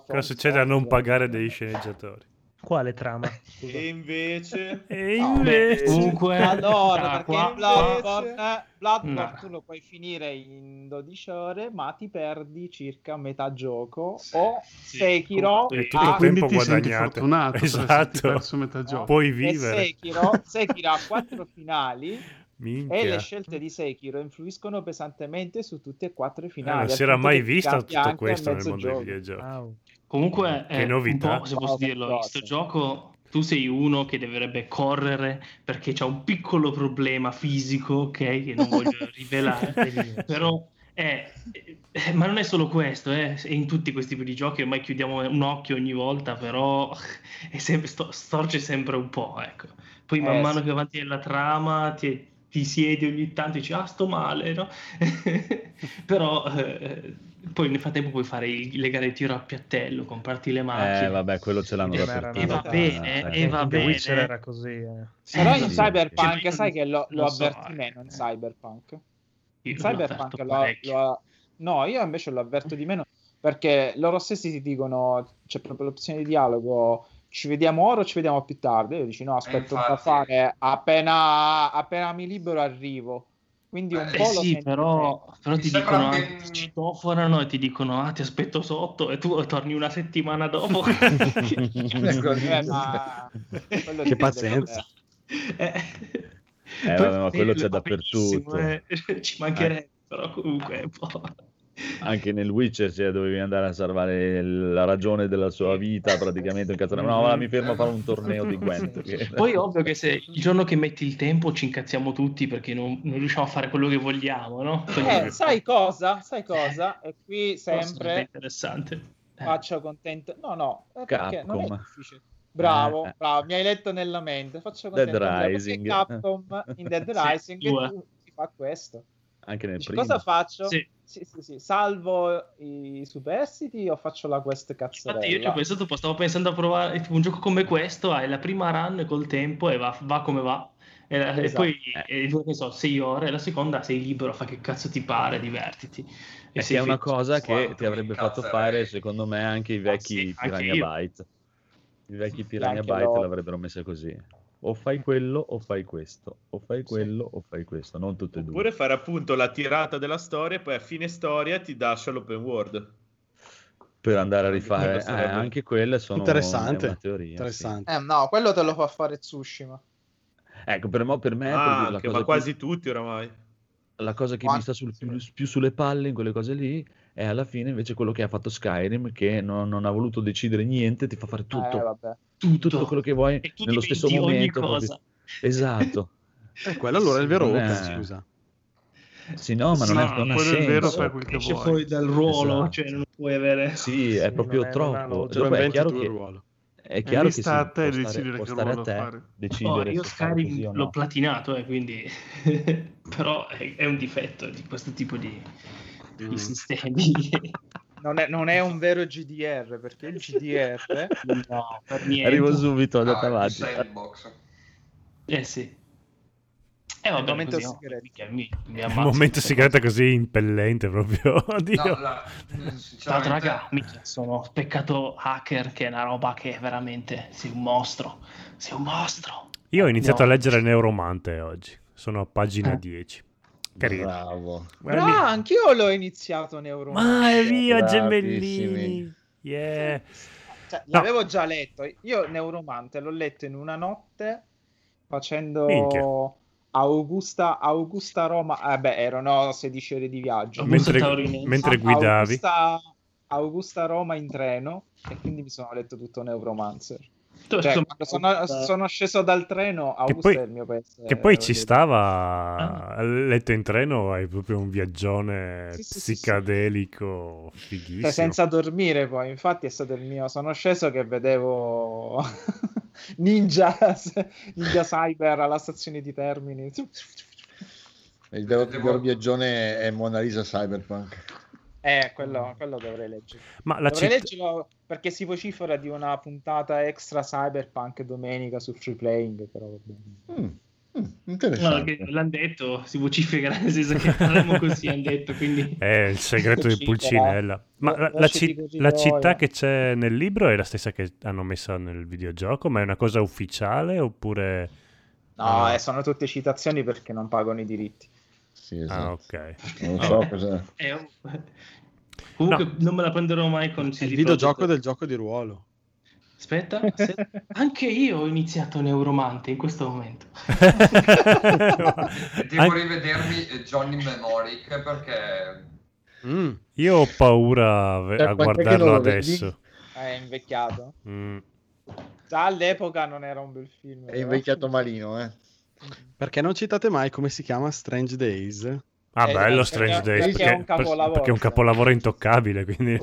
Cosa succede a non pagare dei sceneggiatori? Quale trama? E invece... E invece... Comunque... Allora, ah, perché Bloodborne, Bloodborne No. tu lo puoi finire in 12 ore, ma ti perdi circa metà gioco. O Sekiro, E E tutto ha- tempo ti fortunato Esatto. perso metà gioco. Puoi e vivere. Sekiro, Sekiro ha quattro finali e le Minchia. scelte di Sekiro influiscono pesantemente su tutti e quattro i Eh, finali. non al si era mai cambia tutto questo nel mondo dei gioco. videogiochi. Wow. Comunque, Che è novità. un po', se posso dirlo, in grazie. sto gioco tu sei uno che dovrebbe correre perché c'ha un piccolo problema fisico, ok? Che non voglio rivelare, però eh, eh, ma non è solo questo, eh, è in tutti questi tipi di giochi ormai chiudiamo un occhio ogni volta, però è sempre, sto- storce sempre un po', ecco. Poi man Eh, mano sì. che avanti nella trama ti, ti siedi ogni tanto e dici, ah, sto male, no? però eh, poi nel frattempo puoi fare i- le gare di tiro a piattello, comprarti le macchine. Eh, vabbè, quello ce l'hanno E- dappertutto. e va bene, Eh, e va bene. Witcher era così. eh. Però Sì, in sì. Cyberpunk Cioè, sai che lo, lo so, avverti eh. meno in Cyberpunk. In Cyberpunk lo, lo- no, io invece lo avverto di meno perché loro stessi ti dicono c'è proprio l'opzione di dialogo ci vediamo ora o ci vediamo più tardi? Io dici no, aspetto da infatti. fare appena, appena mi libero arrivo. Quindi un Eh, po' lo sì, però, però ti dicono, che- anche- ti citofonano e ti dicono, ah, ti aspetto sotto e tu torni una settimana dopo. Eh, ma Che pazienza. Eh, Eh, vabbè, ma quello c'è dappertutto. eh. Ci mancherebbe, però comunque un po'... Anche nel Witcher cioè, dovevi andare a salvare la ragione della sua vita, praticamente. Un cazzo, no, ora mi fermo a fare un torneo di Gwent. che- Poi ovvio che se il giorno che metti il tempo ci incazziamo tutti perché non, non riusciamo a fare quello che vogliamo, no? Eh, sai cosa? Sai cosa? E qui sempre interessante. Eh. faccio contento. No, no, eh, perché non è Capcom. difficile. Bravo, Eh. bravo, mi hai letto nella mente. Faccio Dead contento Rising. Capcom in Dead Sì, Rising due. tu- si fa questo. Anche nel Dici, primo. cosa faccio? Sì. Sì, sì, sì. Salvo i superstiti o faccio la quest Infatti cazzarella? io ci ho pensato, poi stavo pensando a provare tipo, un gioco come questo, hai la prima run col tempo e va, va come va. E, la- e Esatto. poi eh, che so, sei ore, e la seconda sei libero, fa che cazzo ti pare, divertiti. E sei che è una cosa che ti avrebbe fatto fare, lei. secondo me, anche i vecchi sì, anche Piranha. Byte. I vecchi Piranha Byte l'avrebbero messa così. O fai quello o fai questo, o fai quello o fai questo, non tutte e due. Oppure fare appunto la tirata della storia e poi a fine storia ti lascia l'open world. Per andare a rifare, eh, anche quelle sono Interessante, una teoria. sì. Interessante. Eh, no, quello te lo fa fare Tsushima. Ecco, per, mo- per me per Ah, la che cosa va più- quasi tutti oramai. la cosa che mi Quanto- sta sul- più, più sulle palle in quelle cose lì è alla fine invece quello che ha fatto Skyrim che non, non ha voluto decidere niente, ti fa fare tutto, Eh, vabbè. tutto quello che vuoi nello stesso momento. cosa. proprio. Esatto. E quello allora è il vero Non open, è- scusa. Sì, no, ma non, No, è, non ha quello è vero, senso. fai quel che Esce vuoi. fuori dal ruolo, Esatto. cioè non puoi avere... Sì, è Sì, proprio non non troppo. Dopo è chiaro che, ruolo. è chiaro che sta sì, a te può stare, decidere può che stare a ruolo te fare. decidere Oh, io Skyrim o l'ho no. platinato, eh, quindi... però è, è un difetto di questo tipo di, Mm. di sistemi. Non è, non è un vero GDR, perché il GDR... no, per niente. Arrivo subito, andate più avanti. sandbox. Eh sì. Eh vabbè, momento così, oh, sigaretta. mi, mi momento sigaretta così impellente proprio. Oddio. No, la, l'altro, sinceramente, raga, mica sono peccato hacker che è una roba che veramente sei un mostro. Sei un mostro. Io ho iniziato No. a leggere Neuromante oggi. Sono a pagina Eh. 10. Carino. Bravo. Guarda. Ah, anch'io l'ho iniziato Neuromante. Ma è via, gemellini. Yeah. Cioè, No. l'avevo già letto. Io Neuromante l'ho letto in una notte facendo Minchia. Augusta, Augusta Roma. Eh beh, erano 16 ore di viaggio. Augusta Mentre, mentre guidavi. Augusta, Augusta Roma in treno e quindi mi sono letto tutto Neuromancer. Cioè, quando sono, sono sceso dal treno, Augusta poi- è il mio paese. Che poi eh, ci stava. Letto in treno, hai proprio un viaggione Sì, sì, sì, psicadelico dire. fighissimo. Cioè, senza dormire poi, infatti è stato il mio... Sono sceso che vedevo Ninja, Ninja Cyber alla stazione di Termini. Il vero, il vero viaggione è Mona Lisa Cyberpunk. Eh, quello, quello dovrei leggere. Ma la dovrei citt- leggerlo perché si vocifera di una puntata extra Cyberpunk domenica su Free Playing, però va bene. Mm, mm, No, interessante. che l'hanno detto, si vocifera nel senso che faremo così, hanno detto, quindi... È il segreto di Sì, Pulcinella. Ma la, la ci- la città eh. che c'è nel libro è la stessa che hanno messo nel videogioco? Ma è una cosa ufficiale oppure... No, Ah, eh, sono tutte citazioni perché non pagano i diritti. Sì, Ah, esatto. ok. Non so cosa... È un- Comunque non me la prenderò mai con È il CD videogioco Projekt. del gioco di ruolo. Aspetta, se- anche io ho iniziato Neuromante in questo momento. devo An- rivedermi eh, Johnny Mnemonic perché Mm. Io ho paura a, Eh, a guardarlo adesso. È invecchiato. Mm. Già all'epoca non era un bel film. È però. invecchiato malino, eh. Perché non citate mai come si chiama Strange Days? Ah, Eh, bello perché- Strange Days. perché è un capolavoro, perché è un capolavoro intoccabile. Quindi...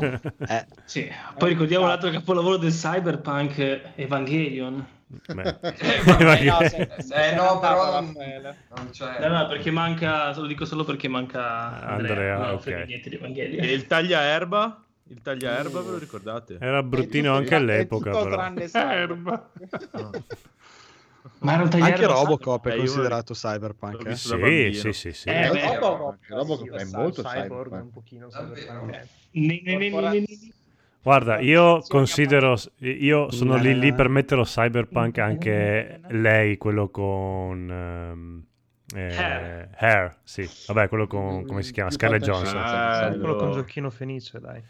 Eh, Sì. Poi ricordiamo l'altro capolavoro del cyberpunk, Evangelion. Beh. Eh, no, se- se Eh no, però non, non c'è. No, no, perché manca, lo dico solo perché manca Andrea, Andrea, non ok. frega niente di Evangelion. E il tagliaerba? Il tagliaerba, ve lo ricordate? Era bruttino È anche tutto- all'epoca, tutto però. tranne. Erba. Ma un anche Robocop è Eh, considerato cyberpunk. eh? Sì, sì, sì, sì. Eh, beh, Robocop, è molto cyberpunk. un pochino Guarda, io considero, io sono lì, lì per metterlo cyberpunk anche lei, quello con... ehm, eh, Hair. Hair, sì, vabbè, quello con, come si chiama? Scarlett. Bello. Quello con giochino felice, dai.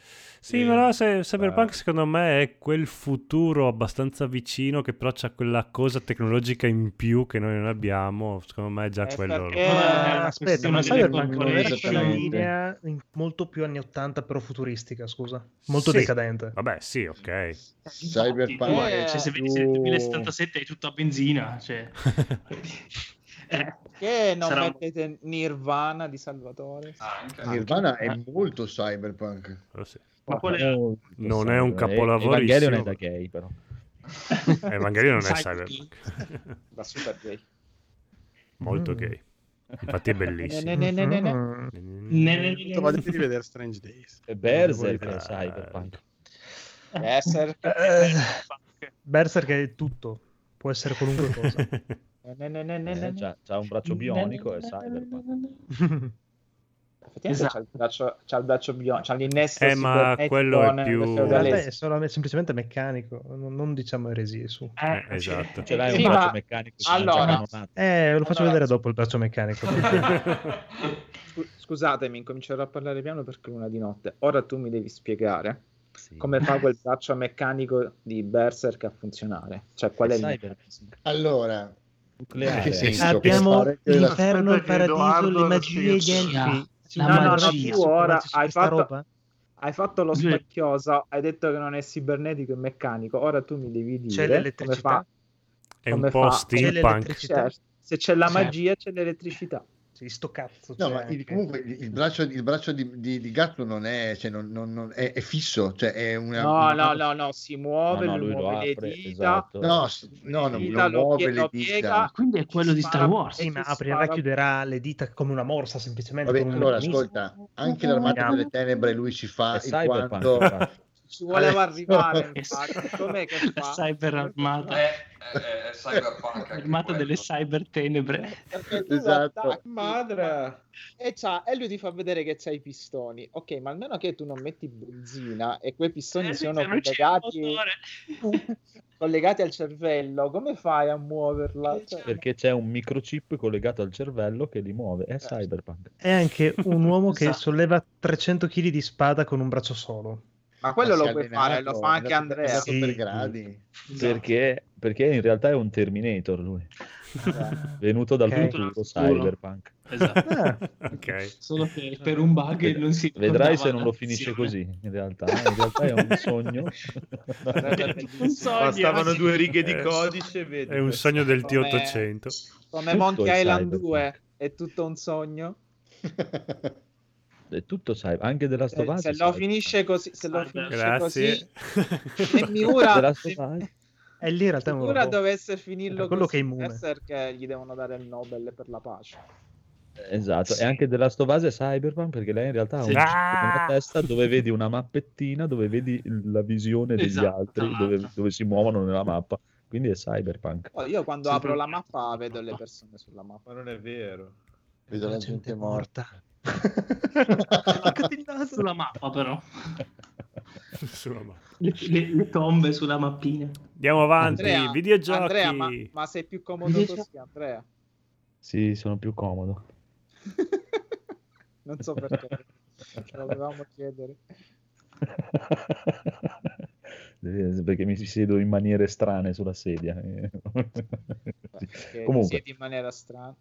Sì, però se, Cyberpunk secondo me è quel futuro abbastanza vicino che però c'ha quella cosa tecnologica in più che noi non abbiamo, secondo me è già Eh, quello. perché- Ma Eh, aspetta, ma Cyberpunk non era Esattamente. linea in- molto più anni 80 però futuristica, scusa? Molto Sì. decadente. Vabbè, sì, ok. Cyberpunk Eh, è Cioè, se vedi se nel 2077 è tutto a benzina, cioè... eh, Che non Sarà- mettete Nirvana di Salvatore? Anche. Nirvana è molto cyberpunk. Sì. Ma qual è? Non è un cyber- capolavorissimo. Evangelion è da gay, però. Evangelion non è Cyber- cyberpunk. Da super gay. Molto gay. Infatti è bellissimo. Voglia di vedere Strange Days. E Berserk Eh, è cyberpunk. Eh, Berserk è tutto, può essere qualunque cosa. Eh, c'ha, c'ha un braccio bionico e cyberpunk. Effettivamente Esatto. c'ha il braccio, c'ha il braccio bionico, c'ha l'innesto Eh, ma quello è più- è solo- semplicemente meccanico, non, non diciamo eresie su. Eh, Eh, esatto. Ce l'hai Sì, un braccio ma- meccanico allora-. Eh, lo faccio Allora- vedere dopo il braccio meccanico. Scu- Scusatemi, incomincerò a parlare piano perché è una di notte. Ora tu mi devi spiegare Sì. come fa quel braccio meccanico di Berserk a funzionare. Cioè, qual è il. Allora, Nucleare. Abbiamo l'inferno, il paradiso, Edoardo le magie e gli elfi. No, no, no, magia. tu Ora hai fatto- roba? Hai fatto lo Sì. spacchioso, hai detto che non è cibernetico e meccanico. Ora tu mi devi C'è dire come l'elettricità? fa. È un come po' fa- C'è steampunk. Certo, se c'è la Certo. magia, c'è l'elettricità. Sì, sto cazzo. no, c'è ma il- comunque il, braccio, il braccio di, di, di gatto non è, cioè non, non- non- è, è fisso, cioè è una... No, una- no, no, no, si muove, No, no, lui, lui lo muove le apre, dita. esatto. No, no, no, dita, non lo muove pie- le lo dita. piega, Quindi è quello di Star Wars. Sì, ma aprirà e spara- chiuderà le dita come una morsa semplicemente. Vabbè, allora ascolta, anche l'armata delle tenebre lui si fa È in quanto... Ci voleva arrivare, infatti. Com'è che fa? cyber armata. È, è, è cyberpunk Armata delle cyber tenebre. Esatto. attacchi- madre e, c'ha- e lui ti fa vedere che c'ha i pistoni ok ma almeno che tu non metti benzina e quei pistoni Eh, il collegati, collegati al cervello come fai a muoverla Cioè, Perché c'è un microchip collegato al cervello che li muove. È cyberpunk. È anche un uomo che Esatto. solleva 300 kg di spada con un braccio solo. Ma quello Ma lo puoi allenato, fare lo fa anche Andrea per Sì. gradi. Perché, perché in realtà è un Terminator lui. Venuto dal Ok. futuro, cyberpunk. Esatto. Ah, Ok. Solo che per un bug non si Vedrai se non lo finisce così, in realtà. eh. In realtà è un sogno. Un sogno. Bastavano due righe di Eh, codice, vedi. È un sogno del Come- T800. come Tutto Monkey Island cyberpunk. 2 è tutto un sogno È tutto cyber, anche della se, Stovaz. se lo finisce così se lo Cyber. finisce Grazie. così se Miura. E lì in realtà Miura dovesse finirlo quello così che è immune. perché gli devono dare il Nobel per la pace Esatto, e anche della Stovaz è cyberpunk perché lei in realtà ha un Sì. Ah! nella testa dove vedi una mappettina, dove vedi la visione degli Esatto. altri, dove, dove si muovono nella mappa. Quindi è cyberpunk. Oh, io quando Sì, apro però- la mappa vedo le persone sulla mappa Ma non è vero. Vedo la gente morta. Sulla mappa però Sulla mappa. le, le- le tombe sulla mappina Andiamo avanti. Andrea, Videogiochi. Andrea, ma, ma sei più comodo Videogiochi. così Andrea Sì, sono più comodo. non so perché ce lo dovevamo chiedere perché mi siedo in maniere strane sulla sedia. perché Comunque, siete in maniera strana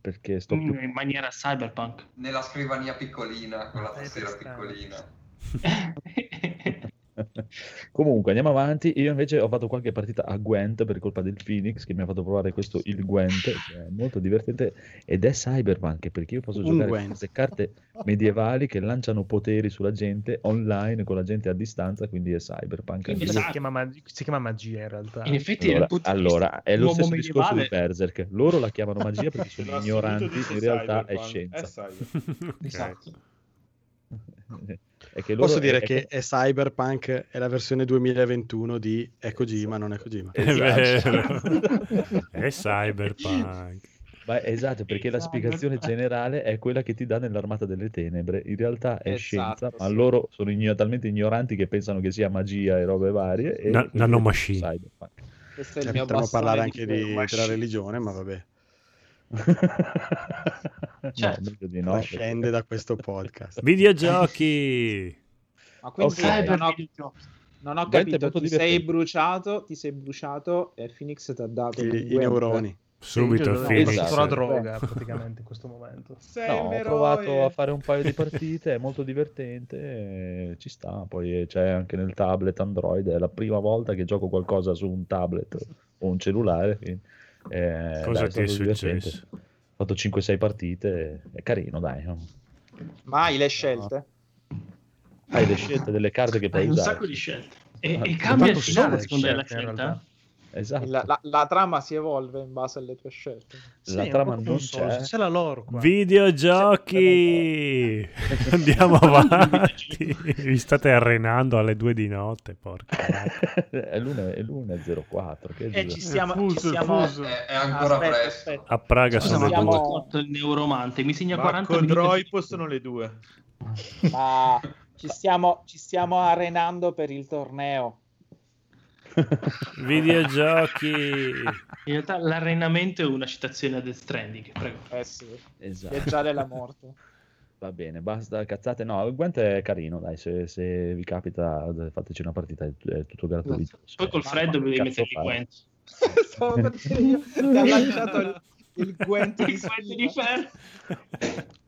perché sto più... in maniera cyberpunk Nella scrivania piccolina, con la tastiera piccolina. Comunque, andiamo avanti. Io invece ho fatto qualche partita a Gwent per colpa del Phoenix che mi ha fatto provare questo il Gwent, che è molto divertente ed è Cyberpunk perché io posso Un giocare con Gwent. queste carte medievali che lanciano poteri sulla gente online con la gente a distanza, quindi è Cyberpunk. Quindi Anche si, chiama mag- si chiama magia in realtà. In effetti, Allora, vista allora, è lo stesso discorso di medievale- Berserk. Loro la chiamano magia perché sono ignoranti, in realtà è cyberpunk, scienza. è. Esatto. È che loro- Posso dire è- che è Cyberpunk è la versione 2021 di è Kojima, non è Kojima. È vero. è cyberpunk. Ma esatto, perché la spiegazione generale è quella che ti dà nell'armata delle tenebre. In realtà è Esatto, scienza, ma sì. loro sono igno- talmente ignoranti che pensano che sia magia e robe varie. E Na- nanomachine. è Cyberpunk. Questo è il Cioè, mio potremmo parlare anche di, della religione, ma vabbè. Certo. No, no. Scende da questo podcast. Videogiochi. Ma quindi Ok. non ho, non ho è capito, ti sei divertente. bruciato, ti sei bruciato e Phoenix ti ha dato I, i neuroni. Subito Io Phoenix. Ho Esatto. la droga praticamente in questo momento. Sei No, ho provato a fare un paio di partite, è molto divertente, e ci sta. Poi c'è anche nel tablet Android, è la prima volta che gioco qualcosa su un tablet o un cellulare. quindi, eh, Cosa dai, ti è divertente. successo? Ho fatto 5-6 partite, è carino, dai. Ma hai le scelte? Hai le scelte delle carte che puoi Hai un usare. sacco di scelte. E, Ah, e cambia il finale a sono seconda della scelte, in scelta. Esatto. La, la- la trama si evolve in base alle tue scelte. La Sì, trama non Souls, c'è. C'è la loro qua. Videogiochi. Andiamo avanti. Vi state arenando alle due di notte, porca. è l'una è l'una e 04. Che E giusto. ci stiamo... fuso, ci fuso. È, è ancora Aspetta, presto. aspetta. A Praga Scusa, sono le Siamo- due. il neuromante? Mi segna Ma 40 con minuti. Droipo sono le due. Ma ci stiamo, ci stiamo arenando per il torneo. Videogiochi. In realtà l'arenamento è una citazione a Death Stranding. Prego. Eh sì, Esatto. viaggiare la morte. Va bene, basta cazzate. No, il Gwent è carino, dai, se, se vi capita fateci una partita, è, tutto gratuito. Poi col freddo devi il fare? Gwent. Stavo per dire io, ti ha lanciato il, il Gwent di Il Gwent di ferro.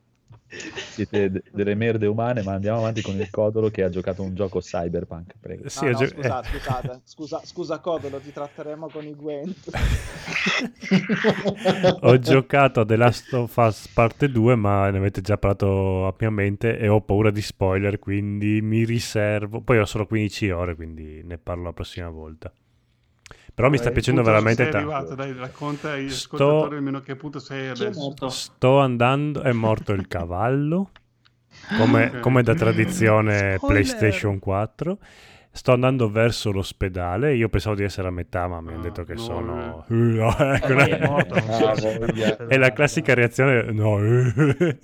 Siete de- delle merde umane, ma andiamo avanti con il Codolo che ha giocato un gioco cyberpunk, prego. Sì, No, gio- scusa, eh. scusa, scusa Codolo, ti tratteremo con i Gwent. Ho giocato a The Last of Us parte 2, ma ne avete già parlato ampiamente e ho paura di spoiler, quindi mi riservo. Poi ho solo 15 ore, quindi ne parlo la prossima volta. Però mi sta Eh, piacendo veramente sei tanto. arrivato, dai, racconta agli Sto- ascoltatori almeno che punto sei adesso. Sto andando, è morto il cavallo, come, Ok. come da tradizione! PlayStation 4. Sto andando verso l'ospedale. Io pensavo di essere a metà, ma mi hanno Ah, detto che no, sono. Eh, no, ecco, Eh, no. è morto, Ah. È la classica reazione. No, eh.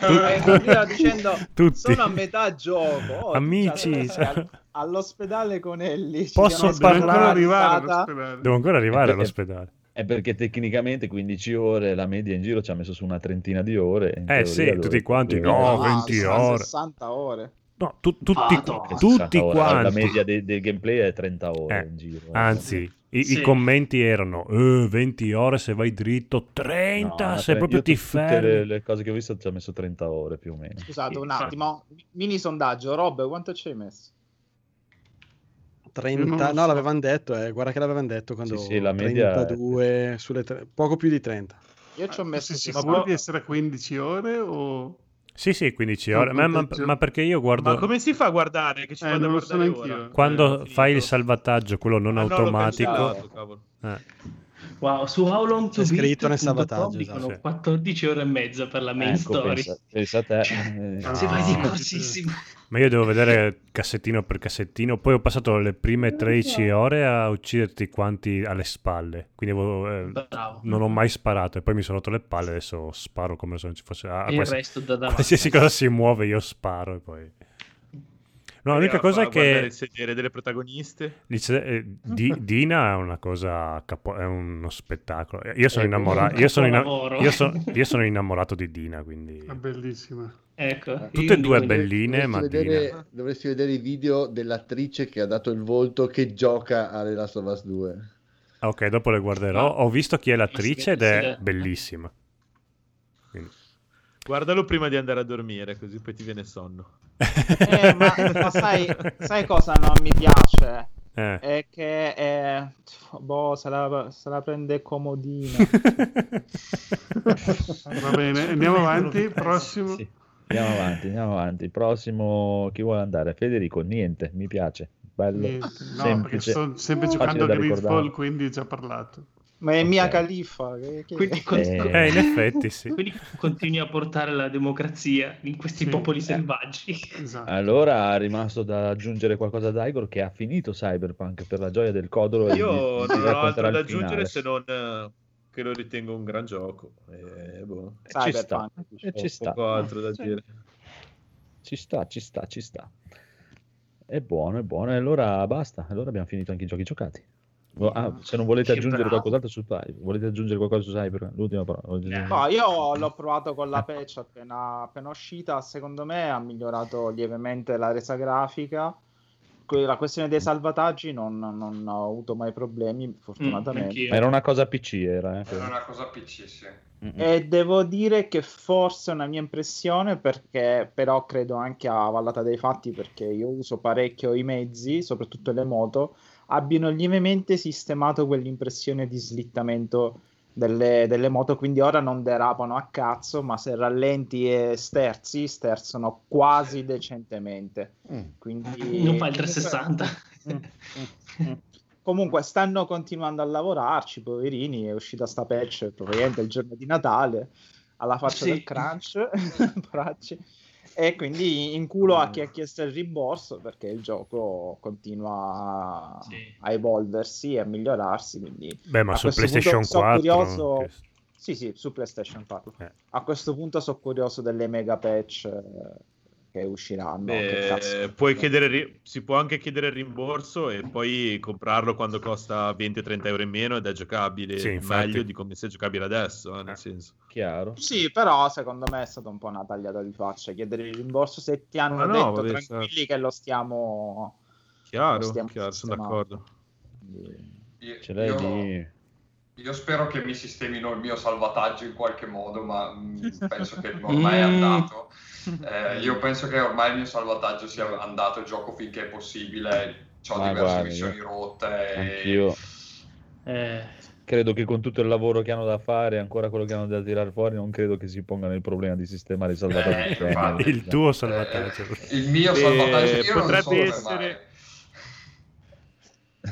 Eh, continua dicendo Tutti. sono a metà gioco. Oh, Amici, cioè, all'ospedale con Ellie. ci Posso ancora parlare? arrivare all'ospedale. Devo ancora arrivare Eh, all'ospedale. È perché tecnicamente 15 ore, la media in giro ci ha messo su una trentina di ore. in Eh sì, dovrebbe- tutti quanti, no, Ah, 20 sono ore. 60 ore. No, tu- tutti, Madonna. Che tutti 60 ore, La quanti. media de- del gameplay è 30 ore Eh, in giro. Anzi, i, i Sì. commenti erano "Eh, 20 ore se vai dritto, 30 No, se tre- proprio io ti tu- Tutte fermi. le, le cose che ho visto ci ha messo 30 ore più o meno. Scusate un attimo, mini sondaggio. Rob, quanto ci hai messo? 30, Io non lo no, so. l'avevano detto, eh, guarda che l'avevano detto quando Sì, sì, la media è- 32 sulle tre- poco più di 30. Io ci ho messo Sei 60. sicuro di essere a 15 ore o... Sì, sì, 15 Non ore. Ma, ma- ma perché io guardo... Ma come si fa a guardare? Che ci Eh, vado a so guardare? Quando Eh, fai il salvataggio, quello non Ah, no, automatico... cancellato, cavolo. eh, Wow, su How Long to C'è scritto nel salvataggio, dicono esatto. 14 ore e mezza per la main Ecco, story. pensa, pensa a te. eh, Cioè, Se vai di No. corsissimo. Ma io devo vedere cassettino per cassettino. Poi ho passato le prime 13 ore a ucciderti quanti alle spalle. Quindi avevo, eh, non ho mai sparato. E poi mi sono rotto le palle. Adesso sparo come se non ci fosse. A E il quals- resto da davanti. qualsiasi cosa si muove, io sparo. E poi. No, l'unica Eh, cosa è che il sedere delle protagoniste. dice, eh, Di- Dina è una cosa, capo- è uno spettacolo. Io sono È innamorato. Io sono, inna- io so- io sono innamorato di Dina. Quindi È bellissima. Ecco, tutte e due belline, ma dovresti, Dina. vedere, dovresti vedere i video dell'attrice che ha dato il volto che gioca a The Last of Us 2. Ah, Ok, dopo le guarderò. Ma- Ho visto chi è l'attrice ed è bellissima. Quindi- Guardalo prima di andare a dormire, così poi ti viene sonno. Eh, ma, ma sai, sai cosa non mi piace? Eh. È che eh, boh, se la, se la prende comodina. Va bene, andiamo avanti. Prossimo. Sì. Andiamo avanti, andiamo avanti. Prossimo, chi vuole andare? Federico, niente, mi piace. Bello, Niente. No, perché semplice. sto sempre giocando a Gridfall, quindi già parlato. Ma è Mia Ok. Khalifa. Che, che- Quindi, con- Eh. Eh, in effetti sì. quindi continui a portare la democrazia in questi Sì. popoli selvaggi. Esatto. Allora è rimasto da aggiungere qualcosa ad Igor che ha finito Cyberpunk per la gioia del codolo. Io vi non ho altro da aggiungere finale. se non eh, che lo ritengo un gran gioco. E, boh, Ci sta, Cyberpunk. e ho ci sta, poco altro da dire. ci sta, ci sta, ci sta. È buono, è buono. E allora basta, allora abbiamo finito anche i giochi giocati. Ah, se non volete aggiungere bravo. qualcos'altro su Cyber, volete aggiungere qualcosa su Cyber? L'ultima parola. aggiungere- No, io l'ho provato con la patch appena, appena uscita. Secondo me ha migliorato lievemente la resa grafica. La questione dei salvataggi non, non ho avuto mai problemi, fortunatamente. anch'io. Ma era una cosa PC, era. eh, Era una cosa PC, sì. Mm-mm. E devo dire che forse è una mia impressione, perché però credo anche a vallata dei fatti, perché io uso parecchio i mezzi, soprattutto le moto, abbiano lievemente sistemato quell'impressione di slittamento delle, delle moto, quindi ora non derapano a cazzo, ma se rallenti e sterzi, sterzano quasi decentemente. Mm. Quindi Non fa il 360. Mm, mm. Comunque stanno continuando a lavorarci, poverini, è uscita sta patch probabilmente il giorno di Natale, alla faccia Sì. del crunch. e quindi in culo a chi ha chiesto il rimborso perché il gioco continua a, Sì. a evolversi e a migliorarsi, quindi Beh, ma su PlayStation punto so 4... curioso- che- Sì, sì, su PlayStation parlo. Eh. A questo punto sono curioso delle mega patch eh, che usciranno. che Beh, cazzo- puoi chiedere, si può anche chiedere il rimborso e poi comprarlo quando costa 20-30 euro in meno ed è giocabile Sì, infatti. meglio di come sia giocabile adesso, eh, nel Eh. senso. Chiaro. Sì, però secondo me è stata un po' una tagliata di faccia. Chiedere il rimborso se ti hanno Ma no, detto vabbè, tranquilli certo. che lo stiamo. Chiaro, lo stiamo chiaro, sono d'accordo. Ce l'hai io- di... io spero che mi sistemino il mio salvataggio in qualche modo, ma mm, penso che ormai è andato. Eh, io penso che ormai il mio salvataggio sia andato, gioco finché è possibile. Ho Ma diverse guarda, missioni io- rotte. e- Anch'io Eh, credo che con tutto il lavoro che hanno da fare, ancora quello che hanno da tirare fuori, non credo che si pongano il problema di sistemare i salvataggi. Eh. Il tuo Eh, salvataggio. il mio Eh, salvataggio io non potrebbe so essere-.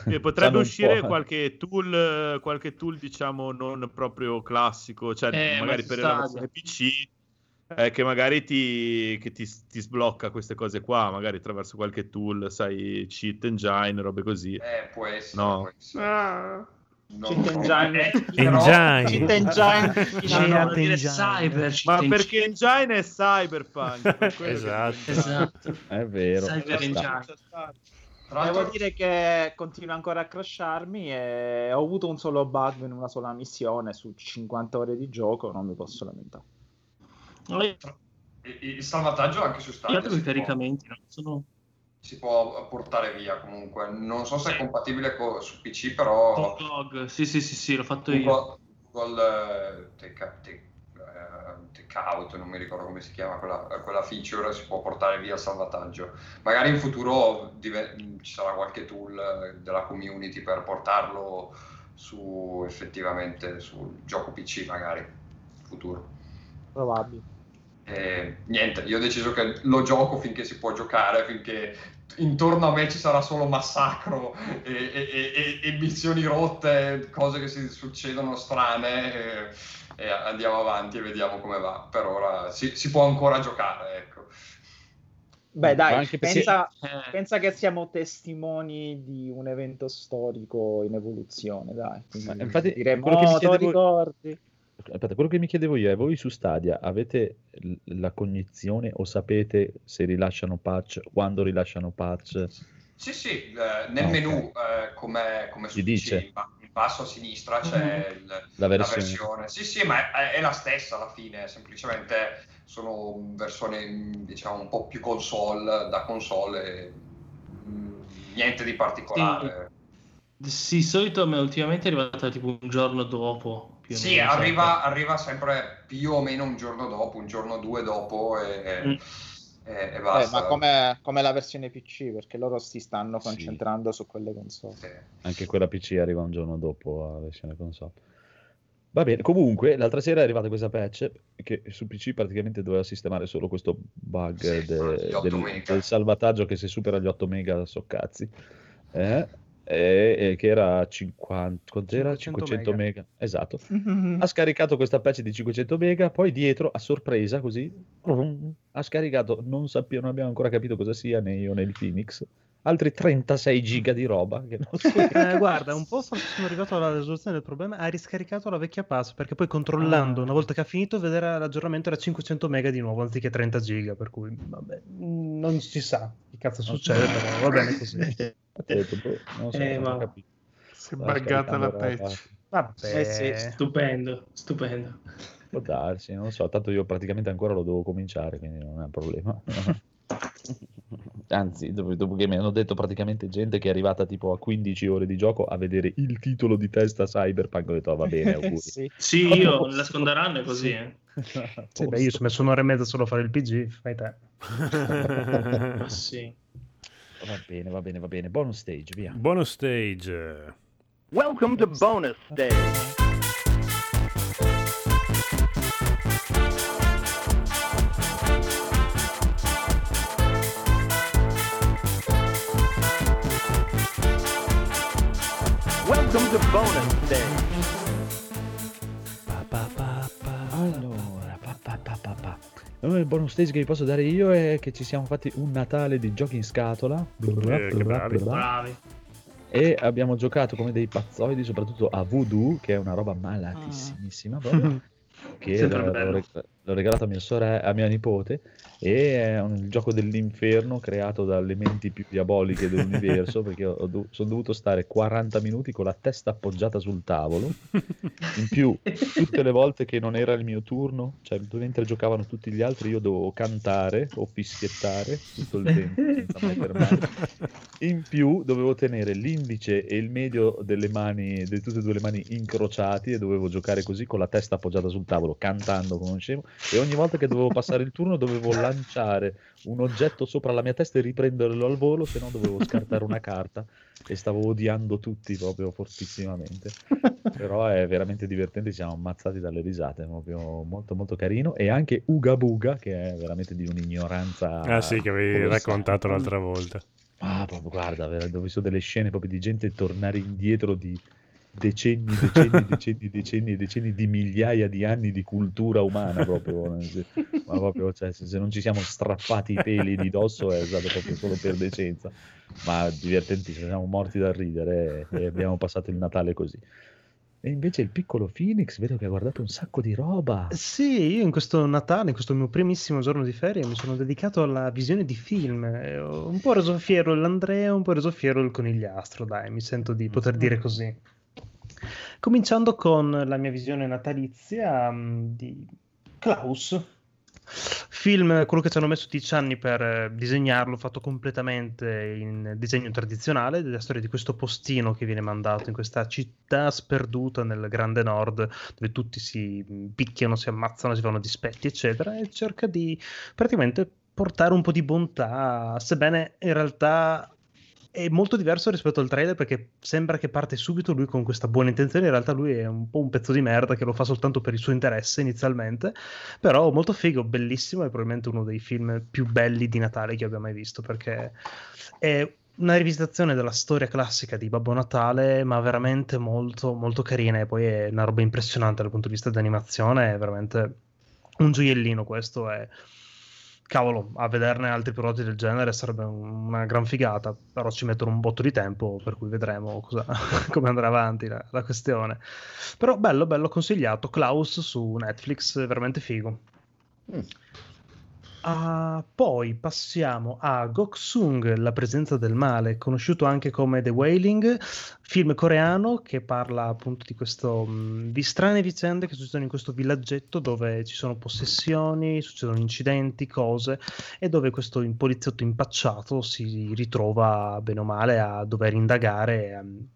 E potrebbe uscire po'. qualche tool, qualche tool, diciamo, non proprio classico, cioè Eh, magari ma per la versione PC, eh, che magari ti, che ti, ti sblocca queste cose qua, magari attraverso qualche tool, sai, cheat engine, robe così. Eh, può essere. No. può essere. Ah, Non Cheat so. engine. Però- Engine. Cheat engine. no, no, Cheat cyber, Ma cheat perché engine è cyberpunk? per quello che- Esatto. Esatto. È vero. Cyber engine. Tra Devo dire che continua ancora a crasharmi e ho avuto un solo bug in una sola missione su 50 ore di gioco, non mi posso lamentare. Io il, il salvataggio anche su Stadia dato i si può, caricamenti, no? sono si può portare via comunque. Non so se è compatibile co- su PC, però GOG. Sì, sì, sì, sì, l'ho fatto io. Google, Google eh, take, take- eh, take out, non mi ricordo come si chiama quella, quella feature, si può portare via il salvataggio. Magari in futuro dive- ci sarà qualche tool eh, della community per portarlo su effettivamente sul gioco PC, magari futuro. Probabile. E niente, io ho deciso che lo gioco finché si può giocare, finché intorno a me ci sarà solo massacro e, e- e- e- e missioni rotte, cose che si succedono strane e, e andiamo avanti e vediamo come va. Per ora si, si può ancora giocare, ecco. Beh, dai, anche perché- pensa, pensa che siamo testimoni di un evento storico in evoluzione, dai. Quindi infatti, diremo, quello che "Oh, chiedevo- ricordi? Aspetta, quello che mi chiedevo io è, voi su Stadia avete l- la cognizione o sapete se rilasciano patch, quando rilasciano patch? Sì, sì, eh, nel Ah, ok. menu, eh, come, come PC, dice. in basso a sinistra c'è il- La la versione. versione. Sì, sì, ma è, è la stessa alla fine, semplicemente sono versioni diciamo un po' più console da console, mm, niente di particolare. sì, di solito ma ultimamente è arrivata tipo un giorno dopo. Più Sì, meno, arriva, arriva sempre più o meno un giorno dopo, un giorno o due dopo e, Mm. E, e Eh, basta. ma come, come la versione PC, perché loro si stanno concentrando su quelle console. Anche quella PC arriva un giorno dopo la versione console. Va bene, comunque l'altra sera è arrivata questa patch che su PC praticamente doveva sistemare solo questo bug Sì, de- quello degli 8 del, del salvataggio che se supera gli 8 mega so cazzi. Eh, e, e che era 50, quant'era? 500 500 mega. mega. Esatto. Ha scaricato questa patch di 500 mega, poi dietro, a sorpresa così, ha scaricato, non, sappiamo, non abbiamo ancora capito cosa sia, né io né il Phoenix, altri 36 giga di roba. Che non so Eh, guarda, un po' sono arrivato alla risoluzione del problema. Ha riscaricato la vecchia pass perché poi controllando Ah. una volta che ha finito, vedere l'aggiornamento era 500 mega di nuovo anziché 30 giga. Per cui vabbè, non si sa che cazzo succede, però va bene così. Detto, boh, non so, Eh, non ma- capito. Si è buggata la patch. Vabbè, Eh sì, stupendo, stupendo. Può darsi, non lo so, tanto io praticamente ancora lo devo cominciare, quindi non è un problema. Anzi, dopo, dopo che mi hanno detto praticamente gente che è arrivata tipo a 15 ore di gioco a vedere il titolo di testa Cyberpunk, ho detto "Ah, va bene, auguri. Sì. Sì, io la seconda run è così. eh. Sì, beh, io ho messo un'ora e mezza solo a fare il PG, fai te. Ma sì. Va bene, va bene, va bene. Bonus stage, via. Bonus stage. Welcome to bonus stage. Welcome to bonus stage. Il bonus stage che vi posso dare io è che ci siamo fatti un Natale di giochi in scatola. Eh, che bravi. Bravi. E abbiamo giocato come dei pazzoidi, soprattutto a Voodoo, che è una roba malatissimissima proprio. Che Sempre l'ho, bello. L'ho reg- l'ho regalato a mia, sorella, a mia nipote. E è un gioco dell'inferno creato dalle menti più diaboliche dell'universo. perché ho dov- sono dovuto stare 40 minuti con la testa appoggiata sul tavolo. In più, tutte le volte che non era il mio turno, cioè mentre giocavano tutti gli altri, io dovevo cantare o fischiettare tutto il tempo senza mai fermarmi. In più, dovevo tenere l'indice e il medio delle mani, di tutte e due le mani incrociati e dovevo giocare così con la testa appoggiata sul tavolo, cantando come un scemo. E ogni volta che dovevo passare il turno, dovevo lanciare un oggetto sopra la mia testa e riprenderlo al volo, se no dovevo scartare una carta e stavo odiando tutti proprio fortissimamente. Però è veramente divertente, ci siamo ammazzati dalle risate, proprio molto molto carino. E anche Uga Buga, che è veramente di un'ignoranza. Ah sì, che avevi raccontato l'altra volta. Ah, proprio, guarda, ho visto delle scene proprio di gente tornare indietro di decenni, decenni, decenni, decenni decenni di migliaia di anni di cultura umana proprio. sen- Ma proprio, cioè, se, non ci siamo strappati i peli di dosso è stato proprio solo per decenza. Ma divertentissimo, siamo morti da ridere e, e abbiamo passato il Natale così. E invece il piccolo Phoenix vedo che ha guardato un sacco di roba. Sì, io in questo Natale, in questo mio primissimo giorno di ferie, mi sono dedicato alla visione di film. E ho Un po' reso fiero l'Andrea, un po' reso fiero il conigliastro, dai, mi sento di poter dire così. Cominciando con la mia visione natalizia mh, di Klaus. Film, quello che ci hanno messo dieci anni per eh, disegnarlo, fatto completamente in disegno tradizionale, della storia di questo postino che viene mandato in questa città sperduta nel grande nord, dove tutti si picchiano, si ammazzano, si fanno dispetti, eccetera, e cerca di praticamente portare un po' di bontà, sebbene in realtà è molto diverso rispetto al trailer perché sembra che parte subito lui con questa buona intenzione, in realtà lui è un po' un pezzo di merda che lo fa soltanto per il suo interesse inizialmente, però molto figo, bellissimo, è probabilmente uno dei film più belli di Natale che abbia mai visto perché è una rivisitazione della storia classica di Babbo Natale, ma veramente molto molto carina. E poi è una roba impressionante dal punto di vista dell'animazione, è veramente un gioiellino questo è cavolo, a vederne altri prodotti del genere sarebbe un- una gran figata, però ci mettono un botto di tempo, per cui vedremo cosa- come andrà avanti la, la questione. Però bello, bello consigliato, Klaus su Netflix, veramente figo. Ah, poi passiamo a Goksung, La presenza del male, conosciuto anche come The Wailing, film coreano che parla appunto di questo mh, di strane vicende che succedono in questo villaggetto dove ci sono possessioni, succedono incidenti, cose e dove questo poliziotto impacciato si ritrova bene o male a dover indagare e a mh,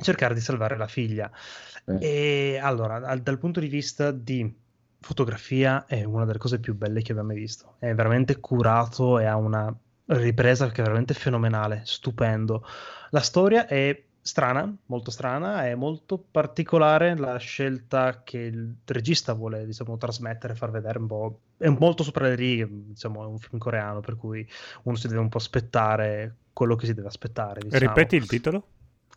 cercare di salvare la figlia. E allora, dal punto di vista di fotografia è una delle cose più belle che abbia mai visto. È veramente curato e ha una ripresa che è veramente fenomenale, stupendo. La storia è strana, molto strana, è molto particolare la scelta che il regista vuole, diciamo, trasmettere, far vedere un po'. È molto sopra le righe, diciamo, è un film coreano, per cui uno si deve un po' aspettare quello che si deve aspettare. Diciamo. Ripeti il titolo?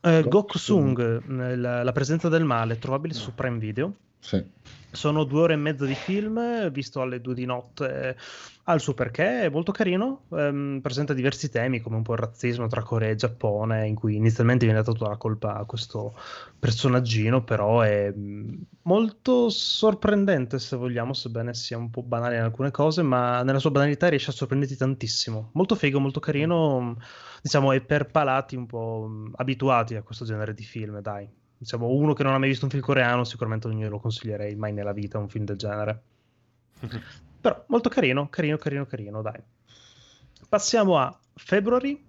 Eh, Gokusung, la, la presenza del male, trovabile su Prime Video. Sì. Sono due ore e mezza di film, visto alle due di notte, ha il suo perché, è molto carino, ehm, presenta diversi temi come un po' il razzismo tra Corea e Giappone, in cui inizialmente viene data tutta la colpa a questo personaggino, però è mm, molto sorprendente se vogliamo, sebbene sia un po' banale in alcune cose, ma nella sua banalità riesce a sorprenderti tantissimo. Molto figo, molto carino, diciamo, è per palati un po' mm, abituati a questo genere di film, dai diciamo, uno che non ha mai visto un film coreano, sicuramente non glielo consiglierei mai nella vita un film del genere. Però molto carino, carino, carino, carino, dai. Passiamo a February,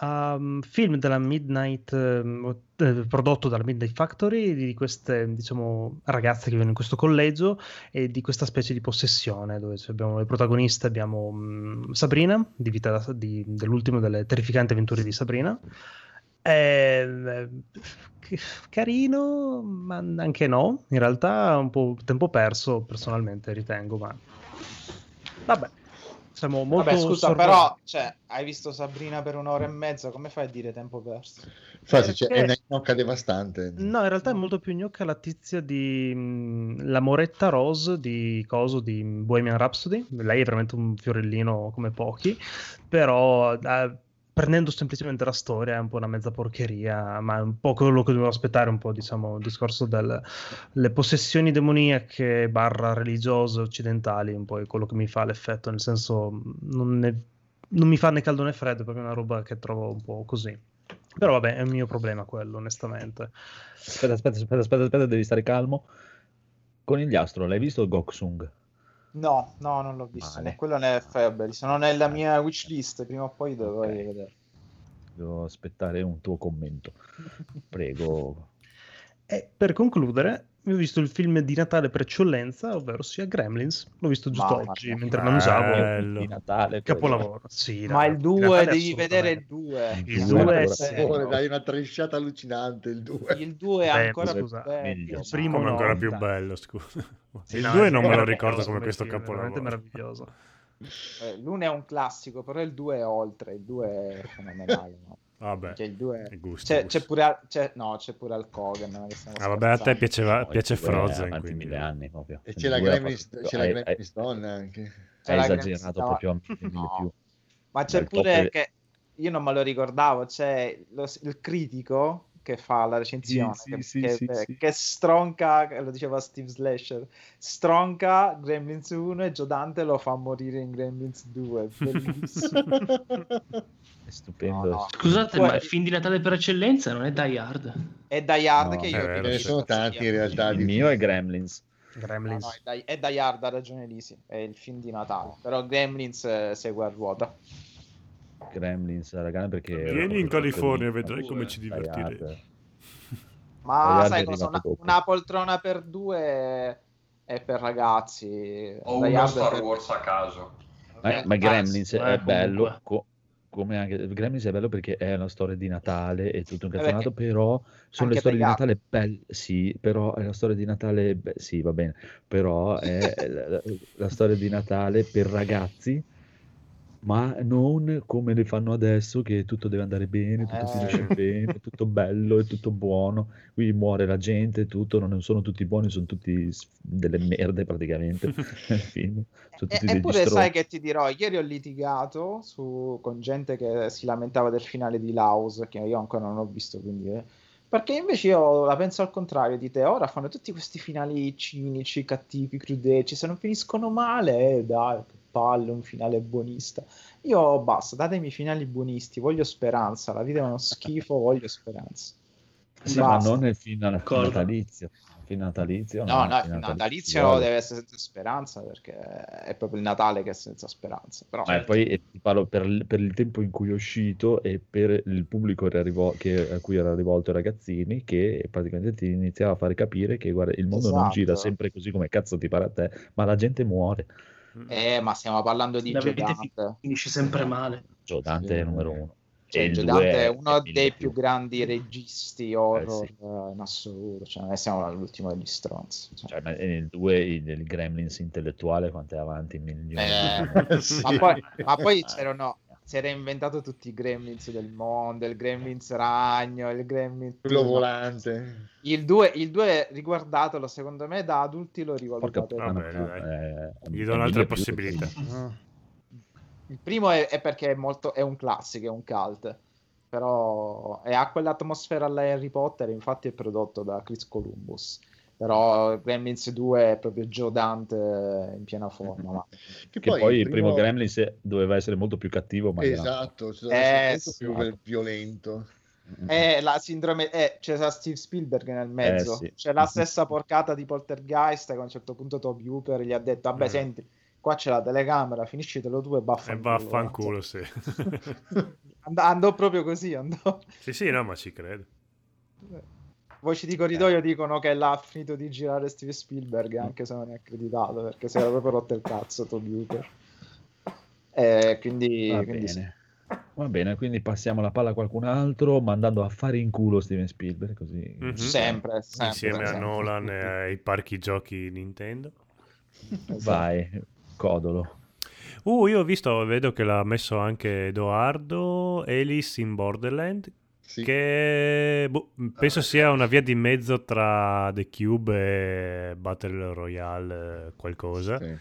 um, film della Midnight, um, eh, prodotto dalla Midnight Factory, di queste, diciamo, ragazze che vivono in questo collegio e di questa specie di possessione, dove abbiamo le protagoniste, abbiamo um, Sabrina, di vita di, dell'ultimo delle terrificanti avventure di Sabrina, eh, carino, ma anche no. In realtà un po' tempo perso, personalmente ritengo, ma vabbè. Siamo molto Vabbè, scusa, sorpresi. però, cioè, hai visto Sabrina per un'ora e mezza, come fai a dire tempo perso? Infatti, cioè, è una gnocca devastante. No, in realtà è molto più gnocca la tizia di mh, la Moretta Rose di Coso di Bohemian Rhapsody. Lei è veramente un fiorellino come pochi, però eh, prendendo semplicemente la storia è un po' una mezza porcheria, ma è un po' quello che dovevo aspettare, un po' diciamo il discorso delle possessioni demoniache barra religiose occidentali, un po' è quello che mi fa l'effetto, nel senso non, ne- non mi fa né caldo né freddo, è proprio una roba che trovo un po' così. Però vabbè, è un mio problema quello, onestamente. Aspetta, aspetta, aspetta, aspetta, aspetta, devi stare calmo. Conigliastro, l'hai visto Goksung? No, no, non l'ho visto. Male. ma quello non è February, sono nella mia wishlist, prima o poi dovrei Ok. vedere. Devo aspettare un tuo commento. Prego. E per concludere, ho visto il film di Natale per eccellenza, ovvero sia Gremlins. L'ho visto giusto Mamma oggi mentre mangiavo. Bello. Di Natale. Capolavoro. Sì, Ma il di 2, Natale devi vedere il assolutamente. 2. Il due due è dai una tresciata allucinante il 2. Il 2 è Beh, ancora scusa, più bello. Il primo no, ancora più bello, scusa. Sì, il no, 2 è non me lo ricordo come questo film, è veramente capolavoro. meraviglioso. Eh, L'uno è un classico, però il 2 è oltre. Il 2 è fenomenale. no? Vabbè, il 2 i gusti, c'è, gusti. c'è pure al- c'è- no, c'è pure che stiamo Ah, vabbè, a te piaceva, No, piace due Frozen, quindi... mille anni proprio. E c'è la due c'è hai- Gremlins donna anche. C'è Hai esagerato Gremlins proprio No. più. Ma c'è Dal pure top- che io non me lo ricordavo, c'è lo- il critico che fa la recensione Sì, che, sì, che- sì, sì. che stronca, lo diceva Steve Slasher, stronca Gremlins 1 e Joe Dante lo fa morire in Gremlins 2. Bellissimo. È stupendo. No, no. Scusate, Poi- ma il film di Natale per eccellenza non è Die Hard? È Die Hard No, che io Ce ne visto. sono tanti in realtà. Il di- mio è Gremlins. No, Gremlins. no, è, Die, è Die Hard, ha ragione Lisi, è il film di Natale. Però Gremlins eh, segue a ruota. Gremlins, ragazzi, perché... Vieni in California e vedrai come ci divertiremo. Hard. Ma sai cosa? Una, una poltrona per due è per ragazzi. O Die uno Hard è Star per- Wars a caso. Ma, Eh, ma ah, Gremlins è eh, bello, comunque. co- come anche Gremlins è bello perché è una storia di Natale e tutto un Eh, cazzonato, perché però sono le storie di Natale belle, sì, però è la storia di Natale, beh, sì, va bene, però è la- la storia di Natale per ragazzi, ma non come le fanno adesso che tutto deve andare bene, tutto Eh. finisce bene, tutto bello e tutto buono, qui muore la gente, tutto, non sono tutti buoni, sono tutti delle merde praticamente. Film, Eppure sai che ti dirò, ieri ho litigato su- con gente che si lamentava del finale di Laus, che io ancora non ho visto, quindi... eh. Perché invece io la penso al contrario di te, ora fanno tutti questi finali cinici, cattivi, crudeci, se non finiscono male, eh, dai, palle, un finale buonista. Io basta, datemi finali buonisti, voglio speranza, la vita è uno schifo, voglio speranza. Sì, ma Basta. non nel film nat- D'accordo. natalizio. Film natalizio? No, no, film il natalizio vuole. deve essere senza speranza perché è proprio il Natale che è senza speranza. Però Ma poi eh, ti parlo per, il- per il tempo in cui è uscito e per il pubblico era rivol- che- a cui era rivolto i ragazzini, che praticamente ti iniziava a fare capire che guarda, il mondo non Esatto. gira sempre così come cazzo ti pare a te, ma la gente muore. Eh, ma stiamo parlando di La Joe vedete Dante. Finisce sempre male. Joe Dante è numero uno. Cioè, E il Joe due Dante è uno dei più. più grandi registi horror sì. eh, in assoluto. Cioè, noi siamo all'ultimo degli stronzi. Cioè, Cioè, ma nel 2 il, il Gremlins intellettuale quanto è avanti milioni eh, Sì. ma, poi, ma poi c'erano. Si era inventato tutti i gremlins del mondo, il gremlins ragno, il gremlins... Quello volante. Il 2, il 2 riguardatelo, secondo me da adulti lo Porca rivalutate. puttana, Vabbè, eh, Gli do un'altra possibilità. Il primo è, è perché è, molto, è un classico, è un cult, però è, ha quell'atmosfera alla Harry Potter, infatti è prodotto da Chris Columbus. Però Gremlins 2 è proprio Joe Dante in piena forma. ma- Che, Che poi, il primo Gremlins doveva essere molto più cattivo, ma era- Esatto, cioè, Eh, molto sì. più violento. È la sindrome. eh, c'è Steve Spielberg nel mezzo. Eh, sì. C'è la stessa porcata di Poltergeist. Che a un certo punto Toby Hooper gli ha detto: Vabbè, Mm. senti, qua c'è la telecamera, finiscitelo tu e E vaffanculo. vaffanculo, sì. And- andò proprio così. Andò. sì, sì, no, ma ci credo. Voci di corridoio dicono che l'ha finito di girare Steve Spielberg, anche se non è accreditato, perché si era proprio rotto il cazzo Toby Hooper. Eh, quindi, Va quindi sì. bene. Va bene, quindi passiamo la palla a qualcun altro, mandando a fare in culo Steven Spielberg, così... Mhm. sempre, sempre, Insieme a sempre. Nolan e ai parchi giochi Nintendo. Vai, codolo. Uh, io ho visto, vedo che l'ha messo anche Edoardo, Alice in Borderland, Sì. che boh, penso sia una via di mezzo tra The Cube e Battle Royale eh, qualcosa. Sì.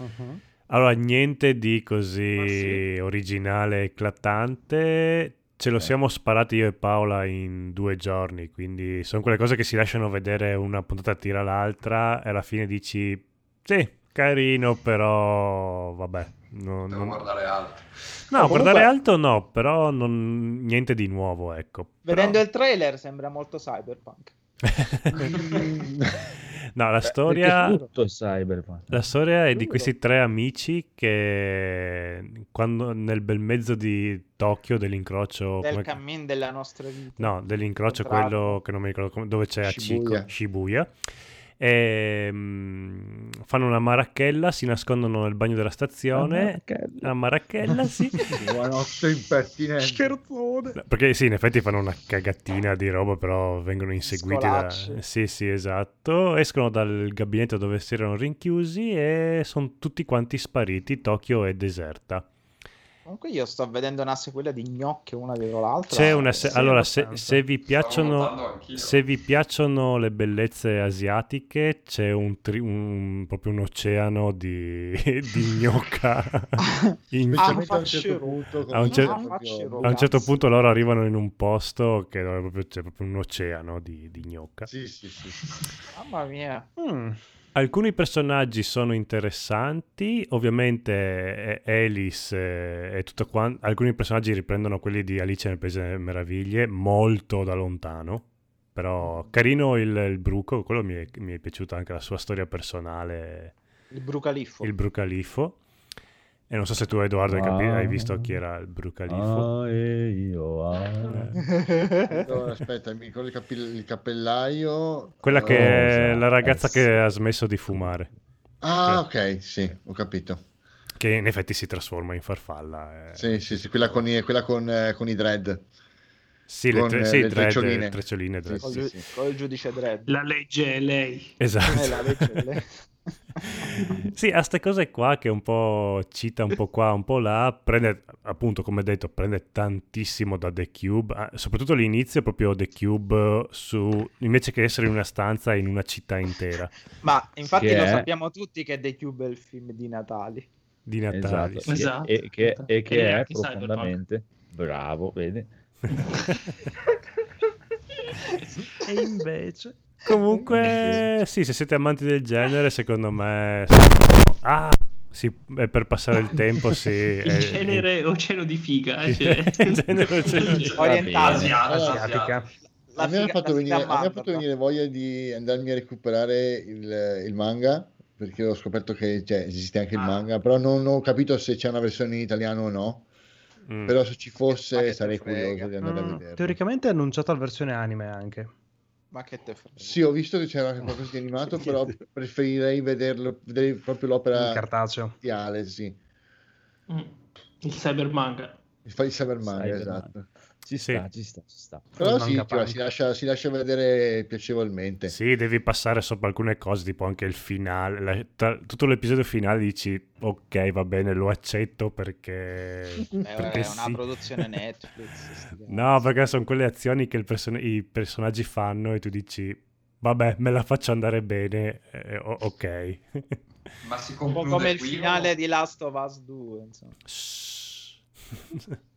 Mhm. Allora, niente di così Ah, sì. originale e eclatante. Ce lo siamo sparati io e Paola in due giorni, quindi sono quelle cose che si lasciano vedere una puntata tira l'altra e alla fine dici sì, carino, però vabbè. No- Devo non- guardare altro. No, Comunque- guardare alto no, però non- niente di nuovo, ecco. Vedendo il trailer sembra molto cyberpunk. No, la storia... tutto è cyberpunk. La storia è di questi tre amici che quando nel bel mezzo di Tokyo dell'incrocio Del come- cammin della nostra vita. no, dell'incrocio quello che non mi ricordo come- dove c'è Shibuya. Shibuya. E, mm, fanno una marachella, si nascondono nel bagno della stazione. La marachella, sì. Buonanotte impertinente. Scherzone. Perché sì, in effetti fanno una cagatina di roba, però vengono inseguiti da... Sì, sì, esatto. Escono dal gabinetto dove si erano rinchiusi e sono tutti quanti spariti. Tokyo è deserta. Comunque io sto vedendo una sequela di gnocchi una dietro l'altra. C'è una se- allora, se, se vi piacciono, se vi piacciono le bellezze asiatiche, c'è un, tri- un- proprio un oceano di, di gnocca. in- Ah, a un certo punto. A un cer- Ah, a un certo punto loro arrivano in un posto che dove proprio- c'è proprio un oceano di, di gnocca. Sì, sì, sì. Mamma mia. Mm. Alcuni personaggi sono interessanti, ovviamente eh, Alice eh, e tutto quanto. Alcuni personaggi riprendono quelli di Alice nel Paese delle Meraviglie molto da lontano. Però carino il, il bruco, quello mi è, mi è piaciuta anche la sua storia personale, Il brucaliffo. il brucalifo. E non so se tu, Edoardo, hai, capi- hai visto chi era il brucalifo. Ah, e io, ah. Allora, aspetta, mi ricordo il, capi- il cappellaio. Quella che eh, è la ragazza che ha smesso di fumare, Ah, ok, sì, ho capito. che in effetti si trasforma in farfalla. eh. Sì, sì, sì, quella con i, quella con, eh, con i dread. Sì, le, Con, tre- eh, sì, le dread, treccioline. treccioline, dread. Col, Sì, sì. col giudice Dredd. La legge è lei. Esatto. Eh, la legge è lei. sì, a ste cose qua che un po' cita un po' qua, un po' là, prende, appunto, come detto, prende tantissimo da The Cube, ah, soprattutto all'inizio proprio The Cube su, invece che essere in una stanza in una città intera Ma infatti Che lo è- sappiamo tutti che The Cube è il film di Natali. di Natale. Esatto, sì. Esatto. E, che, e che E è anche Cyberpunk. profondamente bravo, vedi? E invece... Comunque, sì, se siete amanti del genere, secondo me... Ah, sì, è per passare il tempo, sì. Il è- genere oceano di figa. eh, Il cioè- genere oceano di- Orientale. Asiatico, Asiatica. La a me ha figa- fatto, figa a fatto venire voglia di andarmi a recuperare il, il manga perché ho scoperto che cioè, esiste anche il Ah. manga, però non, ho capito se c'è una versione in italiano o no. Mm. Però se ci fosse sarei frega. curioso di andare a Mm, vedere. teoricamente è annunciata la versione anime anche. Ma che te frega. Sì, ho visto che c'era anche qualcosa di animato, però preferirei vederlo, vedere proprio l'opera In cartaceo. sì. Mm. Il cybermanga. Il il cybermanga, Cyberman. esatto. Ci Sì. sta, ci sta, ci sta. Però sì, cioè, si, lascia, si lascia vedere piacevolmente. Sì, devi passare sopra alcune cose, tipo anche il finale. la- tra- tutto l'episodio finale dici, ok, va bene, lo accetto perché... Eh, perché è una sì. produzione Netflix. No, perché sono quelle azioni che il person- i personaggi fanno e tu dici, vabbè, me la faccio andare bene, eh, ok. Ma si Un po' conclude come il qui o- finale di Last of Us 2. Insomma.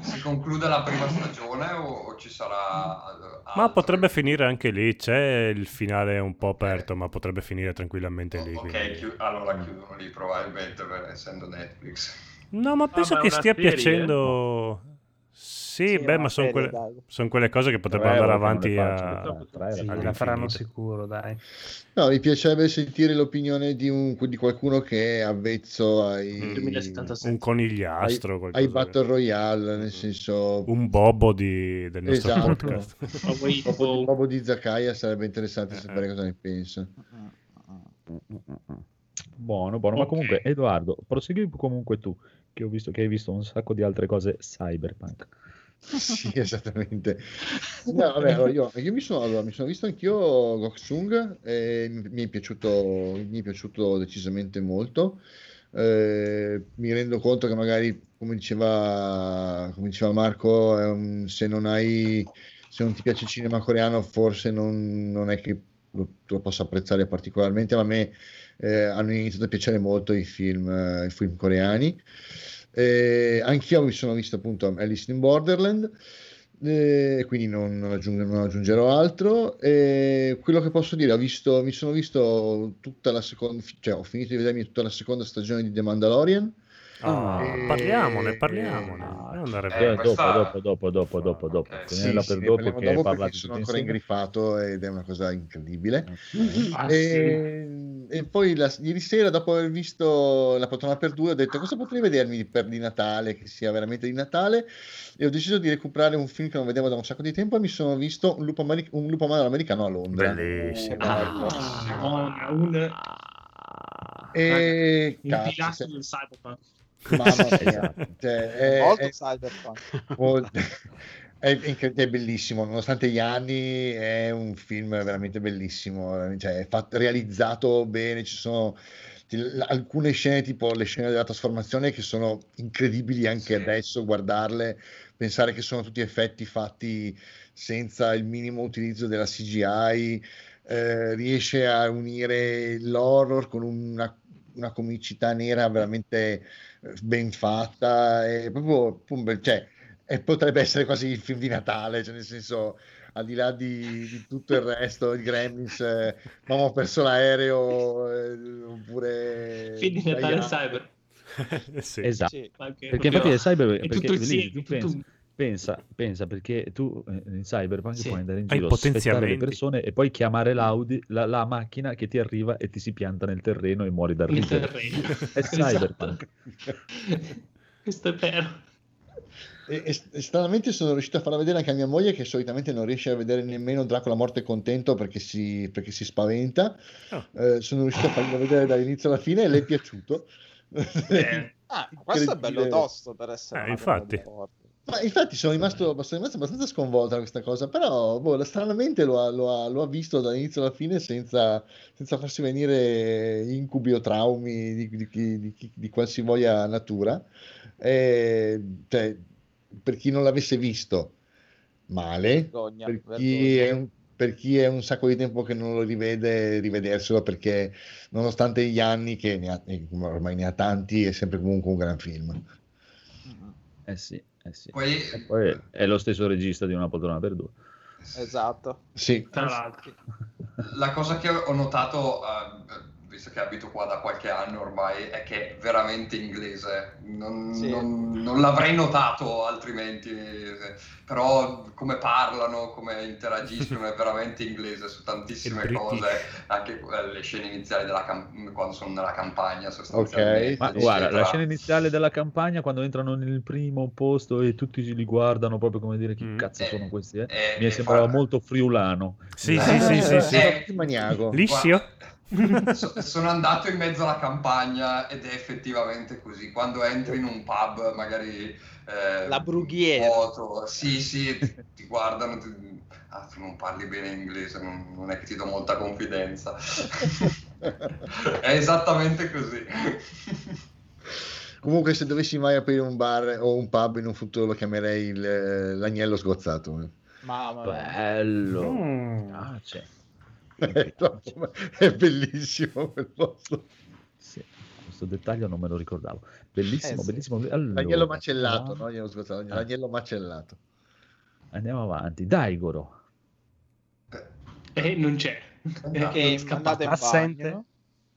Si conclude la prima stagione o, o ci sarà eh, ma altro? potrebbe finire anche lì, c'è il finale un po' aperto, ma potrebbe finire tranquillamente lì. Ok, quindi- chiu- allora chiudono lì probabilmente per- essendo Netflix. No, ma penso ma è che stia serie, piacendo... Sì, Sì, beh, ma sono quelle, son quelle cose che potrebbero Tre andare che avanti le a... tre, Sì, la faranno sicuro, dai. No, mi piacerebbe sentire l'opinione di, un- di qualcuno che è avvezzo ai, Mm. 2077. Un conigliastro, ai, ai Battle Royale, nel senso... un bobo di- del nostro Esatto. podcast. Ma voi- Proprio di, Zakaya sarebbe interessante Eh, sapere cosa ne pensa. Buono, buono. Ma Ok. comunque, Edoardo, prosegui comunque tu, che ho visto che hai visto un sacco di altre cose cyberpunk. Sì, esattamente. No, vabbè, allora io, io mi, sono, allora, mi sono visto anch'io Goksung e mi è piaciuto, mi è piaciuto decisamente molto. Eh, mi rendo conto che magari, come diceva, come diceva Marco, un- se non hai, se non ti piace il cinema coreano, forse non, non è che lo, lo possa apprezzare particolarmente, ma a me eh, hanno iniziato a piacere molto i film, eh, i film coreani. Eh, anch'io mi sono visto appunto Alice in Borderland, eh, quindi non, aggiungo- non aggiungerò altro. Eh, quello che posso dire, visto, mi sono visto tutta la seconda, cioè ho finito di vedermi tutta la seconda stagione di The Mandalorian. Ah, Eh, parliamone, parliamone. Eh, Eh, questa- dopo, dopo, dopo, dopo, dopo, dopo. Ok, Tenela Sì, per sì, dopo parliamo che dopo perché sono ancora insieme. ingrifato ed è una cosa incredibile. Ah, sì. E, e poi la- ieri sera, dopo aver visto La poltrona per due, ho detto cosa potrei vedermi per di Natale, che sia veramente di Natale, e ho deciso di recuperare un film che non vedevo da un sacco di tempo e mi sono visto Un lupo, ameri- un lupo americano a Londra. Bellissimo. Ah, Madonna, un, E cazzo, pilastro se- del cyberpunk. Mamma mia, cioè, è- Molto è- cyberpunk. È, bellissimo, nonostante gli anni, è un film veramente bellissimo. Cioè, è fatto- realizzato bene. Ci sono alcune scene, tipo le scene della trasformazione, che sono incredibili anche Sì. adesso. Guardarle, pensare che sono tutti effetti fatti senza il minimo utilizzo della CGI. eh, riesce a unire l'horror con una, una comicità nera veramente ben fatta. È proprio, cioè, e potrebbe essere quasi il film di Natale, cioè nel senso, al di là di, di tutto il resto, il Gremlins, eh, mamma ho perso l'aereo, eh, oppure... Film di Natale cyber. Sì. Esatto. Sì. Perché proprio- infatti è cyber, è perché tutto lì insieme, tu tutto pensa, pensa, perché tu eh, in cyberpunk Sì. puoi andare in giro, sfettare le persone e poi chiamare l'Audi, la, la macchina che ti arriva e ti si pianta nel terreno e muori dal ridere. terreno. È cyberpunk. Questo è vero. E, e- e stranamente sono riuscito a farla vedere anche a mia moglie che solitamente non riesce a vedere nemmeno Dracula morto e contento perché si, perché si spaventa. Oh. Eh, sono riuscito a farla vedere dall'inizio alla fine e le è piaciuto. Eh, Ah, questo è bello tosto per essere Eh, una infatti. forte. Ma infatti sono rimasto, sono rimasto abbastanza sconvolto da questa cosa, però boh, stranamente lo ha, lo ha- lo ha visto dall'inizio alla fine senza, senza farsi venire incubi o traumi di, di, di di qualsivoglia natura. E, cioè, per chi non l'avesse visto, male, Vergogna, per chi è un, per chi è un sacco di tempo che non lo rivede, rivederselo perché nonostante gli anni che ne ha, ormai ne ha tanti, è sempre comunque un gran film. Eh sì, eh sì. Poi, E poi è lo stesso regista di Una poltrona per due. Esatto. Sì, tra l'altro. la cosa che ho notato eh, visto che abito qua da qualche anno ormai, è che è veramente inglese. Non, Sì. non- non l'avrei notato altrimenti, però come parlano, come interagiscono è veramente inglese su tantissime cose, anche eh, le scene iniziali della cam- quando sono nella campagna sostanzialmente. Ma guarda, la scena iniziale della campagna, quando entrano nel primo posto e tutti li guardano proprio come dire chi Mm. cazzo sono questi, eh? eh, mi eh, sembrava guarda. molto friulano. Sì, sì, sì, sì, sì. Eh, Più maniaco. Liscio? So- sono andato in mezzo alla campagna ed è effettivamente così. Quando entri in un pub, magari eh, La brughiera. vuoto, sì, sì, ti, ti guardano. ti- ah, tu non parli bene inglese, non, non è che ti do molta confidenza. è esattamente così. Comunque, se dovessi mai aprire un bar o un pub in un futuro, lo chiamerei il- l'agnello sgozzato. eh. Mamma mia. Bello. Mm. Ah, c'è. è bellissimo quel posto. Sì, questo dettaglio non me lo ricordavo. Bellissimo, Eh, sì. bellissimo. Allora, L'agnello macellato, andiamo- no? L'agnello sgozzato, Ah. l'agnello macellato. Andiamo avanti. Daigoro. E non c'è. Perché È scappato. in Assente? bagno.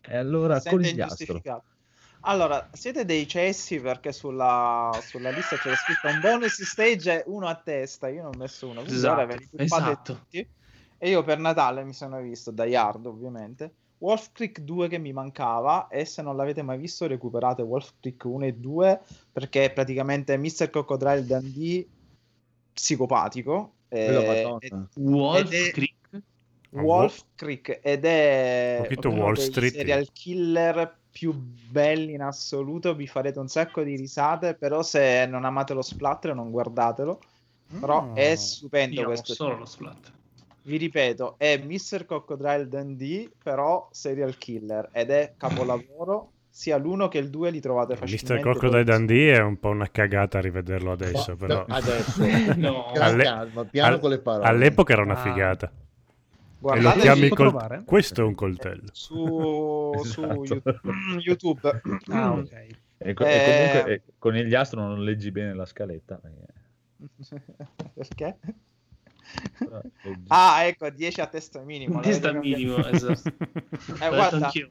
E allora Assente e conigliastro. Allora, siete dei cessi perché sulla, sulla lista c'era scritto un bonus stage e uno a testa. Io ne ho messo uno. quindi Esatto, ora ve li gruppate esatto. tutti. E io per Natale mi sono visto Die Hard, ovviamente. Wolf Creek 2 che mi mancava e se non l'avete mai visto recuperate Wolf Creek 1 e 2 perché è praticamente Mr. Crocodile Dundee psicopatico. Quella eh, ed- Wolf è- Creek. Wolf Creek ed è uno Wall dei Street. serial killer più belli in assoluto. Vi farete un sacco di risate, però se non amate lo splatter non guardatelo. Però Mm. è stupendo Io questo. solo lo splatter. Vi ripeto, è Mr. Crocodile Dundee, però serial killer ed è capolavoro. Sia l'uno che il due li trovate Mr. facilmente. Crocodile Dundee è un po' una cagata a rivederlo adesso, No, però Adesso, No. Alle- calma, piano al- con le parole. all'epoca era una Ah. figata. E lo Guardate può col-? Questo è un coltello. su, su Esatto. YouTube. YouTube. Ah, ok. E, co- e Eh. comunque eh, con il Conigliastro non leggi bene la scaletta. perché- Perché? Ah, ecco, 10 a testa minimo. Testa minimo, esatto. Eh, guarda, anch'io.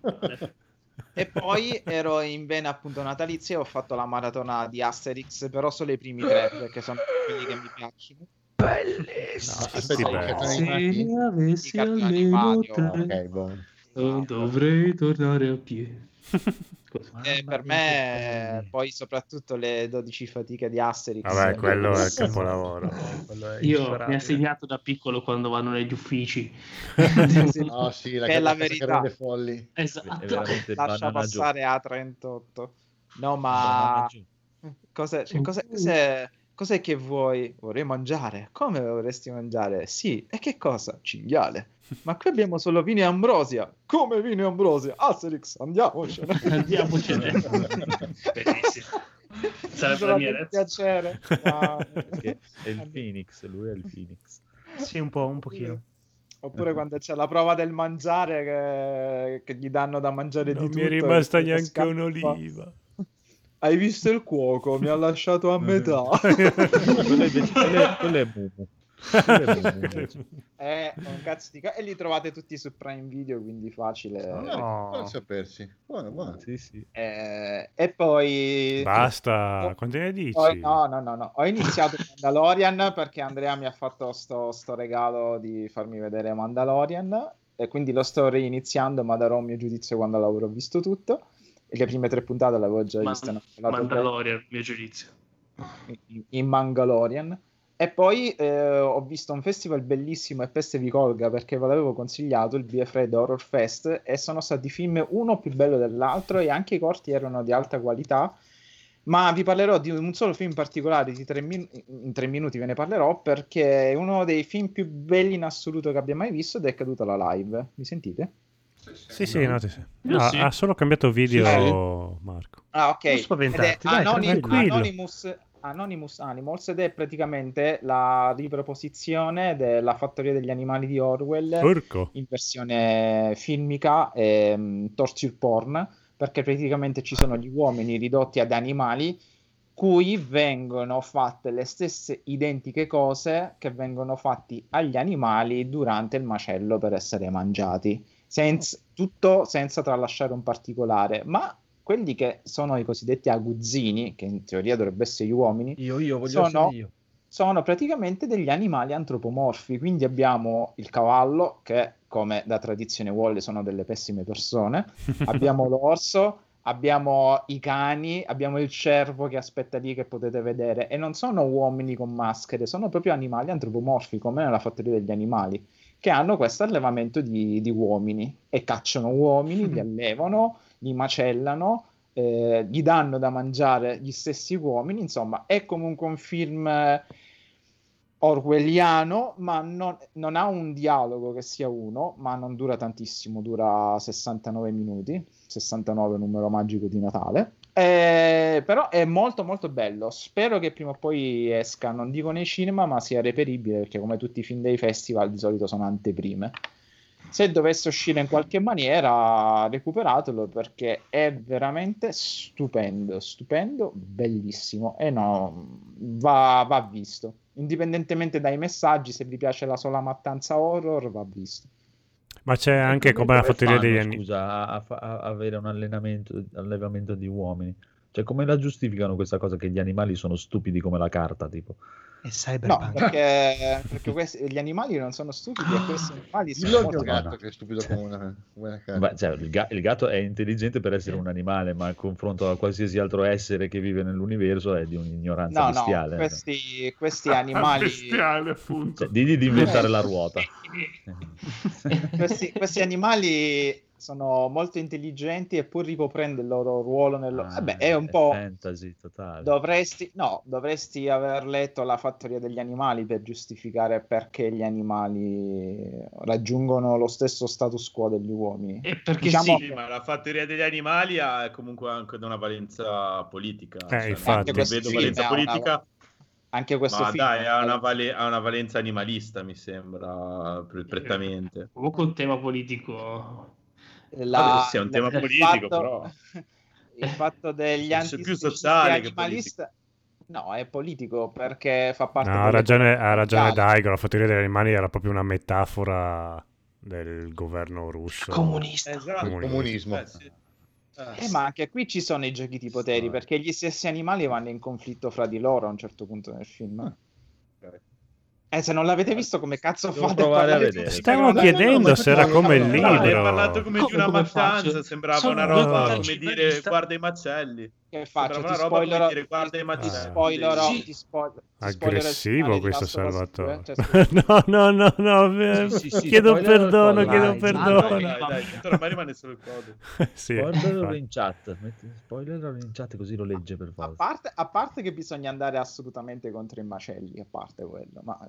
e poi ero in vena appunto natalizia e ho fatto la maratona di Asterix, però solo i primi tre, perché sono quelli che mi piacciono. Cartoni animati? I avessi Ah, oh. ok, buono. dovrei tornare a piedi. Eh, per me, poi soprattutto le 12 fatiche di Asterix. Vabbè, quello è il capolavoro. È Io mi ha segnato da piccolo quando vanno negli uffici. No, sì, la, Che è la verità. folli. Esatto. Lascia banana giù. passare A38. No, Banana ma cos'è, cioè, cos'è, cos'è, cos'è che vuoi? Vorrei mangiare. Come vorresti mangiare? Sì, e che cosa? Cinghiale. Ma qui abbiamo solo vino e ambrosia. Come vino e ambrosia? Asterix, andiamocene. Andiamocene. Mia un razza. piacere. Ma- Perché è il Phoenix, lui è il Phoenix. Sì, un po', un pochino. Oppure quando c'è la prova del mangiare che, che gli danno da mangiare Non di mi tutto. è rimasta neanche scappa. un'oliva. Hai visto il cuoco? Mi ha lasciato a metà. quello, è invece, quello, è, quello è Mumu. Quello è. Eh, un cazzo di ca- e li trovate tutti su Prime Video, quindi facile. No. Non sapersi. Buono, buono. Sì, sì. Eh, e poi Basta, quanti ne dici? Poi- no, no, no, no. Ho iniziato Mandalorian perché Andrea mi ha fatto sto, sto regalo di farmi vedere Mandalorian e quindi lo sto reiniziando, ma darò un mio giudizio quando l'avrò visto tutto. E le prime tre puntate l'avevo già Man- ho parlato Mandalorian, mio giudizio. in- in Mangalorian. E poi eh, ho visto un festival bellissimo e peste vi colga perché ve l'avevo consigliato, il BF Red Horror Fest, e sono stati film uno più bello dell'altro e anche i corti erano di alta qualità. Ma vi parlerò di un solo film particolare, di tre min- in tre minuti ve ne parlerò perché è uno dei film più belli in assoluto che abbia mai visto ed è caduta la live. Mi sentite? Sì, sì, no, sì, No, sì. Ha solo cambiato video, Sì. Marco. Ah, ok. Non Ed è spaventarti, dai, Anony- tranquillo. Anonymous, Anonymous Animals ed è praticamente la riproposizione della Fattoria degli Animali di Orwell Porco. in versione filmica e torture porn perché praticamente ci sono gli uomini ridotti ad animali cui vengono fatte le stesse identiche cose che vengono fatti agli animali durante il macello per essere mangiati, senza, tutto senza tralasciare un particolare, ma quelli che sono i cosiddetti aguzzini, che in teoria dovrebbero essere gli uomini, Io, io, voglio sono, sono praticamente degli animali antropomorfi. Quindi abbiamo il cavallo, che come da tradizione vuole sono delle pessime persone, abbiamo l'orso, abbiamo i cani, abbiamo il cervo che aspetta lì che potete vedere, e non sono uomini con maschere, sono proprio animali antropomorfi, come nella fattoria degli animali, che hanno questo allevamento di, di uomini. E cacciano uomini, li allevano, li macellano, eh, gli danno da mangiare gli stessi uomini, insomma, è comunque un film eh, orwelliano, ma non, non ha un dialogo che sia uno, ma non dura tantissimo, dura 69 minuti, 69 numero magico di Natale. Eh, però è molto molto bello. Spero che prima o poi esca, non dico nei cinema, ma sia reperibile perché, come tutti i film dei festival, di solito sono anteprime. Se dovesse uscire in qualche maniera, recuperatelo perché è veramente stupendo, stupendo, bellissimo e no, va, va visto. Indipendentemente dai messaggi, se vi piace la sola mattanza horror, va visto. Ma c'è anche come la fattoria degli anni. Scusa, a, a- a avere un allenamento, allevamento di uomini. Cioè, come la giustificano questa cosa che gli animali sono stupidi come la carta, tipo? No, cyberpunk. perché, perché questi- gli animali non sono stupidi e questi animali sono molto gatto no. che è stupido come una, come una carta. Beh, cioè, il, ga- il gatto è intelligente per essere un animale, ma a confronto a qualsiasi altro essere che vive nell'universo è di un'ignoranza No, no, bestiale. questi, questi animali, Bestiale, appunto. Cioè, digli di inventare la ruota. questi, questi animali sono molto intelligenti e pur ricoprendo il loro ruolo nello... Ah, Vabbè, è un po'... fantasy totale. Dovresti, no, dovresti aver letto la fattoria degli animali per giustificare perché gli animali raggiungono lo stesso status quo degli uomini. E perché Diciamo- Sì, ma la fattoria degli animali ha comunque anche una valenza politica. Eh, cioè, infatti. Questo vedo valenza una- politica, Anche questo ma film dai, ha una, vale- ha una valenza animalista, mi sembra, pre- prettamente. Comunque un tema politico. La- Vabbè, sì, è un tema politico, fatto- però. il fatto degli che animalisti no è politico perché fa parte No, ha ragione, ha ragione. Daigo, la fattoria degli animali era proprio una metafora del governo russo. Comunista. Esatto. Il comunismo. Eh, sì. Eh, ma anche qui ci sono i giochi di poteri perché gli stessi animali vanno in conflitto fra di loro a un certo punto nel film. Eh, se non l'avete visto, come cazzo Devo fate a provare a parlare vedere. No, chiedendo se era come il No, hai libro. parlato come, di una mattanza, sembrava una roba come dire guarda i macelli. Che faccio? Ti spoilerò, guarda i ti macelli. spoilerò, Sì. ti spo- ti spoilerò il Aggressivo questo Salvatore. 2, cioè, no, no, no, no, eh, Sì, sì, chiedo perdono, chiedo Dai, perdono. Dai, dai, dai, ormai rimane solo il codo. sì, Spoilerlo infatti. in chat. Metti, spoilerlo in chat così lo legge per a, forza. parte, a parte che bisogna andare assolutamente contro i macelli, a parte quello, ma Eh,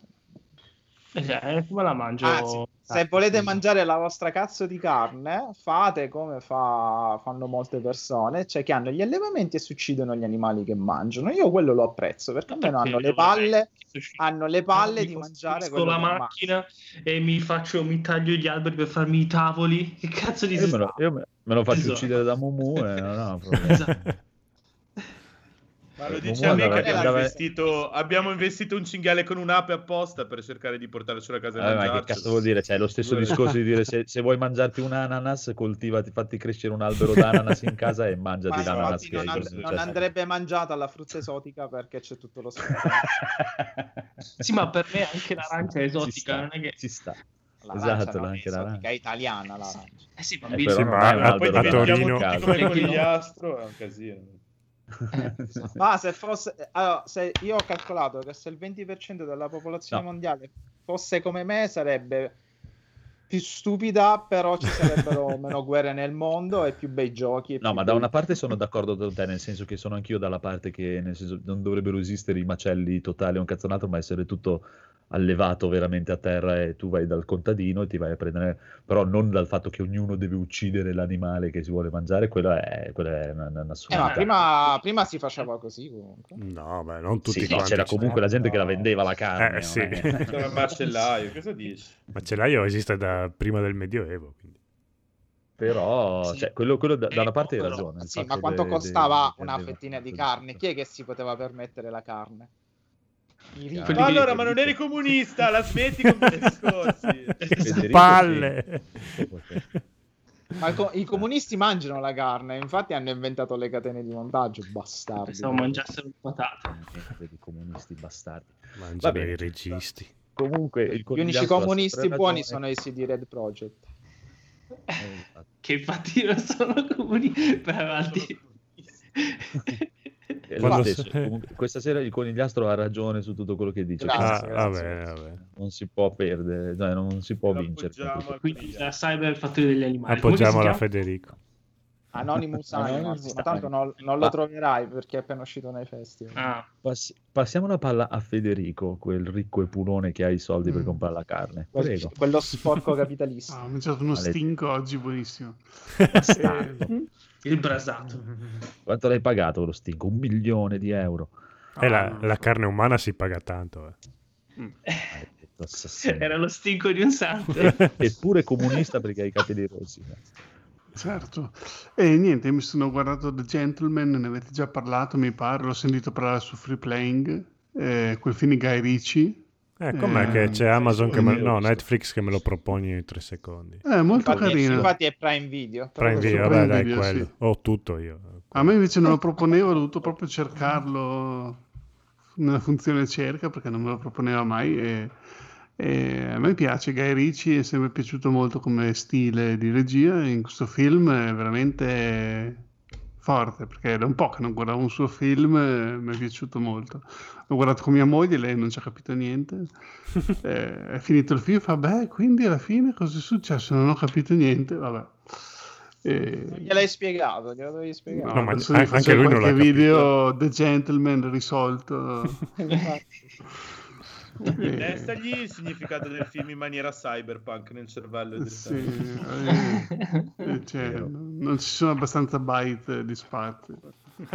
cioè, come la mangio? Anzi, se volete mangiare la vostra cazzo di carne, fate come fa- fanno molte persone, cioè che hanno gli allevamenti e si uccidono gli animali che mangiano. Io quello lo apprezzo perché almeno hanno le palle, hanno le palle di mangiare quello la macchina e mi faccio mi taglio gli alberi per farmi i tavoli. Che cazzo di Io me lo, io me- me lo faccio Esatto. uccidere da Mumu e non ho problemi. Esatto. Ma lo Eh, dice a me che andava- investito, abbiamo investito un cinghiale con un'ape apposta per cercare di portare sulla casa Vabbè, ma che cazzo vuol dire? Cioè, è lo stesso discorso di dire se, se vuoi mangiarti un ananas, coltivati, fatti crescere un albero d'ananas in casa e mangiati Ma l'ananas non, così, non cioè, andrebbe mangiata la frutta esotica perché c'è tutto lo spazio. Sì, ma per me anche l'arancia è esotica, sta, non è che... ci sta. L'arancia Esatto, non è anche l'arancia. è italiana l'arancia. Eh sì, Eh, bambini. però Sì, ma- ma poi diventiamo tutti come conigliastro, è un casino. Ma se fosse allora, se io ho calcolato che se il 20% della popolazione No. mondiale fosse come me sarebbe più stupida, però ci sarebbero meno guerre nel mondo e più bei giochi. No, ma da bei- una parte sono d'accordo con te, nel senso che sono anch'io dalla parte che nel senso, non dovrebbero esistere i macelli totali o un cazzonato, ma essere tutto allevato veramente a terra e tu vai dal contadino e ti vai a prendere, però non dal fatto che ognuno deve uccidere l'animale che si vuole mangiare, quella è, quella è una, una Eh, ma prima, prima si faceva così comunque. No, beh, non tutti Sì, no, quanti. c'era comunque la gente che la vendeva la Eh, carne. sì. non è- C'era il macellaio, cosa dici? Macellaio esiste da prima del Medioevo. Quindi. Però, Sì. cioè, quello, quello da, da una parte hai ragione. Sì, ma quanto de- costava de- una de- fettina di carne? Chi è che si poteva permettere la carne? I. Quelli Ma che- allora, ma non eri comunista, la smetti con quei discorsi. Palle! Ma i co- i comunisti mangiano la carne, infatti hanno inventato le catene di montaggio, bastardi. Pensavo mangiassero le patate. Di comunisti bastardi. Mangiano bene. i registi. Comunque, Gli unici comunisti buoni ragione. sono i CD Red Project. Eh, infatti. Che infatti non sono comuni per avanti. È lo Quando Comunque, questa sera il conigliastro ha ragione su tutto quello che dice. Grazie, Ah, grazie. bene, va bene. Non si può perdere, cioè, non si può vincere. Quindi la cyber fattoria degli animali. Come Appoggiamo si la chiama? Federico. Anonymous Anonymous Animals, ma tanto non, non lo troverai perché è appena uscito nei festival. Ah, Pass- passiamo la palla a Federico, quel ricco e pulone che ha i soldi per Mm. comprare la carne. Prego. Quello sporco capitalista. Ah, ho mangiato uno Maledetto. stinco oggi buonissimo. Bastardo. Il brasato. Quanto l'hai pagato lo stinco? Un milione di euro. E la, Ah, la so. carne umana si paga tanto. eh. Assassino. Era lo stinco di un santo. Eppure comunista perché ha i capelli rossi. Certo. E niente, mi sono guardato The Gentleman, ne avete già parlato, mi pare, l'ho sentito parlare su Free Playing, eh, quel film di Guy Ritchie. Eh, com'è Eh, che c'è Amazon che me- no. Netflix che me lo proponi in tre secondi. È molto Infatti, carino. infatti è Prime Video. Prime Video, vabbè, Prime dai, Video, quello. sì. Ho tutto io. A me invece non lo proponevo, ho dovuto proprio cercarlo nella funzione cerca perché non me lo proponeva mai e, e a me piace Guy Ritchie, è sempre piaciuto molto come stile di regia e in questo film è veramente forte perché da un po' che non guardavo un suo film e mi è piaciuto molto. L'ho guardato con mia moglie, lei non ci ha capito niente. Eh, è finito il film, fa beh, quindi alla fine cosa è successo? Non ho capito niente, vabbè. E- Non gliel'hai spiegato, glielo dovevi spiegare. No, ma anche lui non l'ha capito. video The Gentleman risolto. Innestagli il significato del film in maniera cyberpunk nel cervello. Sì, direttamente. eh, eh, cioè, non ci sono abbastanza byte di spazio.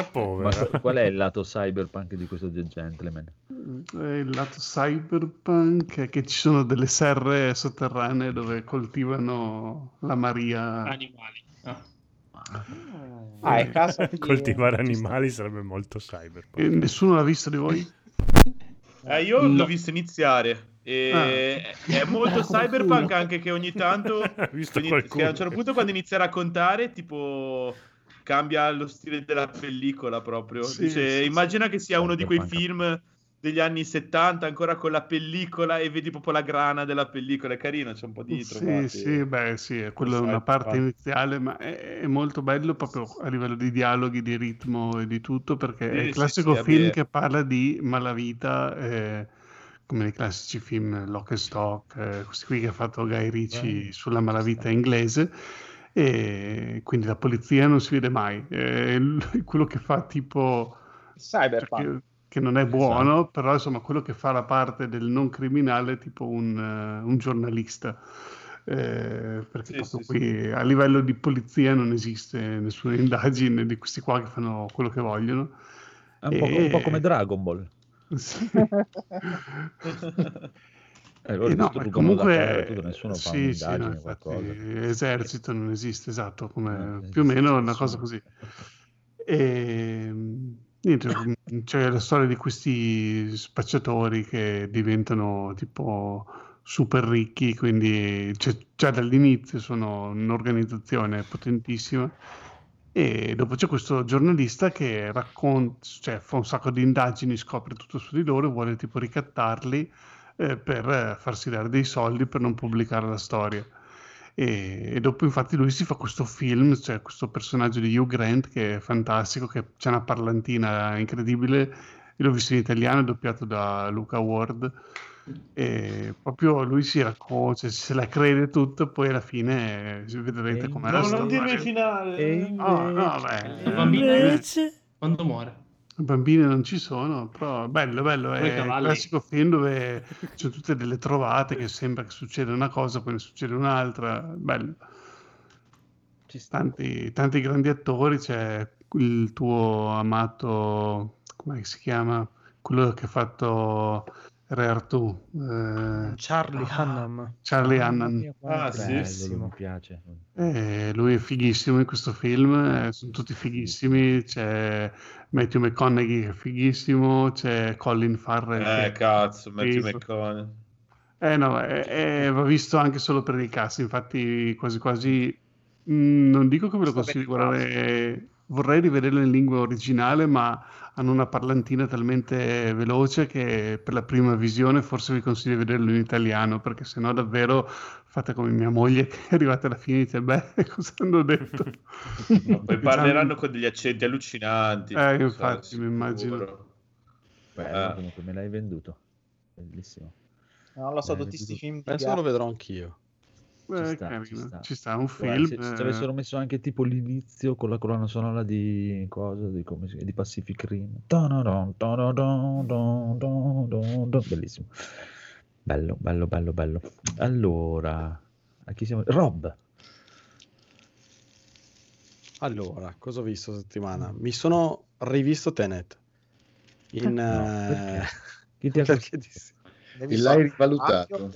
Ma qual è il lato cyberpunk di questo The Gentleman? Eh, Il lato cyberpunk è che ci sono delle serre sotterranee dove coltivano la Maria. Animali. Ah. Ah, è casa di- Coltivare animali sarebbe molto cyberpunk. E nessuno l'ha visto di voi? Eh, io No. l'ho visto iniziare. E è molto cyberpunk anche che ogni tanto Visto ogni- a un certo punto quando inizia a raccontare tipo cambia lo stile della pellicola proprio. Sì, Dice, sì, immagina che sia uno di quei film degli anni 70 ancora con la pellicola e vedi proprio la grana della pellicola è carino c'è un po' di Sì, trovate sì, beh, sì, è quella Lo una parte iniziale, ma è, è molto bello proprio a livello di dialoghi, di sì, e di tutto, perché Sì, è sì, il classico sì, film vabbè. che parla di malavita, eh, come nei classici film Lock and Stock, eh, questi qui che ha fatto Guy Ritchie sulla malavita inglese, e quindi la polizia non si vede mai, quello che fa tipo Cyberpunk. che, che non è buono, però insomma quello che fa la parte del non criminale è tipo un, eh, un giornalista. Eh, perché Sì, proprio sì, qui a livello di polizia non esiste nessuna indagine di questi qua che fanno quello che vogliono. È un, po', un po' come Dragon Ball. Sì. Eh, Eh, no, comunque tutto, nessuno fa sì, sì, no, infatti, qualcosa. esercito non esiste, esatto, come Eh, più o meno una cosa così. E niente, c'è la storia di questi spacciatori che diventano tipo super ricchi, quindi cioè, già dall'inizio sono un'organizzazione potentissima. E dopo c'è questo giornalista che racconta, cioè fa un sacco di indagini, scopre tutto su di loro e vuole tipo ricattarli eh, per eh, farsi dare dei soldi per non pubblicare la storia. E, e dopo infatti lui si fa questo film, cioè questo personaggio di Hugh Grant che è fantastico, che c'è una parlantina incredibile, io l'ho visto in italiano, è doppiato da Luca Ward, e proprio lui si racconta, cioè, se la crede tutto, poi alla fine eh, vedrete com'è la non, non storia. dirmi il finale. No, no, beh, bambino eh, quando muore. Bambini non ci sono, però bello, bello, è il cavalli. classico film dove c'è tutte delle trovate che sembra che succeda una cosa, poi ne succede un'altra, bello. Tanti, tanti grandi attori, c'è il tuo amato, come si chiama? Quello che ha fatto Re Artù. eh, Charlie Hunnam. Charlie Mamma Hannan. mia, quanto Ah, è sì, mi piace. Eh, lui è fighissimo in questo film, eh, sono tutti fighissimi. C'è Matthew McConaughey che è fighissimo, c'è Colin Farrell. Eh, cazzo, Matthew. McConaughey. Eh no, eh, eh, va visto anche solo per il cast, infatti quasi quasi mm, non dico che ve lo consiglio di guardare, vorrei rivederlo in lingua originale, ma hanno una parlantina talmente veloce che per la prima visione forse vi consiglio di vederlo in italiano, perché sennò davvero fate come mia moglie che è arrivata alla fine e dice, beh, cosa hanno detto? Ma poi parleranno con degli accenti allucinanti. Eh, infatti, mi immagino. Bello, Eh. comunque me l'hai venduto. Bellissimo. Non lo so, tutti questi film che lo vedrò anch'io. Ci Eh, sta, ci sta. Ci sta un Guarda, film. se, se ci eh, avessero messo anche tipo l'inizio con la colonna sonora di cosa di, come si- di Pacific Rim Tanadon, tanadon, don, don, don, don. bellissimo bello bello bello bello allora a chi siamo Rob Allora, cosa ho visto settimana? Mi sono rivisto Tenet. In, No, eh, perché? Chi ti ha perché. E l'hai rivalutato?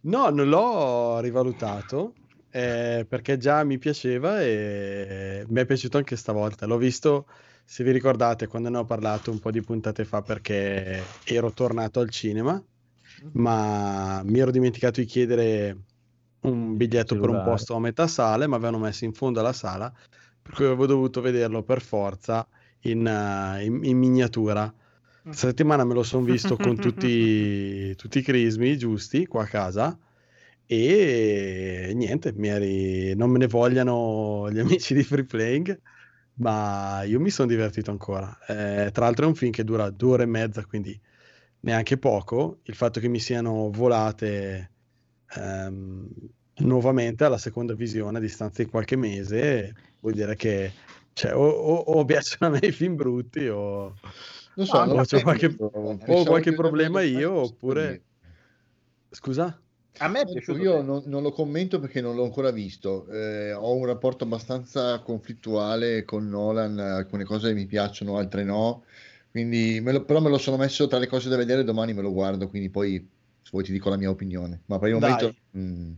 No, non l'ho rivalutato eh, perché già mi piaceva e mi è piaciuto anche stavolta. L'ho visto, se vi ricordate, quando ne ho parlato un po' di puntate fa perché ero tornato al cinema, ma mi ero dimenticato di chiedere un biglietto per un posto a metà sala, mi avevano messo in fondo alla sala, per cui avevo dovuto vederlo per forza in, eh, in- in miniatura. Questa settimana me lo sono visto con tutti, tutti i crismi giusti qua a casa e niente, mi eri- non me ne vogliano gli amici di Free Playing, ma io mi sono divertito ancora. Eh, tra l'altro è un film che dura due ore e mezza, quindi neanche poco. Il fatto che mi siano volate ehm, nuovamente alla seconda visione a distanza di qualche mese vuol dire che cioè, o, o- o piacciono a me i film brutti o, Non so, o capisco. qualche, Pensavo o qualche che problema io oppure... Scusa? A me è piaciuto. Io non, non lo commento perché non l'ho ancora visto. Eh, ho un rapporto abbastanza conflittuale con Nolan, alcune cose mi piacciono, altre no. Quindi, me lo- però me lo sono messo tra le cose da vedere, domani me lo guardo, quindi poi se vuoi ti dico la mia opinione. Ma per il momento... mm,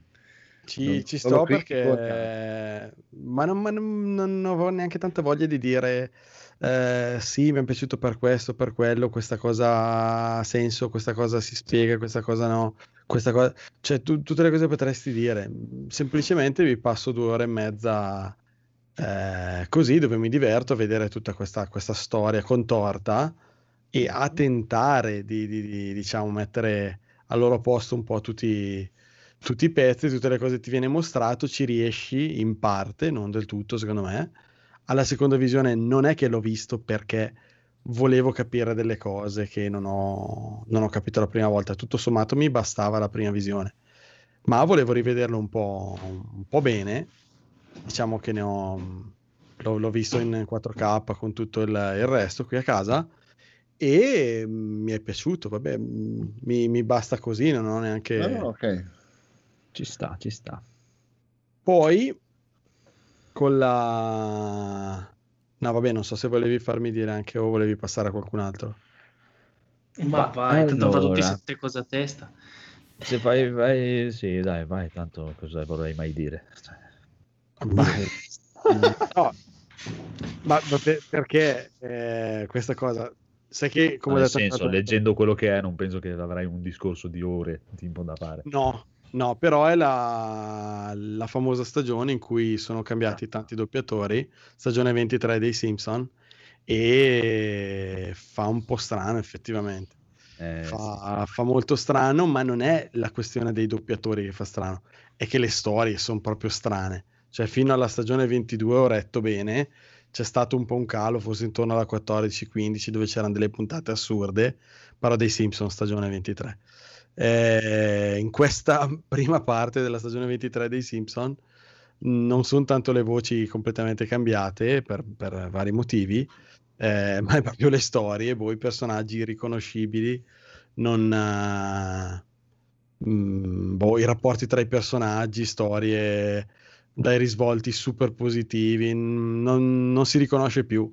Ci, non- ci sto critico, perché... Ma, non, ma non- non avevo neanche tanta voglia di dire eh, sì, mi è piaciuto per questo, per quello, questa cosa ha senso, questa cosa si spiega, questa cosa no, questa cosa... Cioè, tu- tutte le cose potresti dire. Semplicemente vi passo due ore e mezza eh, così, dove mi diverto a vedere tutta questa, questa storia contorta e a tentare di, di- di, diciamo, mettere al loro posto un po' tutti tutti i pezzi, tutte le cose che ti viene mostrato, ci riesci in parte, non del tutto secondo me. Alla seconda visione non è che l'ho visto perché volevo capire delle cose che non ho, non ho capito la prima volta, tutto sommato mi bastava la prima visione, ma volevo rivederlo un po', un po' bene, diciamo che ne ho, l'ho, l'ho visto in 4K con tutto il, il resto qui a casa e mi è piaciuto, vabbè, mi, mi basta così, non ho neanche... no, no, ok. ci sta ci sta Poi con la... No, vabbè, non so se volevi farmi dire anche o volevi passare a qualcun altro. Ma vai, tanto fa tutti allora. sette cose a testa. se vai vai sì dai vai tanto cosa vorrei mai dire Ma, no, ma, ma per- perché eh, questa cosa? Sai che, come nel ho detto senso leggendo quello che è non penso che avrai un discorso di ore tipo da fare No, no, però è la, la famosa stagione in cui sono cambiati tanti doppiatori, stagione 23 dei Simpson, e fa un po' strano effettivamente. Eh, fa, fa molto strano, ma non è la questione dei doppiatori che fa strano, è che le storie sono proprio strane. Cioè, fino alla stagione 22 ho retto bene, c'è stato un po' un calo, forse intorno alla 14-15, dove c'erano delle puntate assurde, parlo dei Simpson stagione 23. Eh, in questa prima parte della stagione 23 dei Simpson non sono tanto le voci completamente cambiate per, per vari motivi, eh, ma è proprio le storie, boh, i personaggi riconoscibili, non, eh, mm, boh, i rapporti tra i personaggi, storie dai risvolti super positivi, non, non si riconosce più,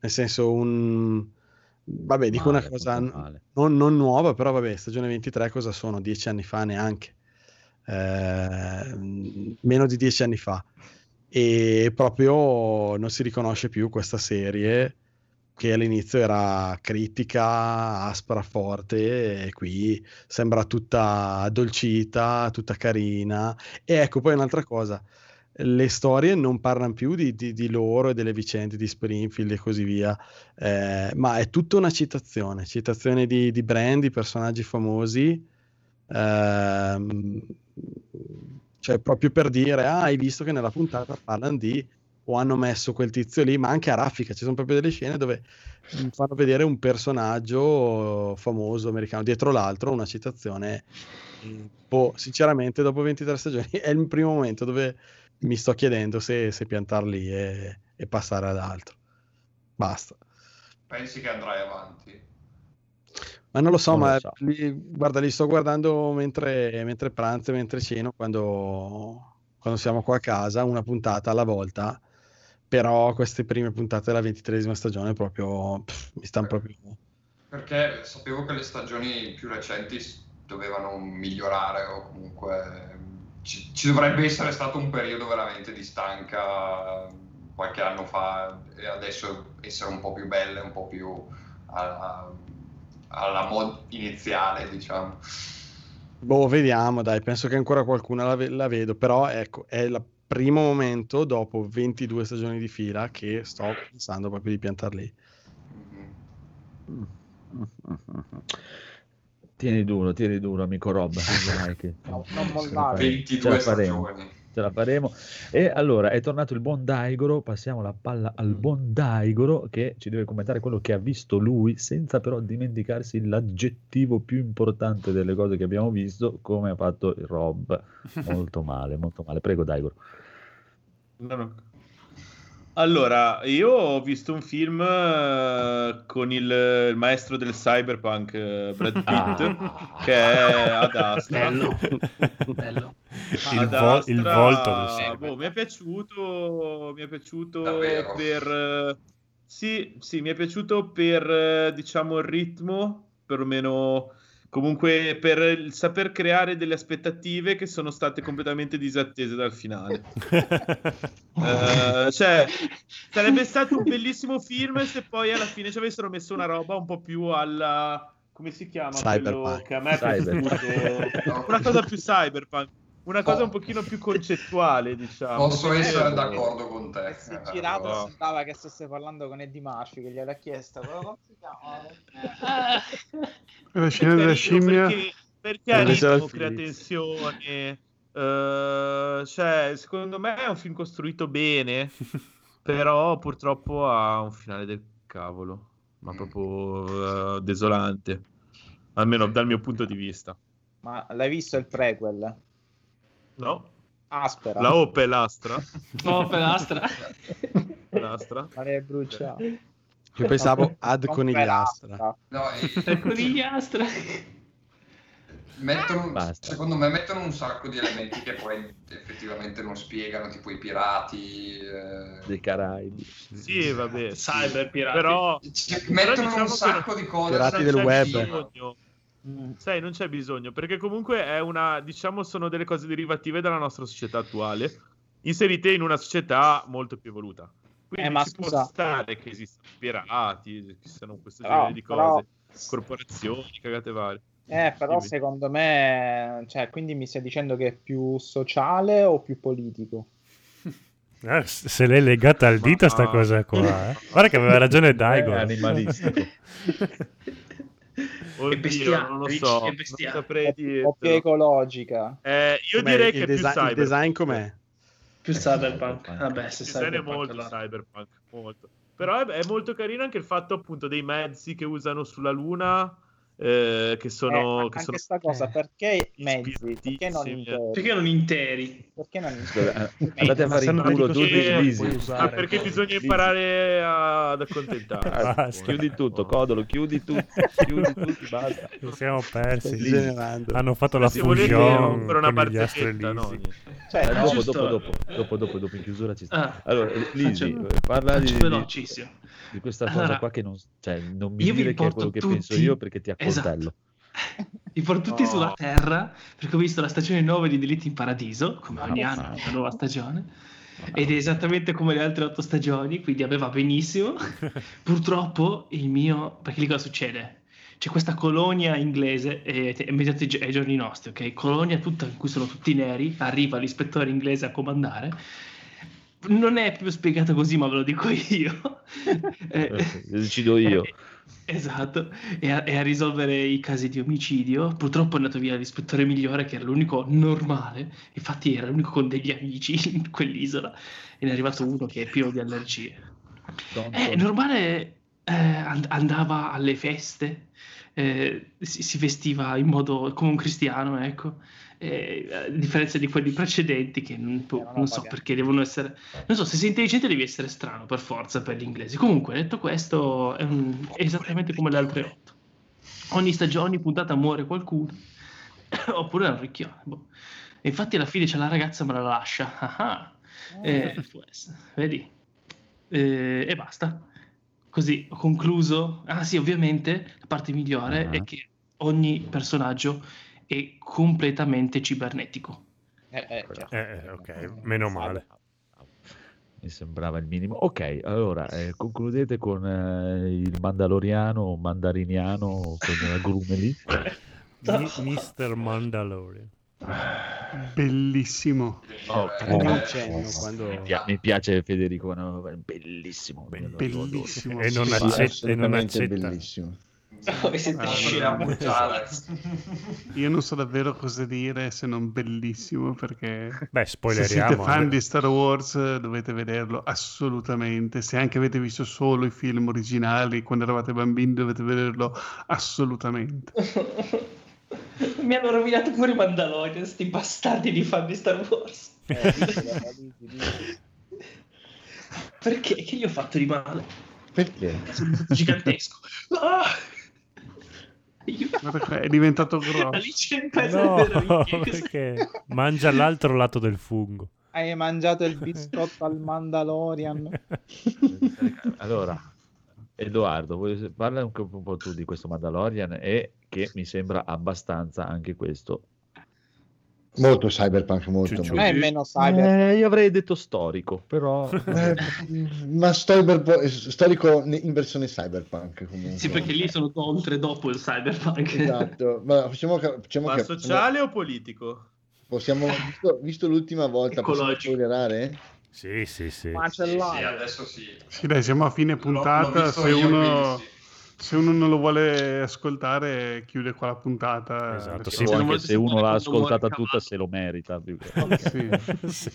nel senso un, Vabbè, dico Male, una cosa non, non nuova, però vabbè, stagione 23 cosa sono? Dieci anni fa neanche. Eh, meno di dieci anni fa. E proprio non si riconosce più questa serie che all'inizio era critica, aspra, forte, e qui sembra tutta addolcita, tutta carina. E ecco poi un'altra cosa, le storie non parlano più di, di- di loro e delle vicende di Springfield e così via, eh, ma è tutta una citazione, citazione di, di brand, di personaggi famosi, ehm, cioè proprio per dire, ah, hai visto che nella puntata parlano di, o hanno messo quel tizio lì, ma anche a raffica, ci sono proprio delle scene dove fanno vedere un personaggio famoso americano dietro l'altro, una citazione. mm, Boh, sinceramente, dopo 23 stagioni è il primo momento dove mi sto chiedendo se, se piantarli e, e passare ad altro. Basta. Pensi che andrai avanti? Ma non lo so, Non lo ma so. li- guarda, li sto guardando mentre, mentre pranzo, e mentre ceno, quando, quando siamo qua a casa, una puntata alla volta. Però queste prime puntate della ventitresima stagione proprio pff, mi stanno proprio... Perché sapevo che le stagioni più recenti dovevano migliorare o comunque ci, ci dovrebbe essere stato un periodo veramente di stanca qualche anno fa e adesso essere un po' più belle, un po' più alla, alla mod iniziale, diciamo. Boh, vediamo, dai, penso che ancora qualcuna la, ve- la vedo, però ecco, è il primo momento dopo 22 stagioni di fila che sto pensando proprio di piantar lì. Tieni duro, tieni duro, amico Rob. Che No, non mollare. faremo, 22 ce la faremo, stagioni. ce la faremo. E allora è tornato il buon Daigoro. Passiamo la palla al buon Daigoro che ci deve commentare quello che ha visto lui, senza però dimenticarsi l'aggettivo più importante delle cose che abbiamo visto, come ha fatto il Rob. Molto male, molto male. Prego, Daigoro. No, no. Allora, io ho visto un film eh, con il, il maestro del cyberpunk, eh, Brad Pitt, Ah. che è Ad Astra. Bello. Bello. Il, Ad vo- il Astra, volto del cyberpunk. boh, mi è piaciuto, mi è piaciuto Davvero? per... eh, Sì, sì, mi è piaciuto per, diciamo, il ritmo, perlomeno comunque per il saper creare delle aspettative che sono state completamente disattese dal finale. Eh, cioè, sarebbe stato un bellissimo film se poi alla fine ci avessero messo una roba un po' più alla... come si chiama? Quello Cyberpunk. che a me è piaciuto. Una cosa più cyberpunk. Una cosa un pochchino più concettuale, diciamo. Posso Perché- essere d'accordo con te. Si è eh, girato però- sembrava che stesse parlando con Eddie Murphy che gliel'ha chiesto però come si chiama? La scena della carino scimmia. Perché, perché ritmo crea tensione. eh, cioè, secondo me è un film costruito bene, però purtroppo ha un finale del cavolo, ma proprio eh, desolante, almeno dal mio punto di vista. Ma l'hai visto il prequel? No? Aspera. La Opel Astra? Oh, per l'astra. L'Astra? Ma l'hai bruciato. Io pensavo ad Non conigliastra. No, Per conigliastra. mettono, Basta. secondo me mettono un sacco di elementi che poi effettivamente non spiegano, tipo i pirati. eh, Dei Caraibi. Sì, vabbè. sì. Cyber pirati. Però, però mettono diciamo un sacco di cose. Pirati del web. bisogno. Sai, non c'è bisogno, perché comunque è una, diciamo, sono delle cose derivative dalla nostra società attuale, inserite in una società molto più evoluta. Quindi Eh, ma ci può scusa. stare che esistano pirati, che siano questo Però- genere di cose, però- corporazioni, cagate varie. Eh, però Dimmi. secondo me, cioè, quindi mi stai dicendo che è più sociale o più politico? Eh, se l'è legata al dito sta Ma- cosa qua. eh. Guarda che aveva ragione Daigo. È animalistico. Oddio, bestia- non lo so, e non bestiale. saprei più dirtelo. ecologica? Eh, io Com'è direi che desi- il cyberpunk. design com'è? Più cyberpunk. Vabbè, se Il design è cyberpunk molto allora. cyberpunk, molto. Però è, è molto carino anche il fatto appunto dei mezzi che usano sulla Luna eh, che sono... Eh, che anche sono... cosa, perché mezzi? Perché non interi? Perché non interi? Perché non interi? Eh, andate a fare in culo vedi tutti così, i puoi lisi. usare. Ah, perché bisogna imparare ad accontentarsi. Basta. Chiudi tutto, Codolo, chiudi tutto, chiudi tutti, basta. Ci siamo persi. Generando. Hanno fatto la Se volete fusion rompere una barzelletta, no? Cioè, Eh, no, dopo, giusto. dopo, dopo, dopo, dopo, dopo, in chiusura ci sta. Ah, Allora, eh, Lisi, eh, parla di, velocissimo. Di questa cosa Allora, qua che non, cioè, non mi dire che è quello che tutti- penso io perché ti accoltello. Vi porto tutti No. sulla Terra perché ho visto la stagione 9 di Delitti in Paradiso, come ogni Ma- anno, la nuova stagione. Ed è esattamente come le altre otto stagioni, quindi a me va benissimo. Purtroppo il mio... Perché lì cosa succede? C'è questa colonia inglese, e ai gi- ai giorni nostri, ok? Colonia tutta in cui sono tutti neri, arriva l'ispettore inglese a comandare. Non è proprio spiegato così, ma ve lo dico io. Eh, Eh, Decido io. Esatto, e a, e a risolvere i casi di omicidio. Purtroppo è andato via l'ispettore migliore, che era l'unico normale, infatti era l'unico con degli amici in quell'isola, e ne è arrivato uno che è pieno di allergie. Eh, normale eh, and- andava alle feste, eh, si, si vestiva in modo come un cristiano, ecco. Eh, a differenza di quelli precedenti che non, boh, non so perché devono essere non so se sei intelligente devi essere strano per forza per gli inglesi. Comunque detto questo è, un- è esattamente come le altre otto. Ogni stagione ogni puntata muore qualcuno oppure è un ricchione boh. E infatti alla fine c'è la ragazza ma la lascia. Ah, ah. Eh, essere, vedi? Eh, e basta. Così ho concluso. Ah sì ovviamente la parte migliore Ah. è che ogni personaggio è completamente cibernetico Eh, eh, certo. Eh, eh, ok, meno male. Mi sembrava il minimo. Ok, allora eh, concludete con eh, il mandaloriano o mandariniano con eh, Grumeli. Mi- Mr. Mandalorian. Bellissimo. Oh, oh, accenno quando... mi, pia- mi piace Federico, no, bellissimo. Bellissimo. E non accetta- sì, e non accetta. bellissimo. Siete Ah, scemi? Io non so davvero cosa dire se non bellissimo perché Beh, se spoileriamo. siete fan eh. di Star Wars eh, dovete vederlo assolutamente. Se anche avete visto solo i film originali quando eravate bambini dovete vederlo assolutamente. Mi hanno rovinato pure i Mandalorian, sti bastardi di fan di Star Wars. Eh, Perché? Che gli ho fatto di male? Perché? Sono gigantesco. Ah! È diventato grosso. Alice No, perché mangia l'altro lato del fungo. Hai mangiato il biscotto al Mandalorian? Allora, Edoardo, parla un, un po' tu di questo Mandalorian e che mi sembra abbastanza anche questo. Molto cyberpunk, molto. Non è meno cyber. Eh, io avrei detto storico, però Eh, ma storico in versione cyberpunk comunque. Sì, perché lì sono oltre dopo il cyberpunk. Esatto, ma facciamo, facciamo Ma sociale o politico? Possiamo, visto, visto l'ultima volta, possiamo Ecologico. spoilerare? Sì, sì, sì. Macellaio. Sì, adesso sì. Sì, dai, siamo a fine puntata. l'ho Se io, uno, quindi se uno non lo vuole ascoltare, chiude qua la puntata. Esatto, sì, anche se uno l'ha ascoltata tutta se lo merita. più che- Sì.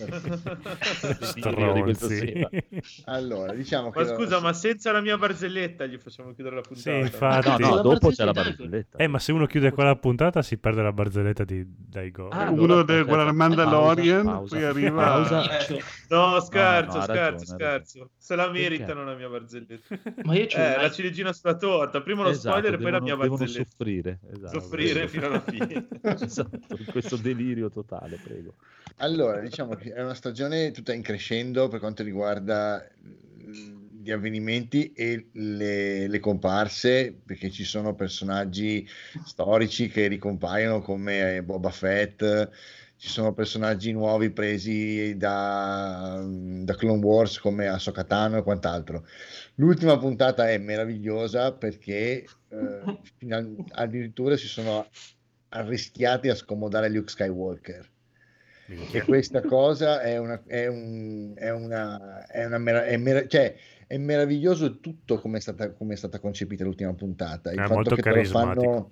Stronzi. sera. Allora, diciamo che... Ma scusa, ma senza la mia barzelletta gli facciamo chiudere la Sì, puntata? infatti. No, no, La dopo c'è la barzelletta. Eh, ma se uno chiude quella puntata si perde la barzelletta di Daigo. Ah, Uno allora, deve aspetta, guardare Mandalorian, pausa, poi arriva... pausa. Cioè, No, scherzo, no, ha scherzo, scherzo. Se la meritano la mia barzelletta. Ma io c'ho Eh, la ciliegina sulla torta. Prima lo Esatto, spoiler e poi la devono- mia devono barzelletta. soffrire, esatto. Soffrire fino alla fine. esatto, in questo delirio totale, prego. Allora, diciamo che è una stagione tutta in crescendo per quanto riguarda gli avvenimenti e le, le comparse, perché ci sono personaggi storici che ricompaiono come eh, Boba Fett, ci sono personaggi nuovi presi da, da Clone Wars come Ahsoka Tano e quant'altro. L'ultima puntata è meravigliosa perché eh, final- addirittura si sono arrischiati a scomodare Luke Skywalker. E questa cosa è una, è un, è una, è una mera- è mera- cioè, è meraviglioso tutto come è stata, come è stata concepita l'ultima puntata. Il È fatto molto che te lo fanno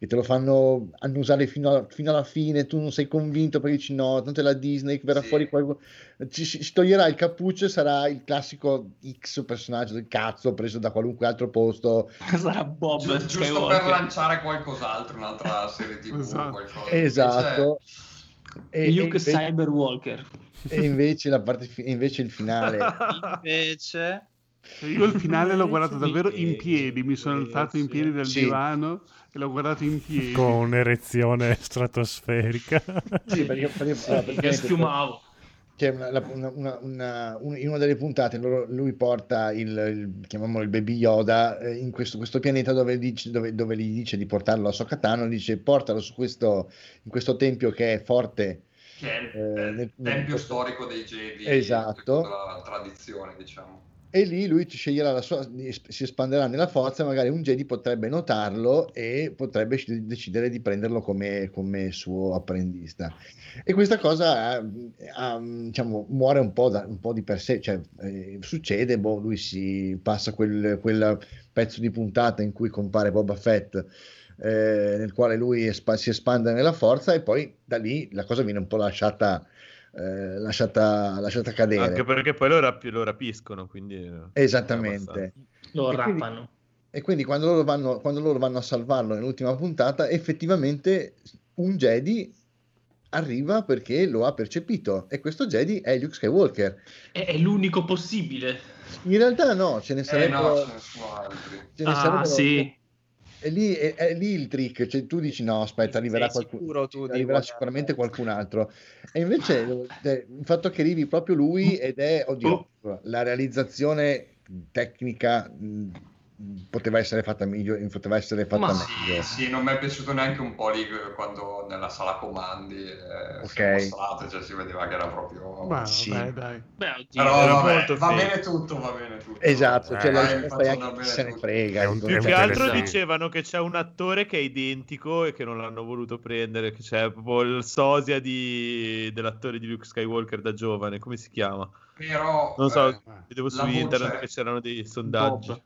che te lo fanno annusare fino, a- fino alla fine, tu non sei convinto perché dici no, tanto è la Disney, verrà fuori qualcuno, ci, si toglierà il cappuccio e sarà il classico X personaggio del cazzo preso da qualunque altro posto. Sarà Bob Gi- giusto per lanciare qualcos'altro, un'altra serie TV, Esatto. qualcosa. Esatto. E, e Luke invece, Cyberwalker. e invece la parte fi- invece il finale Invece... Io il finale l'ho guardato Sì, davvero sì, in piedi, mi sono alzato in piedi dal Sì. divano e l'ho guardato in piedi. Con un'erezione stratosferica. Sì, perché, perché- praticamente- Che schiumavo. C'è una, una- una- una- un- in una delle puntate loro- lui porta il, il- chiamiamolo il baby Yoda eh, in questo, questo pianeta dove, dice- dove- dove gli dice di portarlo a Sokatano, dice portalo su questo, in questo tempio che è forte. Che è il eh, nel- nel- tempio storico dei Jedi, Esatto. la tradizione, diciamo. E lì lui sceglierà la sua, si espanderà nella forza, magari un Jedi potrebbe notarlo e potrebbe decidere di prenderlo come, come suo apprendista. E questa cosa eh, ha- diciamo, muore un po', da- un po' di per sé, cioè eh, succede, boh, lui si passa quel, quel pezzo di puntata in cui compare Boba Fett, eh, nel quale lui espa- si espande nella forza e poi da lì la cosa viene un po' lasciata, eh, lasciata, lasciata cadere. Anche perché poi lo, rap- lo rapiscono, quindi... è Esattamente. Lo E quindi- rappano. E quindi quando loro, vanno, quando loro vanno a salvarlo nell'ultima puntata, effettivamente un Jedi arriva perché lo ha percepito e questo Jedi è Luke Skywalker. È, è l'unico possibile. In realtà no, ce ne Eh sarebbero... no, ce ne sono altri. ce ne Ah, sarebbero- sì. È lì, è, è lì il trick, cioè tu dici no, aspetta, arriverà, qualcuno, arriverà sicuramente qualcun altro. E invece eh, il fatto che arrivi proprio lui ed è, oddio, la realizzazione tecnica mh, poteva essere fatta meglio, poteva essere fatta Ma meglio. sì, sì, non mi è piaciuto neanche un po' lì quando nella sala comandi eh, si Ok. è mostrato, cioè si vedeva che era proprio... Ma Sì. vabbè, dai. Beh, oddio. Però Era vabbè, molto va bene tutto, va bene tutto. Esatto, cioè Eh, la dai, risposta è bene se ne frega. Più che altro interessante. dicevano che c'è un attore che è identico e che non l'hanno voluto prendere, che c'è proprio il sosia di- dell'attore di Luke Skywalker da giovane, come si chiama? Però Non so, eh, vedevo su la voce- internet che c'erano dei sondaggi. Bob.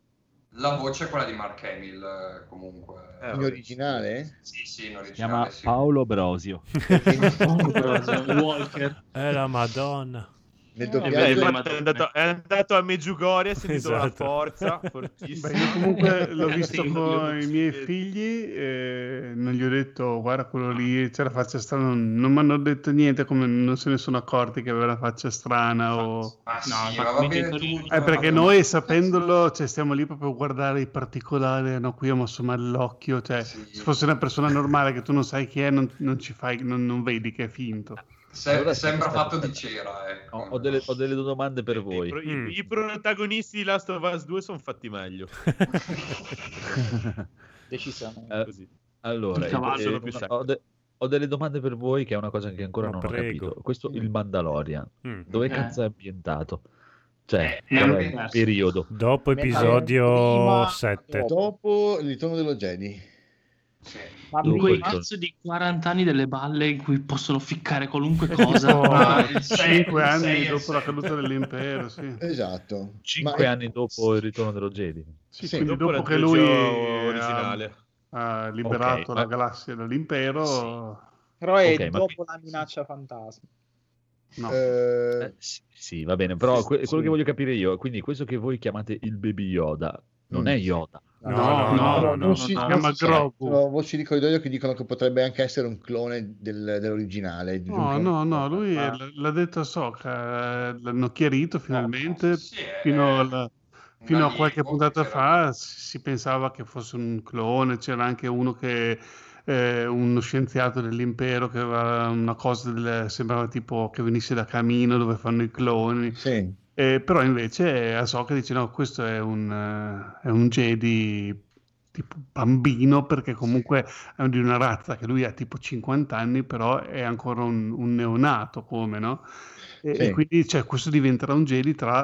La voce è quella di Mark Hamill eh, comunque. Eh, In originale? Sì, sì, in Si chiama originale sì. Paolo Brosio. Walker. È la Madonna. Nel Eh, doppiaggio infatti è, andato, è andato a Meggiugorie, ha sentito la Esatto. forza, Beh, fortissima. io comunque l'ho visto con i miei figli e non gli ho detto guarda quello lì c'è la faccia strana, non, non mi hanno detto niente come non se ne sono accorti che aveva la faccia strana o... Ma sì, No, ma va bene Eh, perché ma- noi sapendolo, cioè, stiamo lì proprio a guardare i particolari, no? Qui a mosso male l'occhio, cioè, Sì. se fosse una persona normale che tu non sai chi è, non, non ci fai, non, non vedi che è finto. Se- Allora, sembra fatto di cera, ecco. Ho, ho delle, ho delle domande per I, voi. pro- i- Mm. i protagonisti di Last of Us 2 sono fatti meglio. Decisamente. Eh, Così. allora, cavallo eh, ho, de- ho delle domande per voi che è una cosa che ancora Ma non prego. ho capito. Questo, il Mandalorian, Mm. dove Eh. cazzo è ambientato? Cioè, Eh, è periodo? Dopo Metà episodio prima, 7. dopo. Dopo il ritorno dello Jedi. Sì. Ma Dopo In quei cazzo di 40 anni delle balle in cui possono ficcare qualunque cosa. Ah, sei- Cinque il anni sei e il dopo la sette. caduta dell'impero, sì. Esatto. Cinque Ma- anni dopo il ritorno dello Jedi. Sì, Sì, quindi dopo dopo, la che lui ha, originale. ha liberato Ok, la ma- galassia dall'impero, Però è Ok, ma dopo qui- la minaccia fantasma. no. Eh, Eh, sì, sì, va bene, però Sì, que- sì. quello che voglio capire io, quindi questo che voi chiamate il baby Yoda, non Mm. è Yoda. No, no, no, no, no, no, non no, si no, chiama Grogu. voci di corridoio che dicono che potrebbe anche essere un clone del- dell'originale. No, no, no, lui Ah. l'ha detto Soka, eh, l'hanno chiarito finalmente, Sì, è- fino, al- un fino a qualche che puntata fa si si pensava che fosse un clone, c'era anche uno che, eh, uno scienziato dell'impero che aveva una cosa, del- sembrava tipo che venisse da Camino dove fanno i cloni, Sì. Eh, però invece Ahsoka dice no, questo è un, eh, è un Jedi tipo bambino perché comunque è di una razza che lui ha tipo 50 anni, però è ancora un, un neonato come, no? E, Sì. e quindi cioè, questo diventerà un Jedi tra,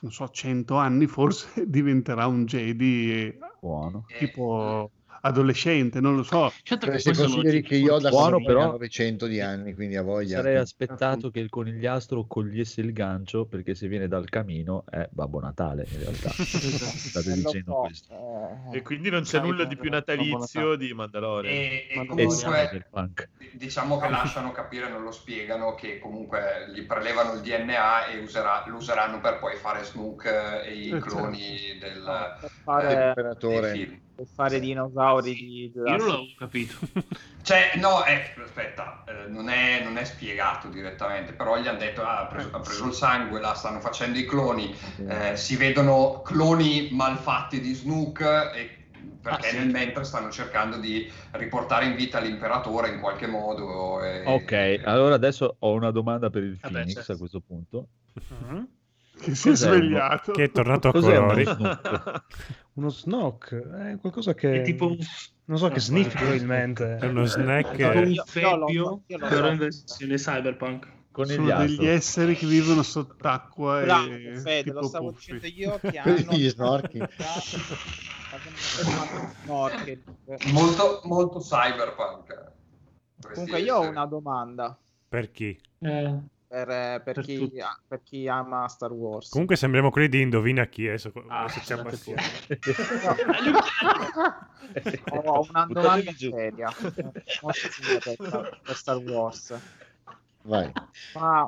non so, 100 anni forse diventerà un Jedi eh, Buono. tipo adolescente, non lo so. Certo Cioè, che se consideri che Yoda Buono, però- 900 di anni, quindi ha voglia. Sarei aspettato che il conigliastro cogliesse il gancio perché se viene dal camino è Babbo Natale in realtà. State Eh, dicendo so, questo. eh, E quindi non c'è sai, nulla di più natalizio di Mandalorian. E, e comunque del diciamo che lasciano capire, non lo spiegano, che comunque gli prelevano il DNA e userà- lo useranno per poi fare Snook eh, e i Eh, cloni del, per eh, fare, dei L'imperatore. film. Per fare dinosauri di Io non Jurassic l'avevo capito. Cioè, no, eh, aspetta, eh, non, è, non è spiegato direttamente, però gli hanno detto, ah, ha preso, ha preso il sangue, la stanno facendo i cloni, eh, si vedono cloni malfatti di Snook e perché Ah, sì. nel mentre stanno cercando di riportare in vita l'imperatore in qualche modo. e- Ok, allora adesso ho una domanda per il Vabbè, Phoenix certo. a questo punto. Mhm. Che si è Cos'è uno- svegliato. Che è tornato a Cos'è uno colori. Snook? Uno Snoke, è qualcosa che... È tipo un- Non so, che Ah, guarda. probabilmente. È uno snack. Io- un febbio, però in versione cyberpunk. Sono degli esseri che vivono sott'acqua Bravo, e Fede, tipo lo stavo puffi. dicendo io che hanno degli snorchi. Molto, molto cyberpunk. Comunque io ho una domanda Per chi? Eh, per, eh, per Per chi, per chi ama Star Wars. Comunque sembriamo quelli di Indovina chi adesso. Ah, adesso ci abbassiamo. Ho una domanda seria per, per Star Wars. Vai. Ma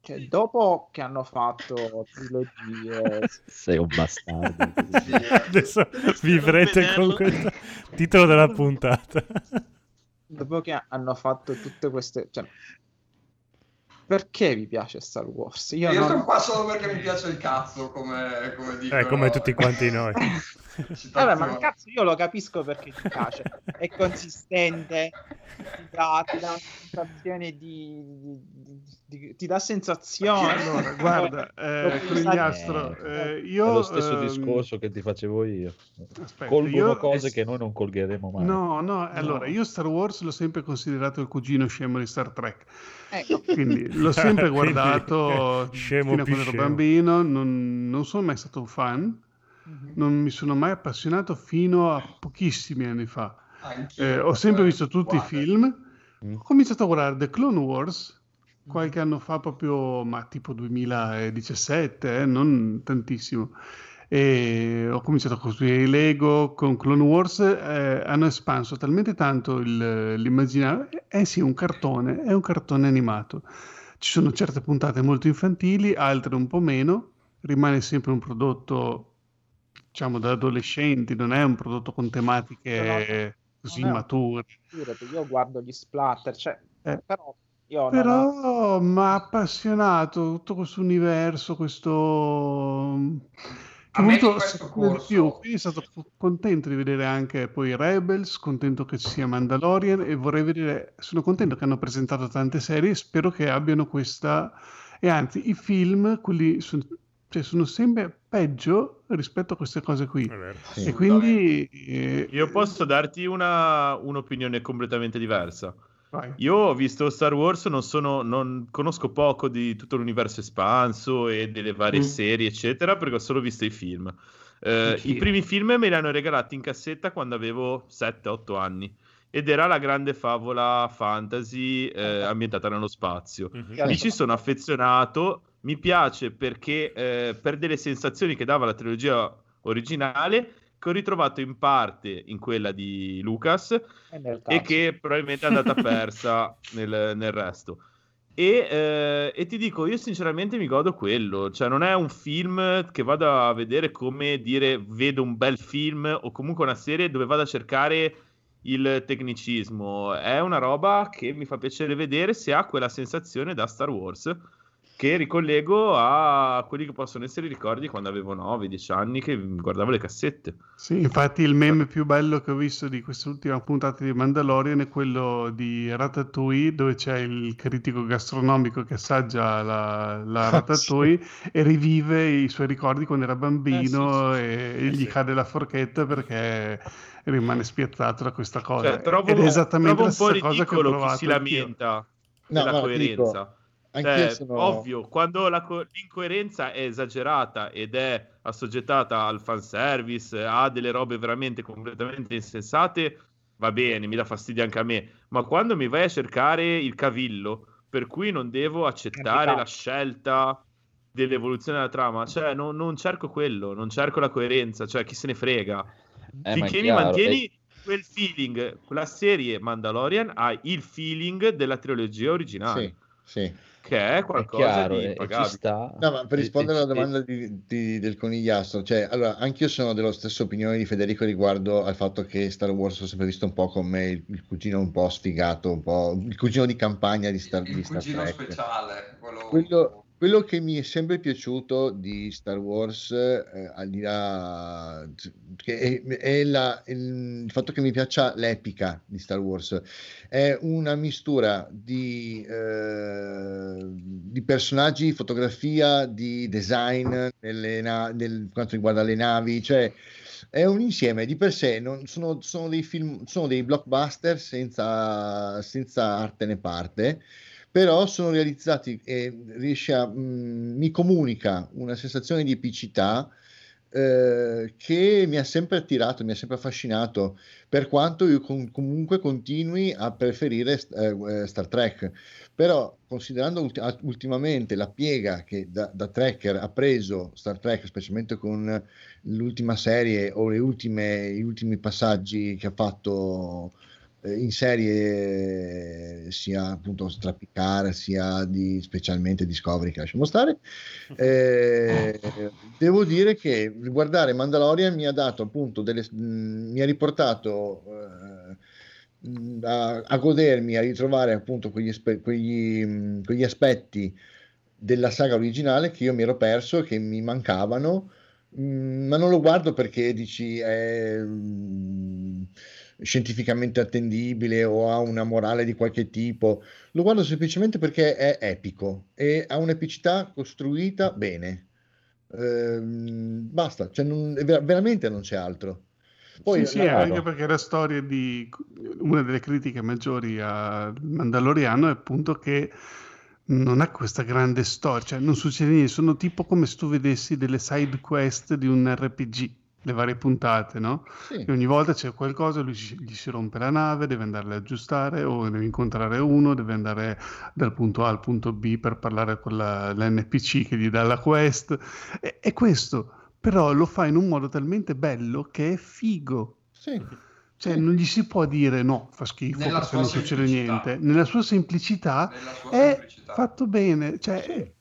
cioè, dopo che hanno fatto trilogie, Sei un bastardo. Adesso vivrete con questo titolo della puntata. dopo che hanno fatto tutte queste, cioè, perché vi piace Star Wars? Io, Io non- sono qua solo perché mi piace il cazzo, come, come dicono. Eh, come tutti quanti noi. Vabbè, ma cazzo, io lo capisco perché ti piace. È consistente, ti dà, ti dà sensazione di, di- di- ti dà sensazione. Allora, guarda, eh, conigliastro, usare- eh, io... è lo stesso ehm, discorso che ti facevo io. aspetta, Colgono io- cose che noi non colgheremo mai. No, no, allora io Star Wars l'ho sempre considerato il cugino scemo di Star Trek. Ecco, Quindi l'ho sempre guardato scemo fino a quando ero bambino, non, non sono mai stato un fan, Mhm. non mi sono mai appassionato fino a pochissimi anni fa. Eh, ho sempre visto tutti i guarda. film, Mm. ho cominciato a guardare The Clone Wars qualche anno fa, proprio, ma tipo 2017, eh, non tantissimo. E ho cominciato a costruire i Lego con Clone Wars, eh, hanno espanso talmente tanto il- l'immaginario. Eh sì, un cartone, è un cartone animato. Ci sono certe puntate molto infantili, altre un po' meno. Rimane sempre un prodotto, diciamo, da adolescenti, non è un prodotto con tematiche così è un- mature. io guardo gli splatter, cioè, Eh. però io non ho- Però mi ha appassionato tutto questo universo, questo... Corso- più, quindi sono stato co- contento di vedere anche poi Rebels, contento che ci sia Mandalorian e vorrei vedere, sono contento che hanno presentato tante serie, spero che abbiano questa, e anzi i film, quelli sono, cioè, sono sempre peggio rispetto a queste cose qui. Vero. E quindi... eh, Io posso darti una, un'opinione completamente diversa. Vai. Io ho visto Star Wars, non, sono, non conosco poco di tutto l'universo espanso e delle varie Mm. serie, eccetera, perché ho solo visto i film. Eh. I primi film me li hanno regalati in cassetta quando avevo 7-8 anni. Ed era la grande favola fantasy eh, ambientata nello spazio. Mhm. Lì ci sono affezionato, mi piace perché eh, per delle sensazioni che dava la trilogia originale, che ho ritrovato in parte in quella di Lucas e che probabilmente è andata persa nel, nel resto. E, eh, e ti dico, io sinceramente mi godo quello, cioè non è un film che vado a vedere come dire vedo un bel film o comunque una serie dove vado a cercare il tecnicismo, è una roba che mi fa piacere vedere se ha quella sensazione da Star Wars che ricollego a quelli che possono essere i ricordi quando avevo 9-10 anni che guardavo le cassette. Sì, infatti il meme più bello che ho visto di quest'ultima puntata di Mandalorian è quello di Ratatouille, dove c'è il critico gastronomico che assaggia la, la Ratatouille e rivive i suoi ricordi quando era bambino e Eh, gli sì. cade la forchetta perché rimane spiazzato da questa cosa. Cioè, trovo, Ed è esattamente trovo la un po' stessa cosa che ho provato si lamenta No, della dico, coerenza. Anch'io Cioè, sono- Ovvio, quando la co- l'incoerenza è esagerata ed è assoggettata al fanservice, a delle robe veramente completamente insensate, va bene, mi dà fastidio anche a me. Ma quando mi vai a cercare il cavillo, per cui non devo accettare la scelta dell'evoluzione della trama, cioè non, non cerco quello, non cerco la coerenza, cioè chi se ne frega. Eh, Finché mi mantieni è- quel feeling, quella serie Mandalorian ha il feeling della trilogia originale. Sì, Che è qualcosa chiaro, di e- e sta. No, ma per rispondere e- alla e- domanda di- di- del conigliastro, cioè, allora, anch'io sono dello stesso opinione di Federico riguardo al fatto che Star Wars ho sempre visto un po' come il, il cugino un po' sfigato, un po' il cugino di campagna di Star, di Il Star cugino Trek. speciale, quello... Quello, quello che mi è sempre piaciuto di Star Wars, eh, al di là, che è, è la- il, fatto che mi piaccia l'epica di Star Wars, è una mistura di, eh, di personaggi, fotografia, di design nelle nel, quanto riguarda le navi, cioè è un insieme. Di per sé, non- sono, sono dei film, sono dei blockbuster senza, senza arte né parte però sono realizzati e riesce a, mm, mi comunica una sensazione di epicità eh, che mi ha sempre attirato, mi ha sempre affascinato, per quanto io con- comunque continui a preferire eh, eh, Star Trek. Però considerando ulti- ultimamente la piega che da, da Trekker ha preso Star Trek, specialmente con l'ultima serie o ultime, gli ultimi passaggi che ha fatto in serie sia appunto Strapicar sia di specialmente Discovery che lasciamo stare. Eh, devo dire che riguardare Mandalorian mi ha dato appunto delle mh, mi ha riportato eh, a, a godermi a ritrovare appunto quegli, quegli, mh, quegli aspetti della saga originale che io mi ero perso e che mi mancavano. Mm, ma non lo guardo perché dici mm, scientificamente attendibile o ha una morale di qualche tipo, lo guardo semplicemente perché è epico e ha un'epicità costruita bene. Ehm, basta, cioè non- ver- veramente non c'è altro. Poi sì, sì, anche perché la storia di una delle critiche maggiori a Mandaloriano è appunto che non ha questa grande storia, cioè non succede niente, sono tipo come se tu vedessi delle side quest di un RPG, le varie puntate, no? Sì. E ogni volta c'è qualcosa, lui si- gli si rompe la nave, deve andarla a aggiustare o deve incontrare uno, deve andare dal punto A al punto B per parlare con la, l'NPC che gli dà la quest. E, e questo però lo fa in un modo talmente bello che è figo. Sì. Cioè, non gli si può dire no, fa schifo Nella perché non succede niente. Nella sua semplicità Nella sua è semplicità. fatto bene, cioè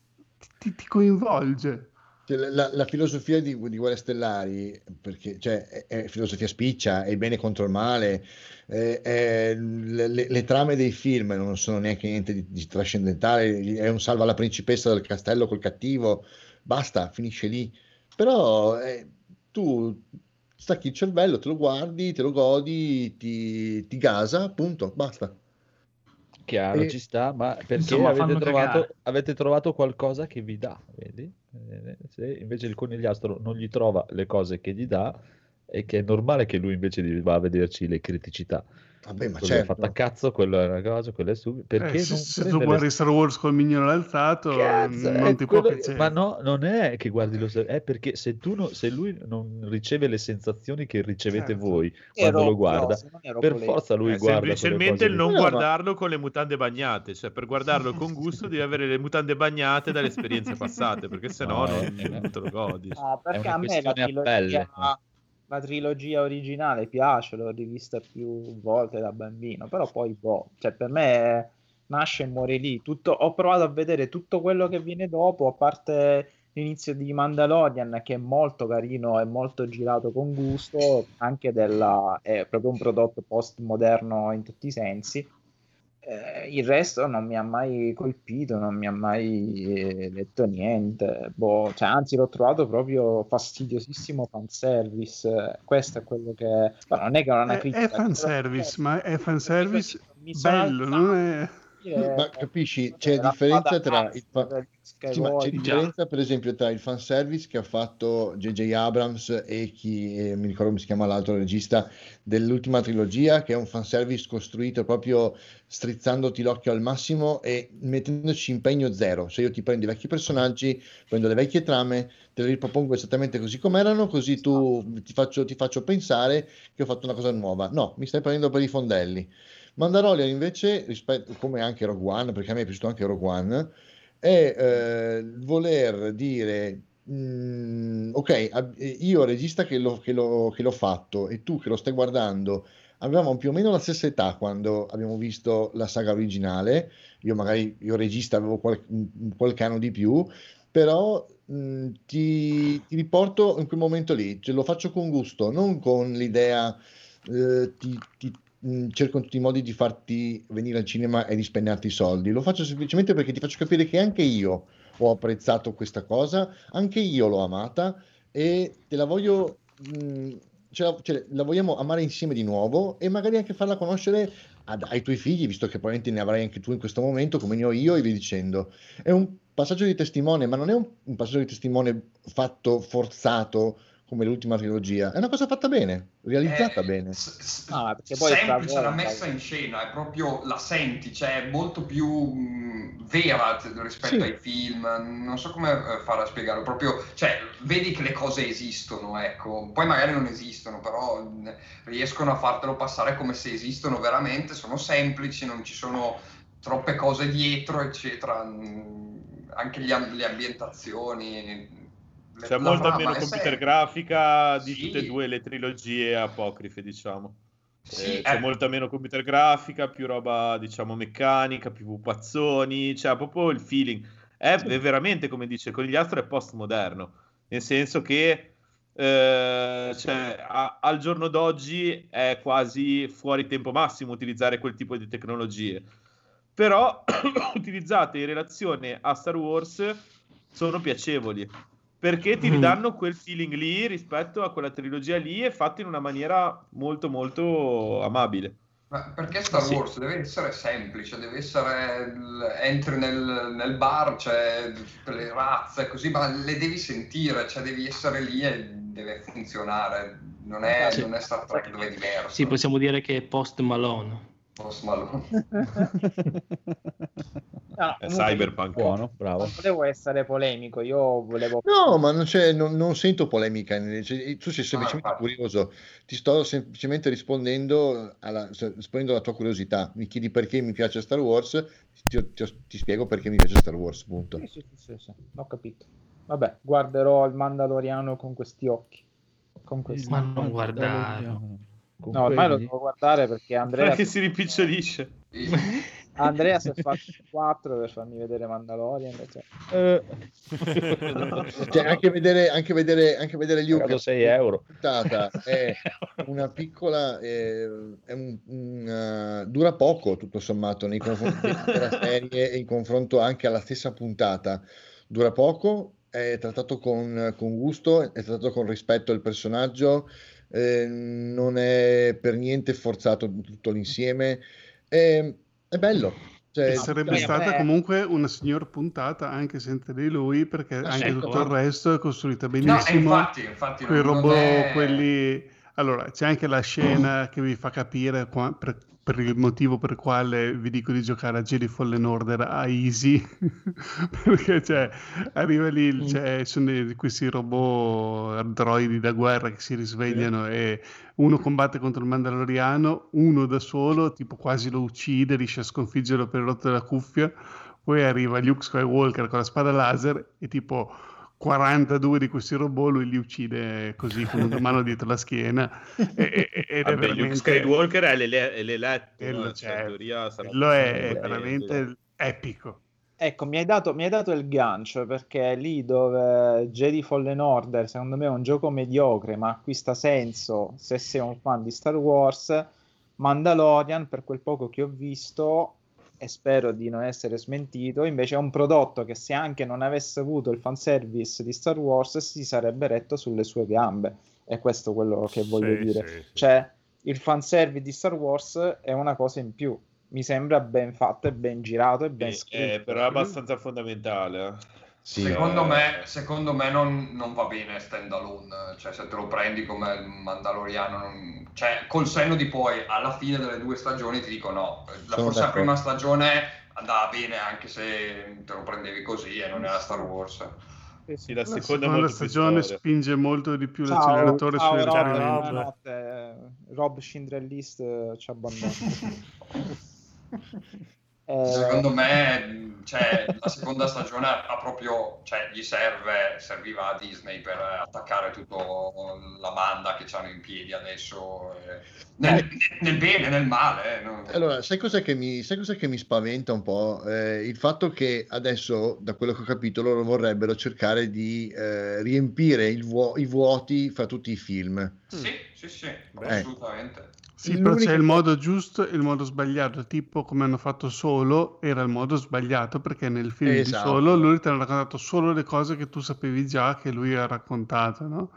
ti, ti coinvolge. Cioè, la, la- filosofia di, di Guerre Stellari, perché cioè, è, è filosofia spiccia, è il bene contro il male, è- è- le- le trame dei film non sono neanche niente di, di trascendentale, è un salva la principessa del castello col cattivo, basta, finisce lì. Però eh, tu stacchi il cervello, te lo guardi, te lo godi, ti, ti gasa, punto, basta. Chiaro, E- ci sta, ma perché Insomma, avete, trovato, avete trovato qualcosa che vi dà, vedi? Eh, Se invece il conigliastro non gli trova le cose che gli dà, è che è normale che lui invece va a vederci le criticità. Vabbè, ma certo. fatto a cazzo, quello è una cosa, quello è subito. Perché Eh, se, se tu le- guardi Star Wars col mignolo alzato, Cazzo, non ti può quello- piacere. Ma no, non è che guardi lo è perché se, tu no- se lui non riceve le sensazioni che ricevete Certo. voi Ero quando lo guarda, ero per forza lui Eh, guarda semplicemente non No, ma- guardarlo con le mutande bagnate, cioè per guardarlo con gusto devi avere le mutande bagnate dalle esperienze passate, perché sennò No, non, è- non te lo godi. No, perché una a me la questione a pelle. La trilogia originale piace, l'ho rivista più volte da bambino, però poi boh, cioè per me nasce e muore lì. Tutto, ho provato a vedere tutto quello che viene dopo, a parte l'inizio di Mandalorian che è molto carino e molto girato con gusto, anche della, è proprio un prodotto postmoderno in tutti i sensi. Eh, il resto non mi ha mai colpito, non mi ha mai eh, detto niente. Boh, cioè, anzi, l'ho trovato proprio fastidiosissimo fanservice. Questo è quello che. ma non è che è una critica. è fanservice, ma è fanservice bello, non è... Ma capisci, c'è la differenza tra il fa- sì, ma c'è differenza per esempio tra il fanservice che ha fatto J.J. Abrams e chi, eh, mi ricordo come si chiama l'altro regista dell'ultima trilogia, che è un fanservice costruito proprio strizzandoti l'occhio al massimo e mettendoci impegno zero. Se io ti prendo i vecchi personaggi, prendo le vecchie trame, te le ripropongo esattamente così come erano, così tu ti faccio, ti faccio pensare che ho fatto una cosa nuova. No, mi stai prendendo per i fondelli. Mandalorian invece, rispetto, come anche Rogue One, perché a me è piaciuto anche Rogue One, è eh, voler dire mm, ok, io regista che l'ho, che, l'ho, che l'ho fatto e tu che lo stai guardando, avevamo più o meno la stessa età quando abbiamo visto la saga originale, io magari, io regista avevo qual- mm, qualche anno di più, però mh, ti, ti riporto in quel momento lì, ce lo faccio con gusto, non con l'idea, eh, ti, ti- mh, cerco in tutti i modi di farti venire al cinema e di spenderti i soldi, lo faccio semplicemente perché ti faccio capire che anche io ho apprezzato questa cosa, anche io l'ho amata e te la voglio... mh, ce la, ce la vogliamo amare insieme di nuovo e magari anche farla conoscere ad- ai tuoi figli, visto che probabilmente ne avrai anche tu in questo momento, come ne ho io, e via dicendo. È un passaggio di testimone, ma non è un, un passaggio di testimone fatto forzato come l'ultima trilogia, è una cosa fatta bene, realizzata Eh, bene. Ah, perché poi semplice la messa in scena, è proprio la senti, cioè è molto più mh, vera rispetto Sì. ai film. Non so come eh, farla a spiegarlo, proprio, cioè, vedi che le cose esistono, ecco. Poi magari non esistono, però mh, riescono a fartelo passare come se esistono veramente, sono semplici, non ci sono troppe cose dietro, eccetera. Mh, Anche gli le ambientazioni. C'è la molta meno è computer semplice. grafica di Sì. tutte e due le trilogie apocrife, diciamo. Sì, Eh, c'è eh. molta meno computer grafica, più roba, diciamo, meccanica, più pupazzoni, c'è proprio il feeling. È è veramente, come dice Conigliastro, è postmoderno, nel senso che eh, cioè, a- al giorno d'oggi è quasi fuori tempo massimo utilizzare quel tipo di tecnologie. Però utilizzate in relazione a Star Wars sono piacevoli perché ti Mm. ridanno quel feeling lì rispetto a quella trilogia lì e fatto in una maniera molto molto amabile. Ma perché Star Sì. Wars deve essere semplice, deve essere entri nel, nel bar, c'è tutte le razze, così, ma le devi sentire, cioè devi essere lì e deve funzionare. Non è, Sì. non è Star Trek dove è diverso. Sì, possiamo dire che è post Malone. Post Malone. No, È comunque cyberpunk. Buono, bravo. Non volevo essere polemico, io volevo... No, ma non, c'è, non, non sento polemica, cioè, tu sei semplicemente infatti. curioso, ti sto semplicemente rispondendo alla, rispondendo alla tua curiosità, mi chiedi perché mi piace Star Wars, ti, ti- ti spiego perché mi piace Star Wars, punto. Sì, sì, sì, sì, sì, ho capito. Vabbè, guarderò il Mandaloriano con questi occhi. Con questi... Ma non guardare. No, ormai lo quelli- devo guardare perché Andrea, Perché si rimpiccionisce. Andrea si è fatto 4 per farmi vedere Mandalorian. Cioè. Eh, Cioè, anche vedere, anche vedere, anche vedere Luke pagato 6 euro. puntata è una piccola eh, è un- un, eh, dura poco tutto sommato nei confronti della serie e in confronto anche alla stessa puntata dura poco è trattato con, con gusto è trattato con rispetto al personaggio eh, non è per niente forzato tutto l'insieme è, è bello cioè, E sarebbe stata beh. comunque una signor puntata anche senza di lui, perché Ma anche tutto il resto è costruito No, benissimo. e infatti, infatti quei robot, è- quelli... Allora, c'è anche la scena che vi fa capire qua- per, per il motivo per quale vi dico di giocare a Jedi Fallen Order a Easy, perché cioè, arriva lì, Mm. c'è, sono questi robot droidi da guerra che si risvegliano e uno combatte contro il Mandaloriano, uno da solo, tipo quasi lo uccide, riesce a sconfiggerlo per il rotto della cuffia, poi arriva Luke Skywalker con la spada laser e tipo 42 di questi robot lui li uccide così con una mano dietro la schiena. E- e- ed è Vabbè, Luke veramente Skywalker è l'ele- è l'eletto, no? Cioè, sarà quello è, è veramente epico. Ecco, mi hai, dato, mi hai dato il gancio perché lì dove Jedi Fallen Order secondo me è un gioco mediocre ma acquista senso se sei un fan di Star Wars, Mandalorian per quel poco che ho visto e spero di non essere smentito, invece è un prodotto che se anche non avesse avuto il fanservice di Star Wars si sarebbe retto sulle sue gambe e questo è quello che voglio Sì, dire. sì, sì. Cioè, il fanservice di Star Wars è una cosa in più, mi sembra ben fatto e ben girato e ben Eh, scritto. però è abbastanza fondamentale. Eh. Secondo Eh, me, secondo me non, non va bene stand alone, cioè se te lo prendi come Mandaloriano, non- cioè col senno di poi alla fine delle due stagioni ti dico no, la, forse la prima stagione andava bene anche se te lo prendevi così e non era Star Wars. Sì, la La seconda seconda stagione storia. spinge molto di più Ciao, l'acceleratore ciao, sui Rob, buonanotte. Eh, Rob Schindlerlist eh, ci abbandona. Eh, Secondo me, cioè, la seconda stagione ha proprio, cioè, gli serve, serviva a Disney per attaccare tutta la manda che hanno in piedi adesso, eh, nel, nel bene e nel male. eh, no? Allora, sai cos'è che mi, sai cos'è che mi spaventa un po'? Eh, il fatto che adesso, da quello che ho capito, loro vorrebbero cercare di eh, riempire il vuo- i vuoti fra tutti i film. Sì, sì, sì, assolutamente. Sì, però c'è il modo giusto e il modo sbagliato, tipo come hanno fatto solo, era il modo sbagliato perché nel film Esatto. di solo lui ti ha raccontato solo le cose che tu sapevi già che lui ha raccontato, no?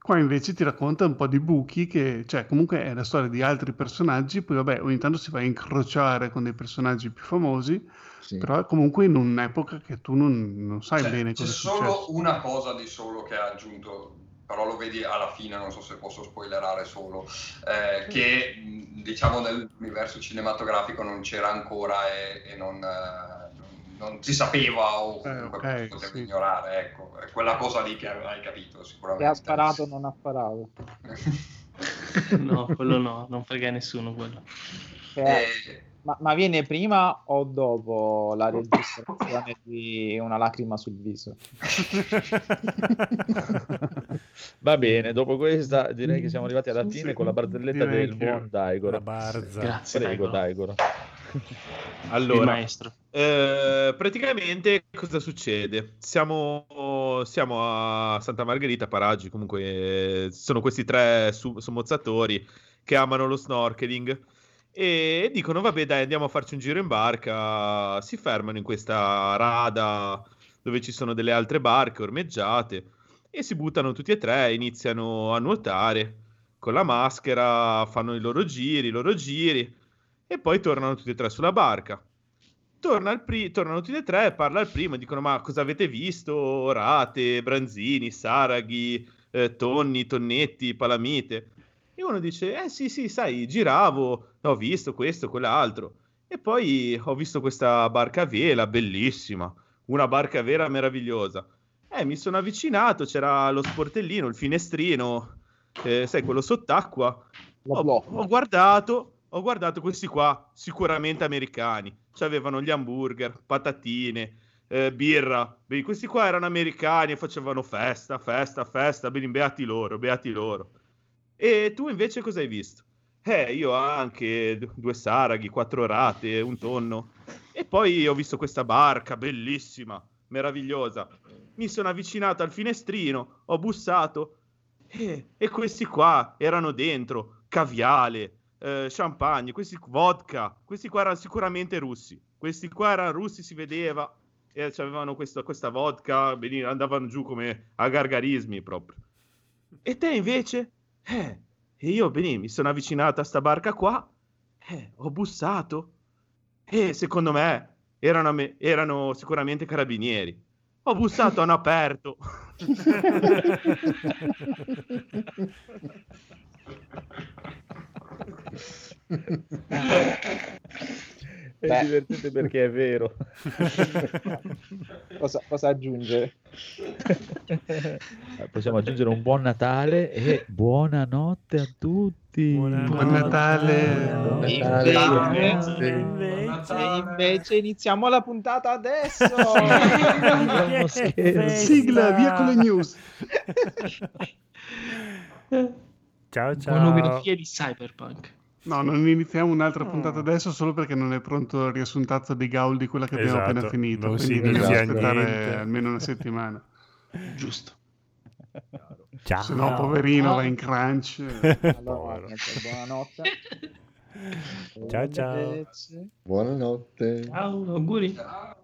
Qua invece ti racconta un po' di buchi che, cioè comunque è la storia di altri personaggi, poi vabbè ogni tanto si va a incrociare con dei personaggi più famosi, Sì. però comunque in un'epoca che tu non, non sai C'è, bene c'è cosa è solo successo. una cosa di solo che ha aggiunto, però lo vedi alla fine, non so se posso spoilerare solo, eh, che mh, diciamo nell'universo cinematografico non c'era ancora e, e non, eh, non- si sapeva o comunque ok, potevi sì. ignorare, ecco, è quella cosa lì che hai capito che sicuramente. ha sparato non ha sparato. No, quello no, non frega nessuno quello. Cioè, Eh, ma, ma viene prima o dopo la registrazione di Una lacrima sul viso? Va bene, dopo questa direi che siamo arrivati alla fine con la barzelletta Direi del buon Daigoro. Grazie, Prego, Daigoro. Allora, maestro. eh, praticamente cosa succede? Siamo, siamo a Santa Margherita, Paraggi, comunque eh, sono questi tre sommozzatori che amano lo snorkeling e dicono vabbè dai andiamo a farci un giro in barca, si fermano in questa rada dove ci sono delle altre barche ormeggiate e si buttano tutti e tre, iniziano a nuotare con la maschera, fanno i loro giri, i loro giri e poi tornano tutti e tre sulla barca. Torna pri- tornano tutti e tre, parla il primo, dicono ma cosa avete visto? Rate, branzini, saraghi, eh, tonni, tonnetti, palamite. E uno dice, eh sì sì, sai, giravo, ho visto questo, quell'altro. E poi ho visto questa barca a vela, bellissima, una barca a vela meravigliosa. Eh, mi sono avvicinato, c'era lo sportellino, il finestrino, eh, sai, quello sott'acqua. Ho, ho guardato, ho guardato questi qua, sicuramente americani. Avevano gli hamburger, patatine, eh, birra. Beh, questi qua erano americani e facevano festa, festa, festa. Bene, beati loro, beati loro. E tu invece cosa hai visto? Eh, io anche due saraghi, quattro rate, un tonno. E poi ho visto questa barca bellissima, meravigliosa. Mi sono avvicinato al finestrino, ho bussato e, e questi qua erano dentro, caviale, eh, champagne, questi vodka, questi qua erano sicuramente russi. Questi qua erano russi, si vedeva, e avevano questo- questa vodka, andavano giù come a gargarismi proprio. E te invece? Eh, e io bene, mi sono avvicinato a sta barca qua, eh, ho bussato, e secondo me erano, erano sicuramente carabinieri. Ho bussato, hanno aperto. È Beh. divertente perché è vero. Cosa, cosa aggiunge? Eh, Possiamo aggiungere un buon Natale e buonanotte a tutti. Buon Natale. Buon Invece, Natale. invece, invece iniziamo la puntata adesso. Sigla, via con le news. Ciao ciao. Monografia di Cyberpunk. No, non iniziamo un'altra puntata adesso solo perché non è pronto il riassuntazzo di Gaul di quella che abbiamo Esatto, appena finito. non quindi dobbiamo aspettare niente. almeno una settimana. Giusto. Ciao. Se no, poverino, va in crunch. Allora, buonanotte. Ciao ciao. Buonanotte. Ciao, auguri. Ciao.